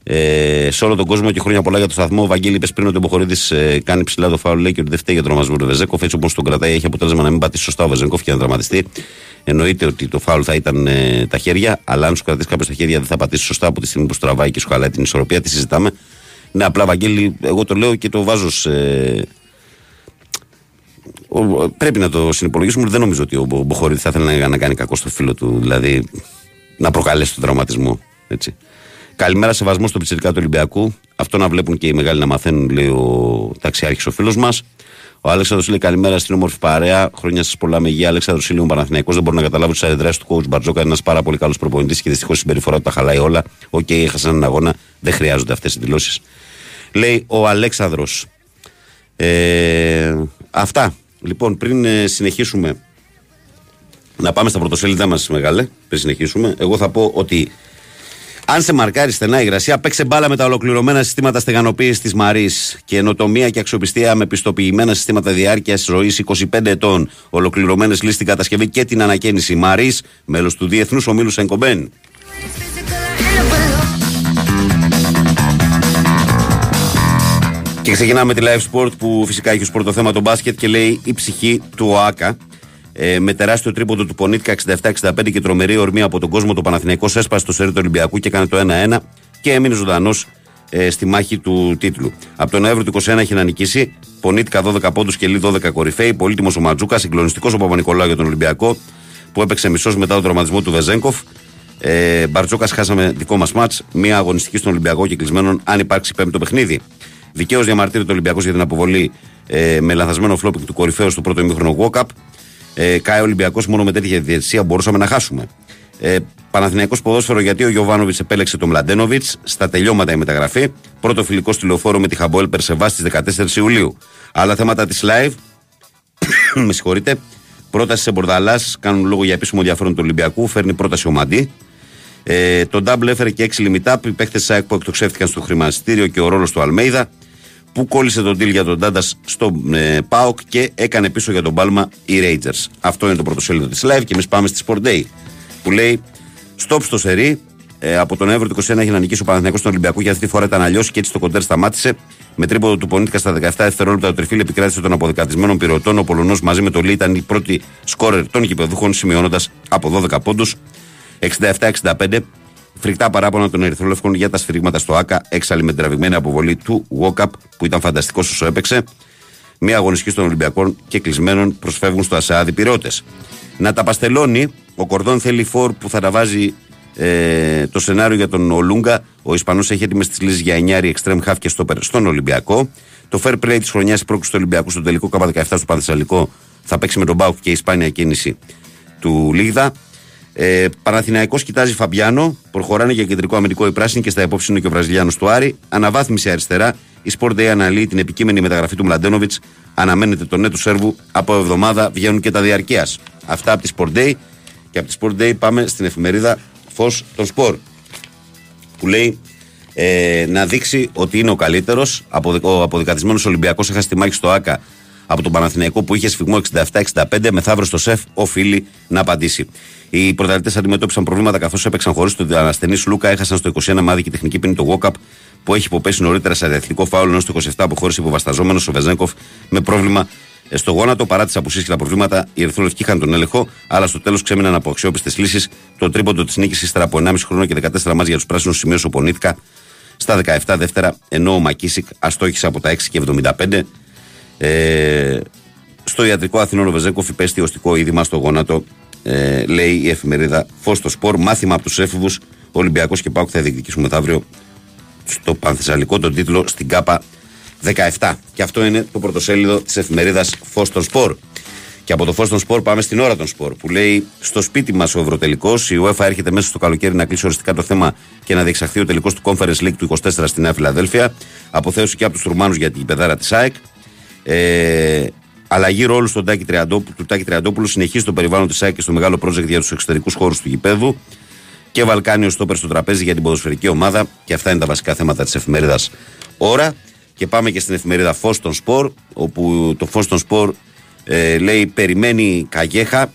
ε, σε όλο τον κόσμο και χρόνια πολλά για το σταθμό. Ο Βαγγέλη είπες πριν ότι ο Μποχορίδης ε, κάνει ψηλά το φάουλ, λέει και ότι δεν φταίει για τον τρομασμό του Βεζέκοφ. Έτσι όπως τον κρατάει, έχει αποτέλεσμα να μην πατήσει σωστά ο Βεζέκοφ και να δραματιστεί. Εννοείται ότι το φάουλ θα ήταν ε, τα χέρια, αλλά αν σου κρατήσει κάποιος τα χέρια δεν θα πατήσει σωστά από τη στιγμή που σου τραβάει και σου χαλάει την ισορροπία. Τι συζητάμε. Ναι, απλά Βαγγέλη, εγώ το λέω και το βάζω σε, ο- πρέπει να το συνυπολογίσουμε. Δεν νομίζω ότι ο Μπο- Μποχορίδη θα ήθελε να, να κάνει κακό στο φίλο του, δηλαδή να προκαλέσει τον τραυματισμό. Έτσι. Καλημέρα, σεβασμό στο πιτσυρικά του Ολυμπιακού. Αυτό να βλέπουν και οι μεγάλοι να μαθαίνουν, λέει ο ταξιάρχης ο φίλος μας. Ο Αλέξανδρος λέει καλημέρα στην όμορφη παρέα. Χρόνια σας πολλά με υγεία. Αλέξανδρος Σίλιου Παναθυναϊκό. Δεν μπορώ να καταλάβω τις αντιδράσει του coach Μπαρτζόκα. Ένας πάρα πολύ καλός προπονητής και δυστυχώς η συμπεριφορά του τα χαλάει όλα. Οκ, έχασαν έναν αγώνα. Δεν χρειάζονται αυτές οι δηλώσεις. Λέει ο Αλέξανδρος. Ε, αυτά. Λοιπόν, πριν ε, συνεχίσουμε να πάμε στα πρωτοσέλιδά μας, μεγάλε, πριν συνεχίσουμε, εγώ θα πω ότι αν σε μαρκάρει στενά η υγρασία, παίξε μπάλα με τα ολοκληρωμένα συστήματα στεγανοποίησης της Maris. Καινοτομία και αξιοπιστία με πιστοποιημένα συστήματα διάρκειας ζωής 25 ετών. Ολοκληρωμένες λύσεις στην κατασκευή και την ανακαίνιση. Maris, μέλος του Διεθνούς Ομίλου Saint-Gobain. Και ξεκινάμε τη live sport που φυσικά έχει ως πρώτο θέμα το μπάσκετ και λέει η ψυχή του ΟΑΚΑ. Ε, με τεράστιο τρίποντο του Πονίτικα 67-65 και τρομερή ορμή από τον κόσμο, το Παναθηναϊκός έσπασε το σέρι του Ολυμπιακού και έκανε το 1-1 και έμεινε ζωντανός ε, στη μάχη του τίτλου. Από τον Νοέμβριο του 21 έχει να νικήσει. Πονίτικα 12 πόντους και λί 12 κορυφαίοι. Πολύτιμος ο Ματζούκα, συγκλονιστικός ο Παπα-Νικολάου για τον Ολυμπιακό που έπαιξε μισός μετά τον τραυματισμό του Βεζέγκοφ. Ε, Μπαρτζόκας χάσαμε δικό μας μάτς. Μία αγωνιστική στον Ολυμπιακό και κλεισμένον αν υπάρξει πέμπτο παιχνίδι. Δικαίως διαμαρτύρεται ο Ολυμπιακός για την αποβολή ε, με λανθασμένο φλόπινγκ του κορυφαίου στο πρώτο ημίχρονο Walkup. Ε, Κάει ο Ολυμπιακός μόνο με τέτοια διαιτησία μπορούσαμε να χάσουμε. Ε, Παναθηναϊκός ποδόσφαιρο γιατί ο Γιωβάνοβιτς επέλεξε τον Μλαντένοβιτς στα τελειώματα η μεταγραφή. Πρώτο φιλικό στη λεωφόρο με τη Χαμπόελ Περσεβάς στις 14 Ιουλίου. Άλλα θέματα της live. (coughs) με συγχωρείτε. Πρόταση σε Μπορδαλάς κάνουν λόγο για επίσημο ενδιαφέρον του Ολυμπιακού. Φέρνει πρόταση ο Μαντί. Ε, τον Double έφερε και 6 λιμιτά. Οι παίχτε ΣΑΕΚ που εκτοξεύτηκαν στο χρηματιστήριο και ο ρόλος του Αλμέιδα. Που κόλλησε τον deal για τον Τάντας στο ε, ΠΑΟΚ και έκανε πίσω για τον Πάλμα οι Rangers. Αυτό είναι το πρωτοσέλιδο της live και εμείς πάμε στη Sport Day. Που λέει Stop στο σερί. Ε, από τον Εύρο του 21 έχει να νικήσει ο Παναθηναϊκός στον Ολυμπιακό και αυτή τη φορά ήταν αλλιώς και έτσι το κοντέρ σταμάτησε. Με τρίποδο του Πονίτικα στα 17 δευτερόλεπτα το τριφύλ επικράτησε των αποδεκατισμένων πυρωτών. Ο Πολωνός μαζί με το Λί ήταν η πρώτη σκόρερ των γηπεδούχων σημειώνοντας από 12 πόντους. 67-65. Φρικτά παράπονα των Ερυθρόλευκων για τα σφυρίγματα στο ΑΚΑ. Έξαλλη με την τραβηγμένη αποβολή του Walkup που ήταν φανταστικός όσο έπαιξε. Μία αγωνιστική των Ολυμπιακών και κλεισμένων προσφεύγουν στο ΑΣΑΔ πυρώτε. Να τα παστελώνει. Ο Κορδόν θέλει φόρ που θα τα βάζει ε, το σενάριο για τον Ολούγκα. Ο Ισπανός έχει έτοιμες τις λύσεις για 9 extreme half και στόπερ στον Ολυμπιακό. Το fair play της χρονιάς η πρόκληση του Ολυμπιακού στο τελικό K17 στο Πανθεσσαλικό θα παίξει με τον Μπάουκ και η Ισπάνια κίνηση του Λίγδα. Ε, Παναθηναϊκός κοιτάζει Φαμπιάνο. Προχωράνε για κεντρικό αμυντικό οι πράσινοι και στα υπόψη είναι και ο Βραζιλιάνος του Άρη. Αναβάθμιση αριστερά. Η Sport Day αναλύει την επικείμενη μεταγραφή του Μλαντένοβιτς. Αναμένεται το νέο του Σέρβου. Από εβδομάδα βγαίνουν και τα διαρκείας. Αυτά από τη Sport Day. Και από τη Sport Day πάμε στην εφημερίδα Φως των Σπορ. Που λέει ε, να δείξει ότι είναι ο καλύτερος. Ο αποδικατισμένος Ολυμπιακός έχασε τη μάχη στο ΑΚΑ από τον Παναθηναϊκό που είχε σφιγμό 67-65. Μεθαύριο στο ΣΕΦ οφείλει να απαντήσει. Οι πρωταθλητές αντιμετώπισαν προβλήματα καθώς έπαιξαν χωρίς τον ανασθενή Λούκα. Έχασαν στο 21 μάδι και τεχνική ποινή το Γόκαπ που έχει υποπέσει νωρίτερα σε αδιαθλητικό φάουλ ενώ στο 27 αποχώρησε υποβασταζόμενος ο Βεζέγκοφ με πρόβλημα ε, στο γόνατο. Παρά τις απουσίες και τα προβλήματα, οι Ερυθρόλευκοι είχαν τον έλεγχο, αλλά στο τέλος ξέμειναν από αξιόπιστες λύσεις. Το τρίποντο της νίκης ύστερα από 1,5 χρόνο και 14 μάτια για τους πράσινους σημείωσε ο Πονίτικα στα 17 δεύτερα, ενώ ο Μακίσικ αστόχησε από τα 6 και 75. Ε, στο ιατρικό Αθηνών ο Βεζέκοφ υπέστη οστικό είδημα στο γόνατο, ε, λέει η εφημερίδα Φως στο Σπορ. Μάθημα από τους έφηβους. Ολυμπιακός και Πάουκ θα διεκδικήσουμε μεθαύριο στο Πανθεσσαλικό τον τίτλο στην ΚΑΠΑ 17. Και αυτό είναι το πρωτοσέλιδο της εφημερίδας Φως των Σπορ. Και από το φως των σπορ πάμε στην ώρα των σπορ που λέει στο σπίτι μας ο Ευρωτελικός. Η UEFA έρχεται μέσα στο καλοκαίρι να κλείσει οριστικά το θέμα και να διεξαχθεί ο τελικός του Conference League του 24 στη Νέα Φιλαδέλφια. Αποθέωση και από τους Ρουμάνου για την πεδάρα της ΑΕΚ. Ε, αλλαγή ρόλου στον Τάκη Τριαντόπουλου, του Τάκη Τριαντόπουλου συνεχίζει το περιβάλλον της ΑΕΚ και στο μεγάλο project για τους εξωτερικούς χώρους του γηπέδου. Και Βαλκάνιο στόπερ στο τραπέζι για την ποδοσφαιρική ομάδα. Και αυτά είναι τα βασικά θέματα της εφημερίδας Ώρα. Και πάμε και στην εφημερίδα Φως των Σπορ, όπου το Φως των Σπορ ε, λέει περιμένει Καγέχα.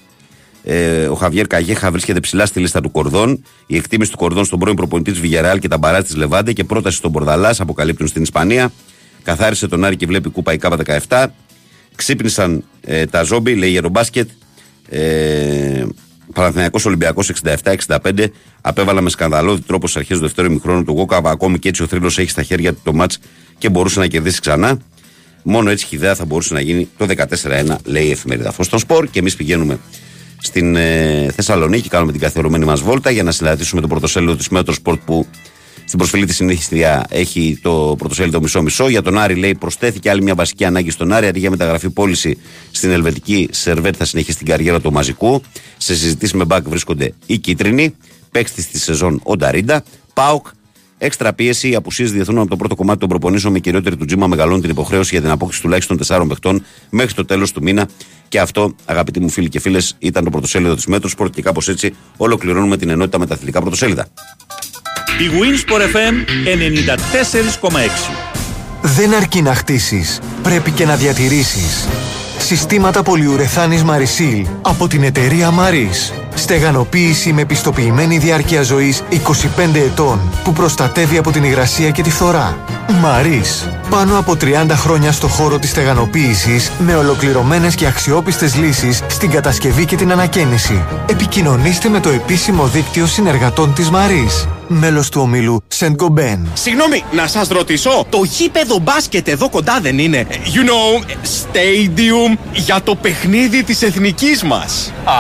Ε, ο Χαβιέρ Καγέχα βρίσκεται ψηλά στη λίστα του Κορδόν. Η εκτίμηση του Κορδόν στον πρώην προπονητή της Βιγεράλ και τα μπαρά της Λεβάντε και πρόταση στον Μπορδαλάς αποκαλύπτουν στην Ισπανία. Καθάρισε τον Άρη και βλέπει κούπα η ΚΑΠΑ 17. Ξύπνησαν ε, τα ζόμπι, λέει Γερομπάσκετ. Ε, Παναθηναϊκός Ολυμπιακός 67-65 απέβαλα με σκανδαλώδη τρόπο στις αρχές του δεύτερου ημιχρόνου του Γόκαβα. Ακόμη και έτσι ο θρύλος έχει στα χέρια του το μάτς και μπορούσε να κερδίσει ξανά. Μόνο έτσι χιδέα θα μπορούσε να γίνει το 14-1, λέει η εφημερίδα Φως Σπορ. Και εμείς πηγαίνουμε στην ε, Θεσσαλονίκη, κάνουμε την καθιερωμένη μας βόλτα για να συναντήσουμε το πρωτοσέλιδο της Μέτρο Σπορτ που στην προσφιλή της συνήθεια έχει το πρωτοσέλιδο μισό-μισό. Για τον Άρη λέει προστέθηκε άλλη μια βασική ανάγκη στον Άρη. Αντί για μεταγραφή πώληση στην Ελβετική Σερβέτ θα συνεχίσει την καριέρα του Μαζικού. Σε συζητήσεις με μπακ βρίσκονται οι κίτρινοι. Παίκτης της σεζόν ο Νταρίντα. ΠΑΟΚ έξτρα πίεση, οι απουσίες διεθνών από το πρώτο κομμάτι των προπονήσεων με κυριότερη του Τζίμα μεγαλώνει την υποχρέωση για την απόκτηση τουλάχιστον τεσσάρων παιχτών μέχρι το τέλος του μήνα. Και αυτό, αγαπητοί μου φίλοι και φίλες, ήταν το πρωτοσέλιδο της Metrosport και κάπως έτσι ολοκληρώνουμε την ενότητα με τα αθλητικά πρωτοσέλιδα. Η Winsport FM 94,6 Δεν αρκεί να χτίσεις, πρέπει και να διατηρήσεις. Συστήματα πολυουρεθάνης Marisil από την εταιρεία Maris. Στεγανοποίηση με πιστοποιημένη διάρκεια ζωής 25 ετών που προστατεύει από την υγρασία και τη φθορά. Μαρίς. Πάνω από 30 χρόνια στο χώρο της στεγανοποίησης με ολοκληρωμένες και αξιόπιστες λύσεις στην κατασκευή και την ανακαίνιση. Επικοινωνήστε με το επίσημο δίκτυο συνεργατών της Μαρίς. Μέλος του ομίλου Σεντ Συγγνώμη, να σας ρωτήσω, το γήπεδο μπάσκετ εδώ κοντά δεν είναι, you know, stadium για το παιχνίδι της εθνικής μας. Α,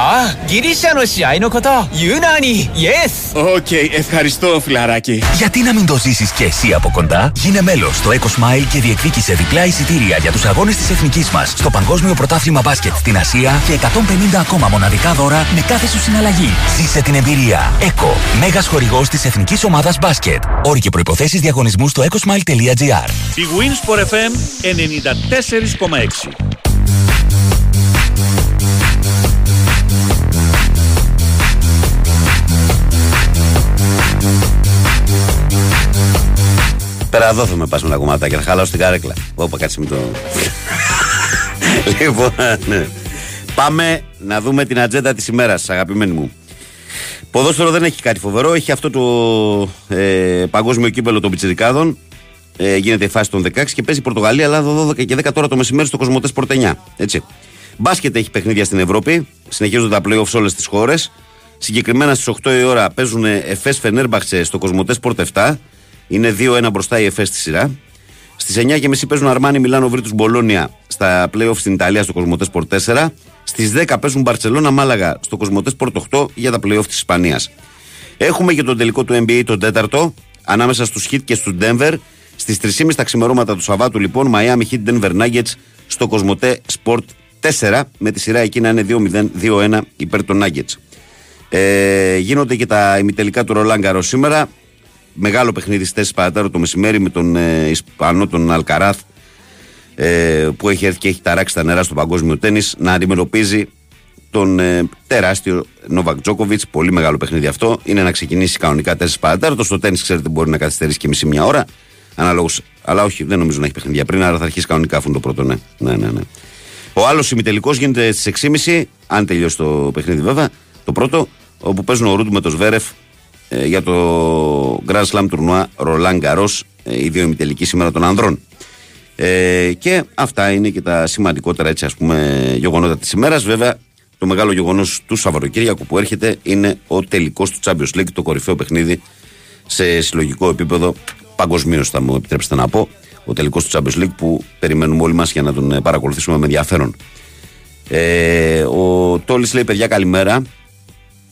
γυρίσα νοσιάι νοκοτά, Ιουνάνι, yes. Οκ, okay, ευχαριστώ φιλαράκι. Γιατί να μην το ζήσεις και εσύ από κοντά, γίνε μέλος στο Eco Smile και διεκδίκησε διπλά εισιτήρια για τους αγώνες της εθνικής μας στο Παγκόσμιο Πρωτάθλημα Μπάσκετ στην Ασία και 150 ακόμα μοναδικά δώρα με κάθε σου συναλλαγή. Ζήσε την εμπειρία. Eco, μέγας χορηγός της εθνικής ομάδας μπάσκετ. Όροι και προποθέσει διαγωνισμού στο ecosmile.gr. Η Winsport FM 94,6 Πέρα εδώ θα με πας με τα κομμάτια να χαλάω στην καρέκλα. Όπα κάτσε με το. λοιπόν, ναι. Πάμε να δούμε την ατζέντα της ημέρας, αγαπημένοι μου. Ποδόσφαιρο δεν έχει κάτι φοβερό. Έχει αυτό το ε, παγκόσμιο κύπελο των Πιτσιρικάδων. Ε, γίνεται η φάση των 16 και παίζει η Πορτογαλία, Ελλάδα 12 και 10 τώρα το μεσημέρι στο Κοσμοτές Πορτενιά. Έτσι. Μπάσκετ έχει παιχνίδια στην Ευρώπη. Συνεχίζονται τα playoffs σε όλες τις χώρες. Συγκεκριμένα στις 8 η ώρα παίζουν Εφές Φενέρμπαξε στο Κοσμοτές Sport 7. Είναι 2-1 μπροστά η Εφέ στη σειρά. Στις 9.30 παίζουν Αρμάνι Μιλάνο Βρήτου Μπολόνια στα playoff στην Ιταλία στο Κοσμοτέ Sport 4. Στις 10 παίζουν Μπαρσελόνα Μάλαγα στο Κοσμοτέ Sport 8 για τα playoff της Ισπανίας. Έχουμε και τον τελικό του NBA τον τέταρτο ανάμεσα στους Heat και στους Denver. Στις 3.30 τα ξημερώματα του Σαββάτου λοιπόν Miami Heat Denver Nuggets στο Κοσμοτέ Sport 4 με τη σειρά εκεί να είναι 2-0, 2-1 υπέρ των Nuggets. Ε, γίνονται και τα ημιτελικά του Ρολάγκαρο σήμερα. Μεγάλο παιχνίδι στις 4 παρατάρω το μεσημέρι με τον ε, Ισπανό τον Αλκαράθ ε, που έχει έρθει και έχει ταράξει τα νερά στο παγκόσμιο τέννη να αντιμετωπίζει τον ε, τεράστιο Νόβακ Τζόκοβιτ. Πολύ μεγάλο παιχνίδι αυτό. Είναι να ξεκινήσει κανονικά 4 παρατέταρτο. Στο τέννη, ξέρετε, μπορεί να καθυστερήσει και μισή μια ώρα. Αναλόγως, αλλά όχι, δεν νομίζω να έχει παιχνίδια πριν, άρα θα αρχίσει κανονικά αφού είναι το πρώτο, ναι. ναι, ναι, ναι. Ο άλλος ημιτελικός γίνεται στις 6.30, αν τελειώσει το παιχνίδι βέβαια. Το πρώτο, όπου παίζουν ο Ρούντ με το Σβέρεφ ε, για το Grand Slam τουρνουά Ρολάν Γκαρό, ε, οι δύο ημιτελικοί σήμερα των ανδρών. Ε, και αυτά είναι και τα σημαντικότερα έτσι ας πούμε γεγονότα της ημέρας. Βέβαια το μεγάλο γεγονός του Σαββατοκύριακου που έρχεται είναι ο τελικός του Champions League, το κορυφαίο παιχνίδι σε συλλογικό επίπεδο παγκοσμίως θα μου επιτρέψετε να πω ο τελικός του Champions League που περιμένουμε όλοι μας για να τον ε, παρακολουθήσουμε με ενδιαφέρον. Ε, ο Τόλης λέει παιδιά καλημέρα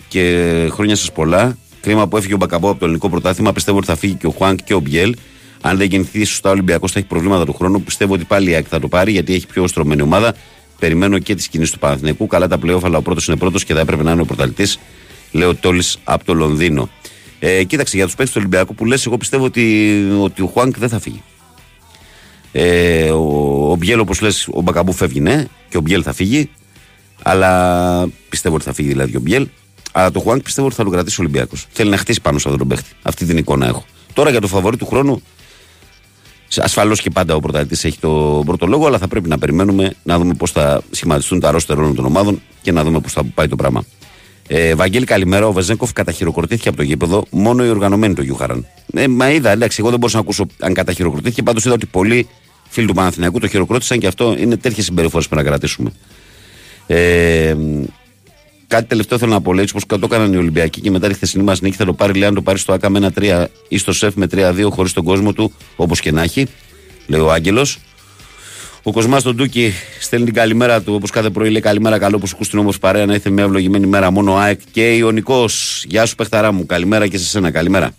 και χρόνια σας πολλά. Κρίμα που έφυγε ο Μπακαμπό από το ελληνικό πρωτάθλημα. Πιστεύω ότι θα φύγει και ο Χουάνκ και ο Μπιέλ. Αν δεν γεννηθεί σωστά ο Ολυμπιακός, θα έχει προβλήματα του χρόνου. Πιστεύω ότι πάλι η ΑΕΚ θα το πάρει γιατί έχει πιο στρωμένη ομάδα. Περιμένω και τις κινήσεις του Παναθηναϊκού. Καλά τα πλέον, αλλά ο πρώτος είναι πρώτος και θα έπρεπε να είναι ο πρωταλητή. Λέω Τόλη από το Λονδίνο. Ε, κοίταξε για τους παίκτες του Ολυμπιακού που λες, εγώ πιστεύω ότι, ότι ο Χουάνκ δεν θα φύγει. Ε, ο, ο Μπιέλ, όπως λες, ο Μπακαμπού φεύγει, ναι, και ο Μπιέλ θα φύγει. Αλλά πιστεύω ότι θα φύγει δηλαδή ο Μπιέλ. Αλλά το Χουάνκ πιστεύω ότι θα τον κρατήσει ο Ολυμπιακός. Θέλει να χτίσει πάνω σε αυτόν τον παίχτη. Αυτή την εικόνα έχω. Τώρα για το φαβορή του χρόνου, ασφαλώς και πάντα ο πρωταθλητής έχει το πρώτο λόγο, αλλά θα πρέπει να περιμένουμε να δούμε πώς θα σχηματιστούν τα ρόστερ όλων των ομάδων και να δούμε πώς θα πάει το πράγμα. Ε, Βαγγέλη, καλημέρα. Ο Βεζέγκοφ καταχειροκροτήθηκε από το γήπεδο. Μόνο οι οργανωμένοι το γιούχαραν. Ε, μα είδα, εντάξει, εγώ δεν μπορούσα να ακούσω αν καταχειροκροτήθηκε. Πάντως είδα ότι πολλοί φίλοι του Παναθηναϊκού το χειροκρότησαν και αυτό είναι τέτοιες συμπεριφορές που να κρατήσουμε. Ε, κάτι τελευταίο θέλω να πω. Έτσι πω το έκαναν οι Ολυμπιακοί και μετά τη χθεσινή μας νίκη θα το πάρει, λέει, αν το πάρει στο ΑΚΑ με ένα 3 ή στο ΣΕΦ με 3-2 χωρίς τον κόσμο του, όπως και να έχει, λέει ο Άγγελος. Ο Κοσμάς τον Τούκη στέλνει την καλημέρα του, όπως κάθε πρωί λέει καλημέρα, καλό που σου την όμω παρέα να ήρθε μια ευλογημένη μέρα μόνο ο ΑΕΚ και Ιωνικός. Γεια σου, παιχταρά μου, καλημέρα και σε σένα, καλημέρα.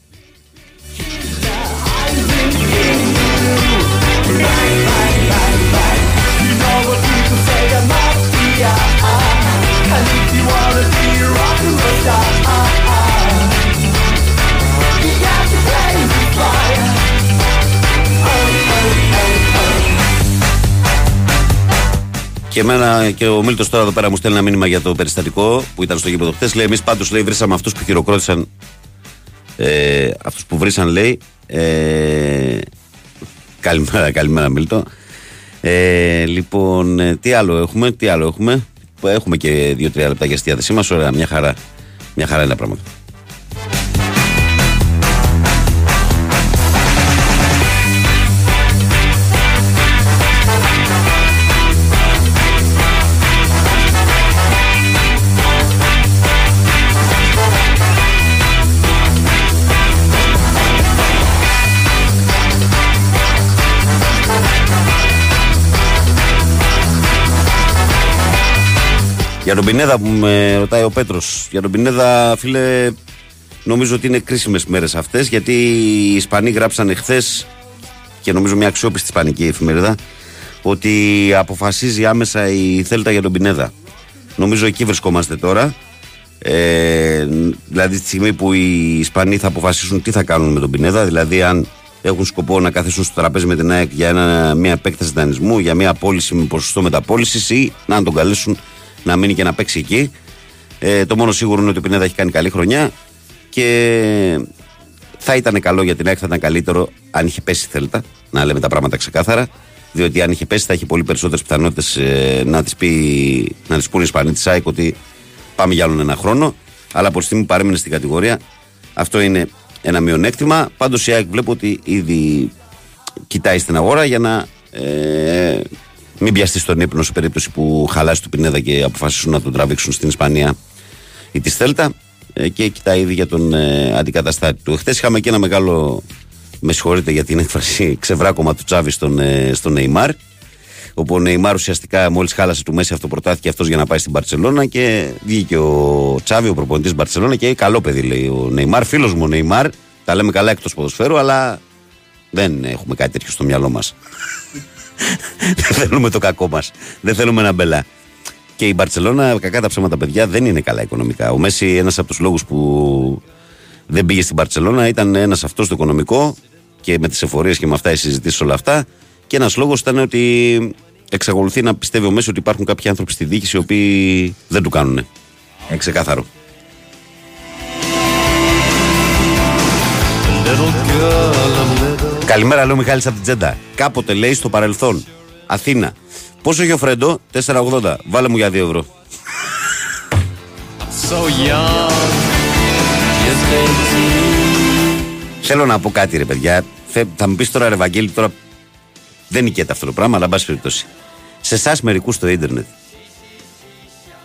Και εμένα και ο Μίλτος τώρα εδώ πέρα μου στέλνει ένα μήνυμα για το περιστατικό που ήταν στο γήπεδο χθες. Λέει: Εμείς πάντως λέει βρήσαμε αυτούς που χειροκρότησαν. Ε, αυτούς που βρήσαν λέει. Ε, καλημέρα, καλημέρα Μίλτο. Ε, λοιπόν, ε, τι άλλο έχουμε, τι άλλο έχουμε. Έχουμε και δύο-τρία λεπτά για στη διάθεσή μας. Ωραία, μια χαρά. Μια χαρά είναι τα πράγματα. Για τον Πινέδα που με ρωτάει ο Πέτρος. Για τον Πινέδα, φίλε, νομίζω ότι είναι κρίσιμες μέρες αυτές γιατί οι Ισπανοί γράψαν εχθέ και νομίζω μια αξιόπιστη Ισπανική εφημερίδα ότι αποφασίζει άμεσα η Θέλτα για τον Πινέδα. Νομίζω εκεί βρισκόμαστε τώρα. Ε, δηλαδή τη στιγμή που οι Ισπανοί θα αποφασίσουν τι θα κάνουν με τον Πινέδα, δηλαδή αν έχουν σκοπό να καθίσουν στο τραπέζι με την ΑΕΚ για ένα, μια επέκταση δανεισμού, για μια πώληση με ποσοστό μεταπόλησης ή να τον καλέσουν να μείνει και να παίξει εκεί. Ε, το μόνο σίγουρο είναι ότι ο Πινέδα έχει κάνει καλή χρονιά και θα ήταν καλό για την ΑΕΚ, θα ήταν καλύτερο αν είχε πέσει η Θέλτα, να λέμε τα πράγματα ξεκάθαρα. Διότι αν είχε πέσει θα έχει πολύ περισσότερες πιθανότητες ε, να τις να τις πούνε οι Ισπανοί της ΑΕΚ ότι πάμε για άλλον ένα χρόνο. Αλλά από τη στιγμή που παρέμεινε στην κατηγορία, αυτό είναι ένα μειονέκτημα. Πάντως η ΑΕΚ βλέπω ότι ήδη κοιτάει στην αγορά για να ε, μην πιαστείς στον ύπνο σε περίπτωση που χαλάσει του Πινέδα και αποφασίσουν να τον τραβήξουν στην Ισπανία ή τη Θέλτα. Ε, και κοιτάει ήδη για τον ε, αντικαταστάτη του. Χθε είχαμε και ένα μεγάλο, με συγχωρείτε για την έκφραση, ξεβράκωμα του Τσάβη στον, ε, στον Νεϊμάρ. Όπου ο Νεϊμάρ ουσιαστικά μόλις χάλασε του Μέση αυτοπροτάθηκε αυτός για να πάει στην Παρσελώνα και βγήκε ο Τσάβη, ο προπονητής Μπαρσελώνα και καλό παιδί λέει ο Νεϊμάρ. Φίλος μου ο Νεϊμάρ, τα λέμε καλά εκτός ποδοσφαίρου, αλλά δεν έχουμε κάτι τέτοιο στο μυαλό μας. Δεν θέλουμε το κακό μας. Δεν θέλουμε να μπελά. Και η Μπαρσελόνα, κακά τα ψέματα παιδιά, δεν είναι καλά οικονομικά. Ο Μέση, ένας από τους λόγους που δεν πήγε στην Μπαρσελόνα, ήταν ένας αυτός το οικονομικό και με τις εφορίες και με αυτά οι συζητήσεις όλα αυτά. Και ένας λόγος ήταν ότι εξακολουθεί να πιστεύει ο Μέση ότι υπάρχουν κάποιοι άνθρωποι στη διοίκηση οι οποίοι δεν του κάνουν. Είναι ξεκάθαρο. Καλημέρα, λέω Μιχάλης από την Τζέντα. Κάποτε λέει στο παρελθόν. Αθήνα. Πόσο έχει ο Φρέντο, 4,80. Βάλε μου για 2 ευρώ. So young, just 18. Θέλω να πω κάτι, ρε παιδιά. Θε- Θα μου πεις τώρα, ρε Βαγγέλη, τώρα δεν νικέται αυτό το πράγμα, αλλά εν πάση περιπτώσει. Σε εσάς μερικούς στο ίντερνετ.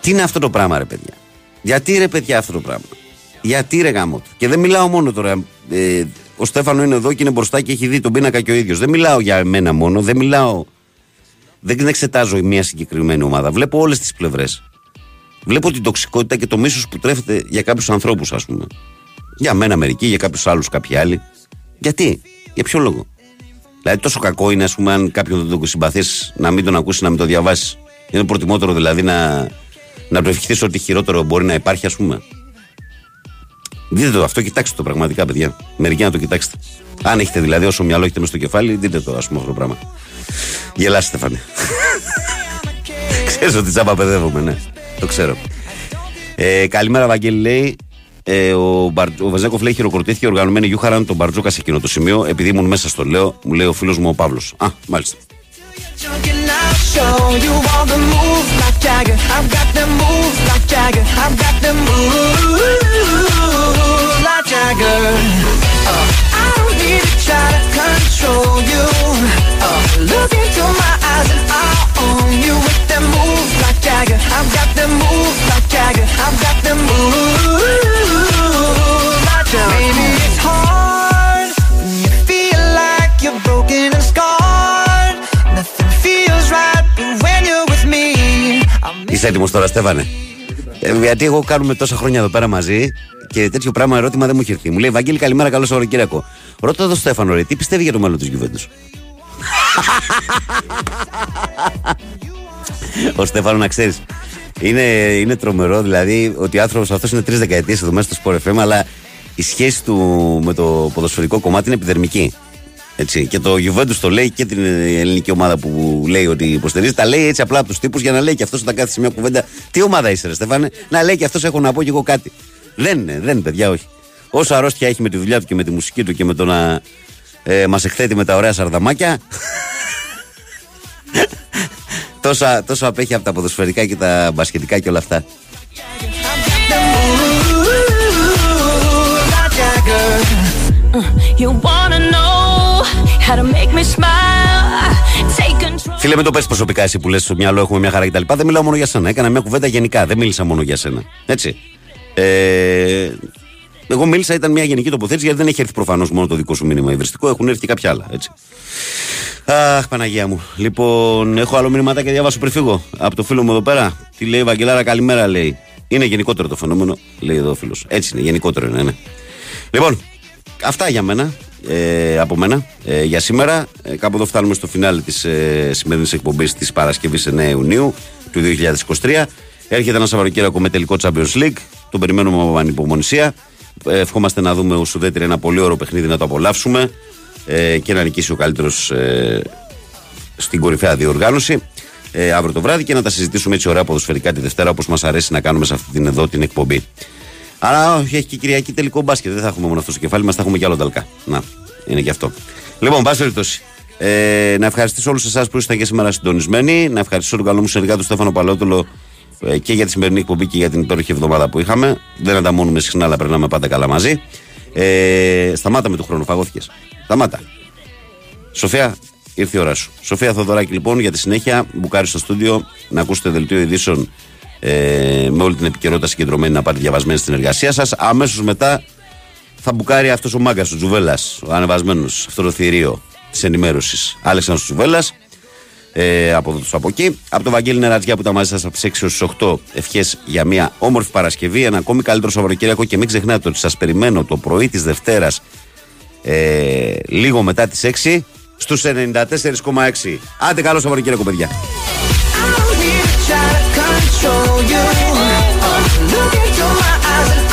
Τι είναι αυτό το πράγμα, ρε παιδιά; Γιατί ρε παιδιά αυτό το πράγμα; Γιατί ρε γάμο του. Και δεν μιλάω μόνο τώρα. Ε, ο Στέφανο είναι εδώ και είναι μπροστά και έχει δει τον πίνακα και ο ίδιος. Δεν μιλάω για εμένα μόνο. Δεν μιλάω. Δεν εξετάζω μια συγκεκριμένη ομάδα. Βλέπω όλες τις πλευρές. Βλέπω την τοξικότητα και το μίσος που τρέφεται για κάποιους ανθρώπους, ας πούμε. Για μένα μερικοί, για κάποιους άλλους κάποιοι άλλοι. Γιατί, για ποιο λόγο; Δηλαδή, τόσο κακό είναι, ας πούμε, αν κάποιον δεν τον συμπαθείς, να μην τον ακούσεις, να μην το διαβάσεις. Είναι προτιμότερο δηλαδή να, να του ευχηθείς ότι χειρότερο μπορεί να υπάρχει, ας πούμε. Δείτε το αυτό, κοιτάξτε το πραγματικά, παιδιά. Μερικοί να το κοιτάξετε. Αν έχετε δηλαδή όσο μυαλό έχετε μες στο κεφάλι, δείτε το, ας πούμε, αυτό το πράγμα. Γελάστε, Στέφανε. (laughs) Ξέρεις ότι τσάμπα παιδεύομαι, ναι. Το ξέρω. Ε, καλημέρα, Βαγγέλη λέει. Ε, ο, Μπαρ, ο Βαζέκοφ λέει χειροκροτήθηκε οργανωμένη Γιούχαραν τον Μπαρτζούκα σε εκείνο το σημείο. Επειδή ήμουν μέσα στο λέω, μου λέει ο φίλος μου ο Παύλος. Α, μάλιστα. Show you all the moves like Jagger. I've got them moves like Jagger. I've got them moves like Jagger. Uh, I don't need to try to control you. Uh, look into my eyes and I'll own you with them moves like Jagger. I've got them moves like Jagger. I've got them moves like Jagger. Maybe it's hard when you feel like you're broken and scarred. Nothing feels right, but when you're with me, I'm Είσαι έτοιμο τώρα, Στέφανε. Ε, γιατί εγώ κάνουμε τόσα χρόνια εδώ πέρα μαζί και τέτοιο πράγμα ερώτημα δεν μου έχει έρθει. Μου λέει Βαγγέλη, καλημέρα, καλό Σαββατοκύριακο. Ρώτα το Στέφανο, ρε, τι πιστεύει για το μέλλον της Γιουβέντους; (laughs) Ο Στέφανο, να ξέρεις. Είναι, είναι τρομερό δηλαδή ότι ο άνθρωπος αυτός είναι τρεις δεκαετίες εδώ μέσα στο Sport FM, αλλά η σχέση του με το ποδοσφαιρικό κομμάτι είναι επιδερμική. Έτσι. Και το Juventus το λέει και την ελληνική ομάδα που λέει ότι υποστηρίζει. Τα λέει έτσι απλά από τους τύπους για να λέει και αυτός όταν κάθεται σε μια κουβέντα. Τι ομάδα είσαι, ρε Στεφάνε. Να λέει και αυτός έχω να πω και εγώ κάτι. Δεν είναι, δεν είναι, παιδιά, όχι. Όσο αρρώστια έχει με τη δουλειά του και με τη μουσική του και με το να ε, μας εκθέτει με τα ωραία σαρδαμάκια. (laughs) τόσο, τόσο απέχει από τα ποδοσφαιρικά και τα μπασκετικά και όλα αυτά. like Jagger. Uh, You wanna know how to make me smile? Take control. Φίλε, μην το πες προσωπικά εσύ που λες στο μυαλό έχουμε μια χαρά κτλ. Δεν μιλάω μόνο για σένα. Έκανα μια κουβέντα γενικά. Δεν μίλησα μόνο για σένα. Έτσι. Ε, εγώ μίλησα, ήταν μια γενική τοποθέτηση γιατί δεν έχει έρθει προφανώς μόνο το δικό σου μήνυμα υβριστικό. Έχουν έρθει και κάποια άλλα. Έτσι. Αχ, Παναγία μου. Λοιπόν, έχω άλλο μηνύματα και διάβασω πριν φύγω. Από το φίλο μου εδώ πέρα. Τι λέει η Βαγγελάρα, καλημέρα λέει. Είναι γενικότερο το φαινόμενο, λέει εδώ ο φίλος. Έτσι είναι, γενικότερο είναι, ναι. Λοιπόν, αυτά για μένα. Ε, από μένα ε, για σήμερα. Ε, κάπου εδώ φτάνουμε στο φινάλε της ε, σημερινής εκπομπής της Παρασκευής 9 Ιουνίου του 2023. Έρχεται ένα Σαββατοκύριακο με τελικό Champions League. Τον περιμένουμε με ανυπομονησία. Ε, ευχόμαστε να δούμε ο Σουδέτηρη ένα πολύ ωραίο παιχνίδι να το απολαύσουμε ε, και να νικήσει ο καλύτερος ε, στην κορυφαία διοργάνωση ε, αύριο το βράδυ και να τα συζητήσουμε έτσι ωραία ποδοσφαιρικά τη Δευτέρα όπως μας αρέσει να κάνουμε σε αυτή την εδώ την εκπομπή. Αλλά όχι, έχει και Κυριακή τελικό μπάσκετ. Δεν θα έχουμε μόνο αυτό στο κεφάλι μας, θα έχουμε και άλλο ταλκά. Να, είναι και αυτό. Λοιπόν, πάση περιπτώσει. Ε, να ευχαριστήσω όλους εσάς που ήσασταν και σήμερα συντονισμένοι. Να ευχαριστήσω τον καλό μου συνεργάτη του Στέφανο Παλότολο ε, και για τη σημερινή εκπομπή και για την υπέροχη εβδομάδα που είχαμε. Δεν ανταμώνουμε συχνά, αλλά περνάμε πάντα καλά μαζί. Ε, σταμάτα με το χρόνο, φαγώθηκες. Σταμάτα. Σοφία, ήρθε η ώρα σου. Σοφία Θοδωράκη, λοιπόν, για τη συνέχεια, μπουκάρει στο στούντιο να ακούσετε δελτίο ειδήσεων ε, με όλη την επικαιρότητα συγκεντρωμένη να πάρετε διαβασμένη στην εργασία σας. Αμέσως μετά θα μπουκάρει αυτός ο μάγκας ο Τζουβέλλας, ο ανεβασμένος, αυτό το θηρίο της ενημέρωσης. Άλεξανδρος Τζουβέλλας. Ε, από εδώ τους από εκεί. Από το Βαγγέλη Νερατζιά που ήταν μαζί σας από τις 6 έω 8 ευχές για μια όμορφη Παρασκευή, ένα ακόμη καλύτερο Σαββατοκύριακο και μην ξεχνάτε ότι σας περιμένω το πρωί της Δευτέρας ε, λίγο μετά τις 6 στους 94,6. Άντε καλό Σαββατοκύριακο, παιδιά. Control you. Look into my eyes